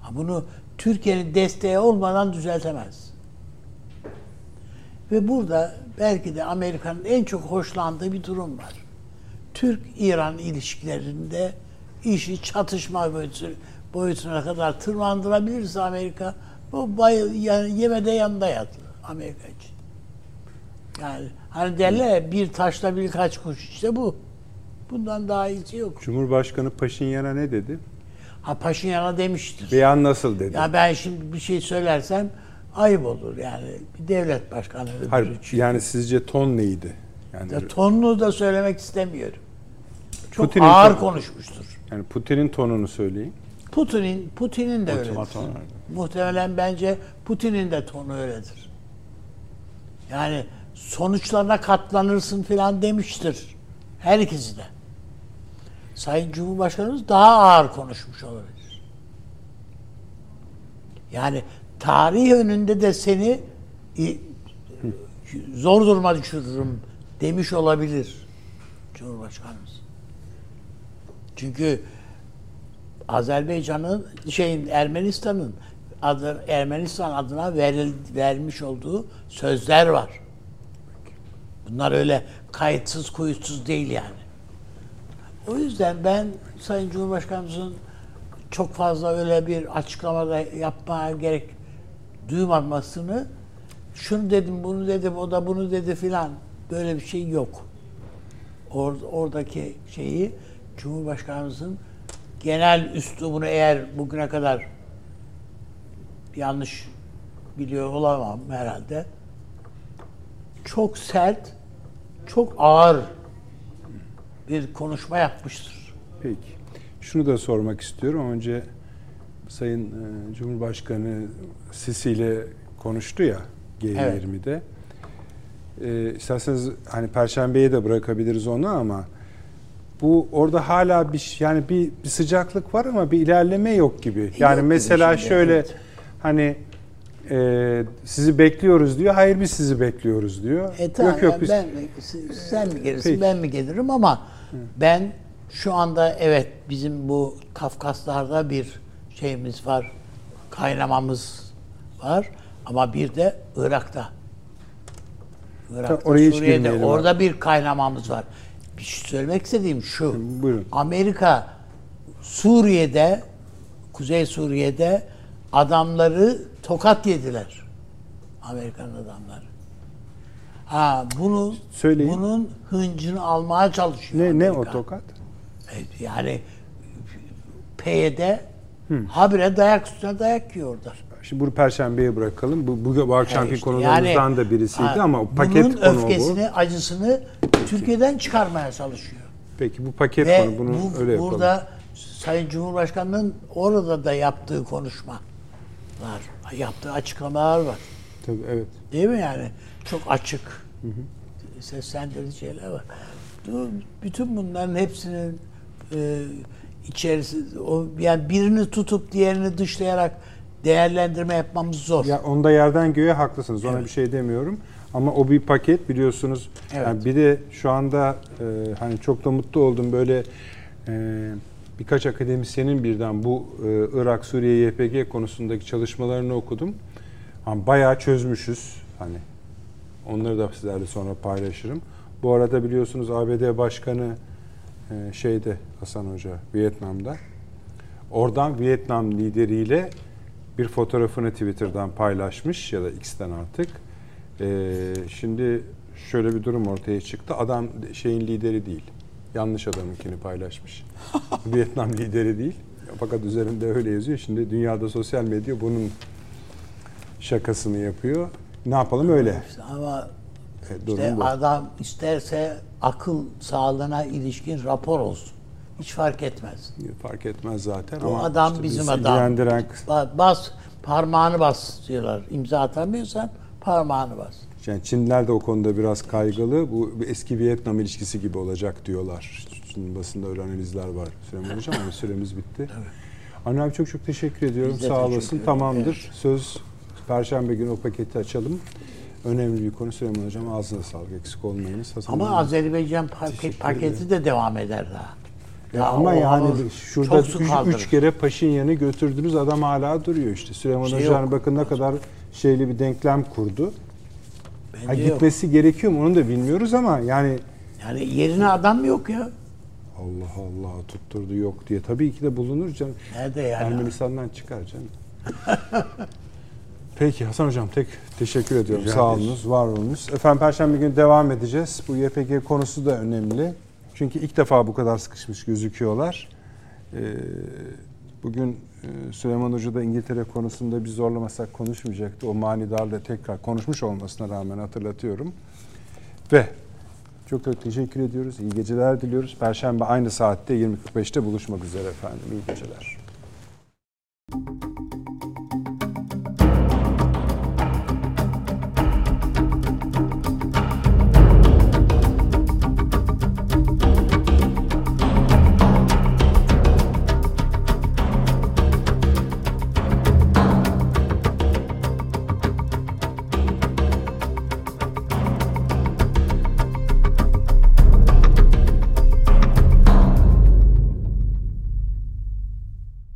Ha, Bunu Türkiye'nin desteği olmadan düzeltemez. Ve burada belki de Amerika'nın en çok hoşlandığı bir durum var. Türk-İran ilişkilerinde işi çatışma boyutu, boyutuna kadar tırmandırabilirse Amerika bu bay, yani yemede yanında yat Amerika için. Yani hani derler bir taşla birkaç kuş işte bu. Bundan daha iyisi yok. Cumhurbaşkanı Paşinyan'a ne dedi? Ha Paşinyan'a demiştir. Beyan nasıl dedi? Ya ben şimdi bir şey söylersem ayıp olur yani. Bir devlet başkanı. Hayır, için. yani sizce ton neydi? Yani, Ya tonunu da söylemek istemiyorum. Çok Putin'in ağır tonu- konuşmuştur. yani Putin'in tonunu söyleyin. Putin'in Putin'in de öyledir. Ultimatom verdi. Muhtemelen bence Putin'in de tonu öyledir. Yani sonuçlarına katlanırsın filan demiştir. Her ikisi de. Sayın Cumhurbaşkanımız daha ağır konuşmuş olabilir. Yani tarih önünde de seni i- zor duruma düşürürüm demiş olabilir Cumhurbaşkanımız. Çünkü Azerbaycan'ın şeyin Ermenistan'ın adı, Ermenistan adına veril, vermiş olduğu sözler var. Bunlar öyle kayıtsız kuyutsuz değil yani. O yüzden ben Sayın Cumhurbaşkanımızın çok fazla öyle bir açıklamada yapmaya gerek duymamasını şunu dedim bunu dedim o da bunu dedi filan böyle bir şey yok. Or, oradaki şeyi Cumhurbaşkanımızın genel üslubunu eğer bugüne kadar yanlış biliyor olamam herhalde. Çok sert, çok ağır bir konuşma yapmıştır. Peki. Şunu da sormak istiyorum. Önce Sayın e, Cumhurbaşkanı Sisi ile konuştu ya G20'de. E, isterseniz hani Perşembe'ye de bırakabiliriz onu ama bu orada hala bir yani bir, bir sıcaklık var ama bir ilerleme yok gibi. Yani gibi mesela şöyle evet. hani e, sizi bekliyoruz diyor. Hayır biz sizi bekliyoruz diyor. E tamam, yok yok biz ben sen mi gelirsin Peki. ben mi gelirim ama ben şu anda evet bizim bu Kafkaslarda bir şeyimiz var. Kaynamamız var ama bir de Irak'ta. Irak'ta, Ta- oraya hiç Suriye'de orada bir kaynamamız var. Bir şey söylemek istediğim şu. Buyurun. Amerika Suriye'de Kuzey Suriye'de adamları tokat yediler. Amerikan adamları. Ha bunu Söyleyin. bunun hıncını almaya çalışıyor. ne ne o Amerika. tokat? Evet, Yani PYD habire dayak üstüne dayak yiyorlar. Şimdi bunu perşembeye bırakalım. Bu, bu, bu akşamki Evet işte konularımızdan yani, da birisiydi ha, ama paket bunun konu öfkesini, acısını Türkiye'den çıkarmaya çalışıyor. bu. Peki bu paket Ve konu bunu bu, öyle yapalım. burada Sayın Cumhurbaşkanı'nın orada da yaptığı konuşma var. Yaptığı açıklamalar var. Tabii evet. Değil mi yani? Çok açık. Seslendirici şeyler var. Bütün bunların hepsinin e, içerisi o yani birini tutup diğerini dışlayarak değerlendirme yapmamız zor. Ya onda yerden göğe haklısınız. Ona Evet. bir şey demiyorum. Ama o bir paket biliyorsunuz. Evet. Yani bir de şu anda e, hani çok da mutlu oldum böyle e, birkaç akademisyenin birden bu e, Irak, Suriye, YPG konusundaki çalışmalarını okudum. Hani bayağı çözmüşüz. Hani onları da sizlerle sonra paylaşırım. Bu arada biliyorsunuz ABD Başkanı e, şeyde Hasan Hoca Vietnam'da. Oradan Vietnam lideriyle bir fotoğrafını Twitter'dan paylaşmış ya da X'ten artık. Ee, şimdi şöyle bir durum ortaya çıktı. Adam şeyin lideri değil. Yanlış adamınkini paylaşmış. Vietnam lideri değil. Fakat üzerinde öyle yazıyor. Şimdi dünyada sosyal medya bunun şakasını yapıyor. Ne yapalım öyle. Ama E, işte bu. adam isterse akıl sağlığına ilişkin rapor olsun. Hiç fark etmez. Fark etmez zaten Bu ama adam işte bizim bizi adam. ilgilendiren Ba- Bas, parmağını bas diyorlar. İmza atamıyorsan parmağını bas. Yani Çinliler de o konuda biraz kaygılı. Bu eski Vietnam ilişkisi gibi olacak diyorlar. Şimdi basında öyle analizler var Süleyman Hocam ama süremiz bitti. Anne abi çok çok teşekkür ediyorum. Biz Sağ olasın. Tamamdır. Söz Perşembe günü o paketi açalım. Önemli bir konu Süleyman Hocam. Ağzına sağlık. Eksik olmayınız. Hasan Ama. Azerbaycan Teşekkür paketi de devam eder daha. Ya ama o yani şurada üç, üç kere Paşinyan'ı götürdünüz adam hala duruyor işte. Süleyman Şey Hoca'nın bakın ne kadar şeyli bir denklem kurdu. Bence Ha, yok. gitmesi gerekiyor mu onu da bilmiyoruz ama yani Yani yerine adam yok ya. Allah Allah tutturdu yok diye. Tabii ki de bulunur canım. Nerede yani? Ermenistan'dan çıkar canım. Peki Hasan Hocam tek teşekkür ediyorum. Rica Sağ ederiz. olunuz, var olunuz. Efendim Perşembe günü devam edeceğiz. Bu YPG konusu da önemli. Çünkü ilk defa bu kadar sıkışmış gözüküyorlar. Ee, bugün ee, Süleyman Hoca da İngiltere konusunda biz zorlamasak konuşmayacaktı. O manidarla tekrar konuşmuş olmasına rağmen hatırlatıyorum. Ve çok çok teşekkür ediyoruz. İyi geceler diliyoruz. Perşembe aynı saatte 20.45'te buluşmak üzere efendim. İyi geceler.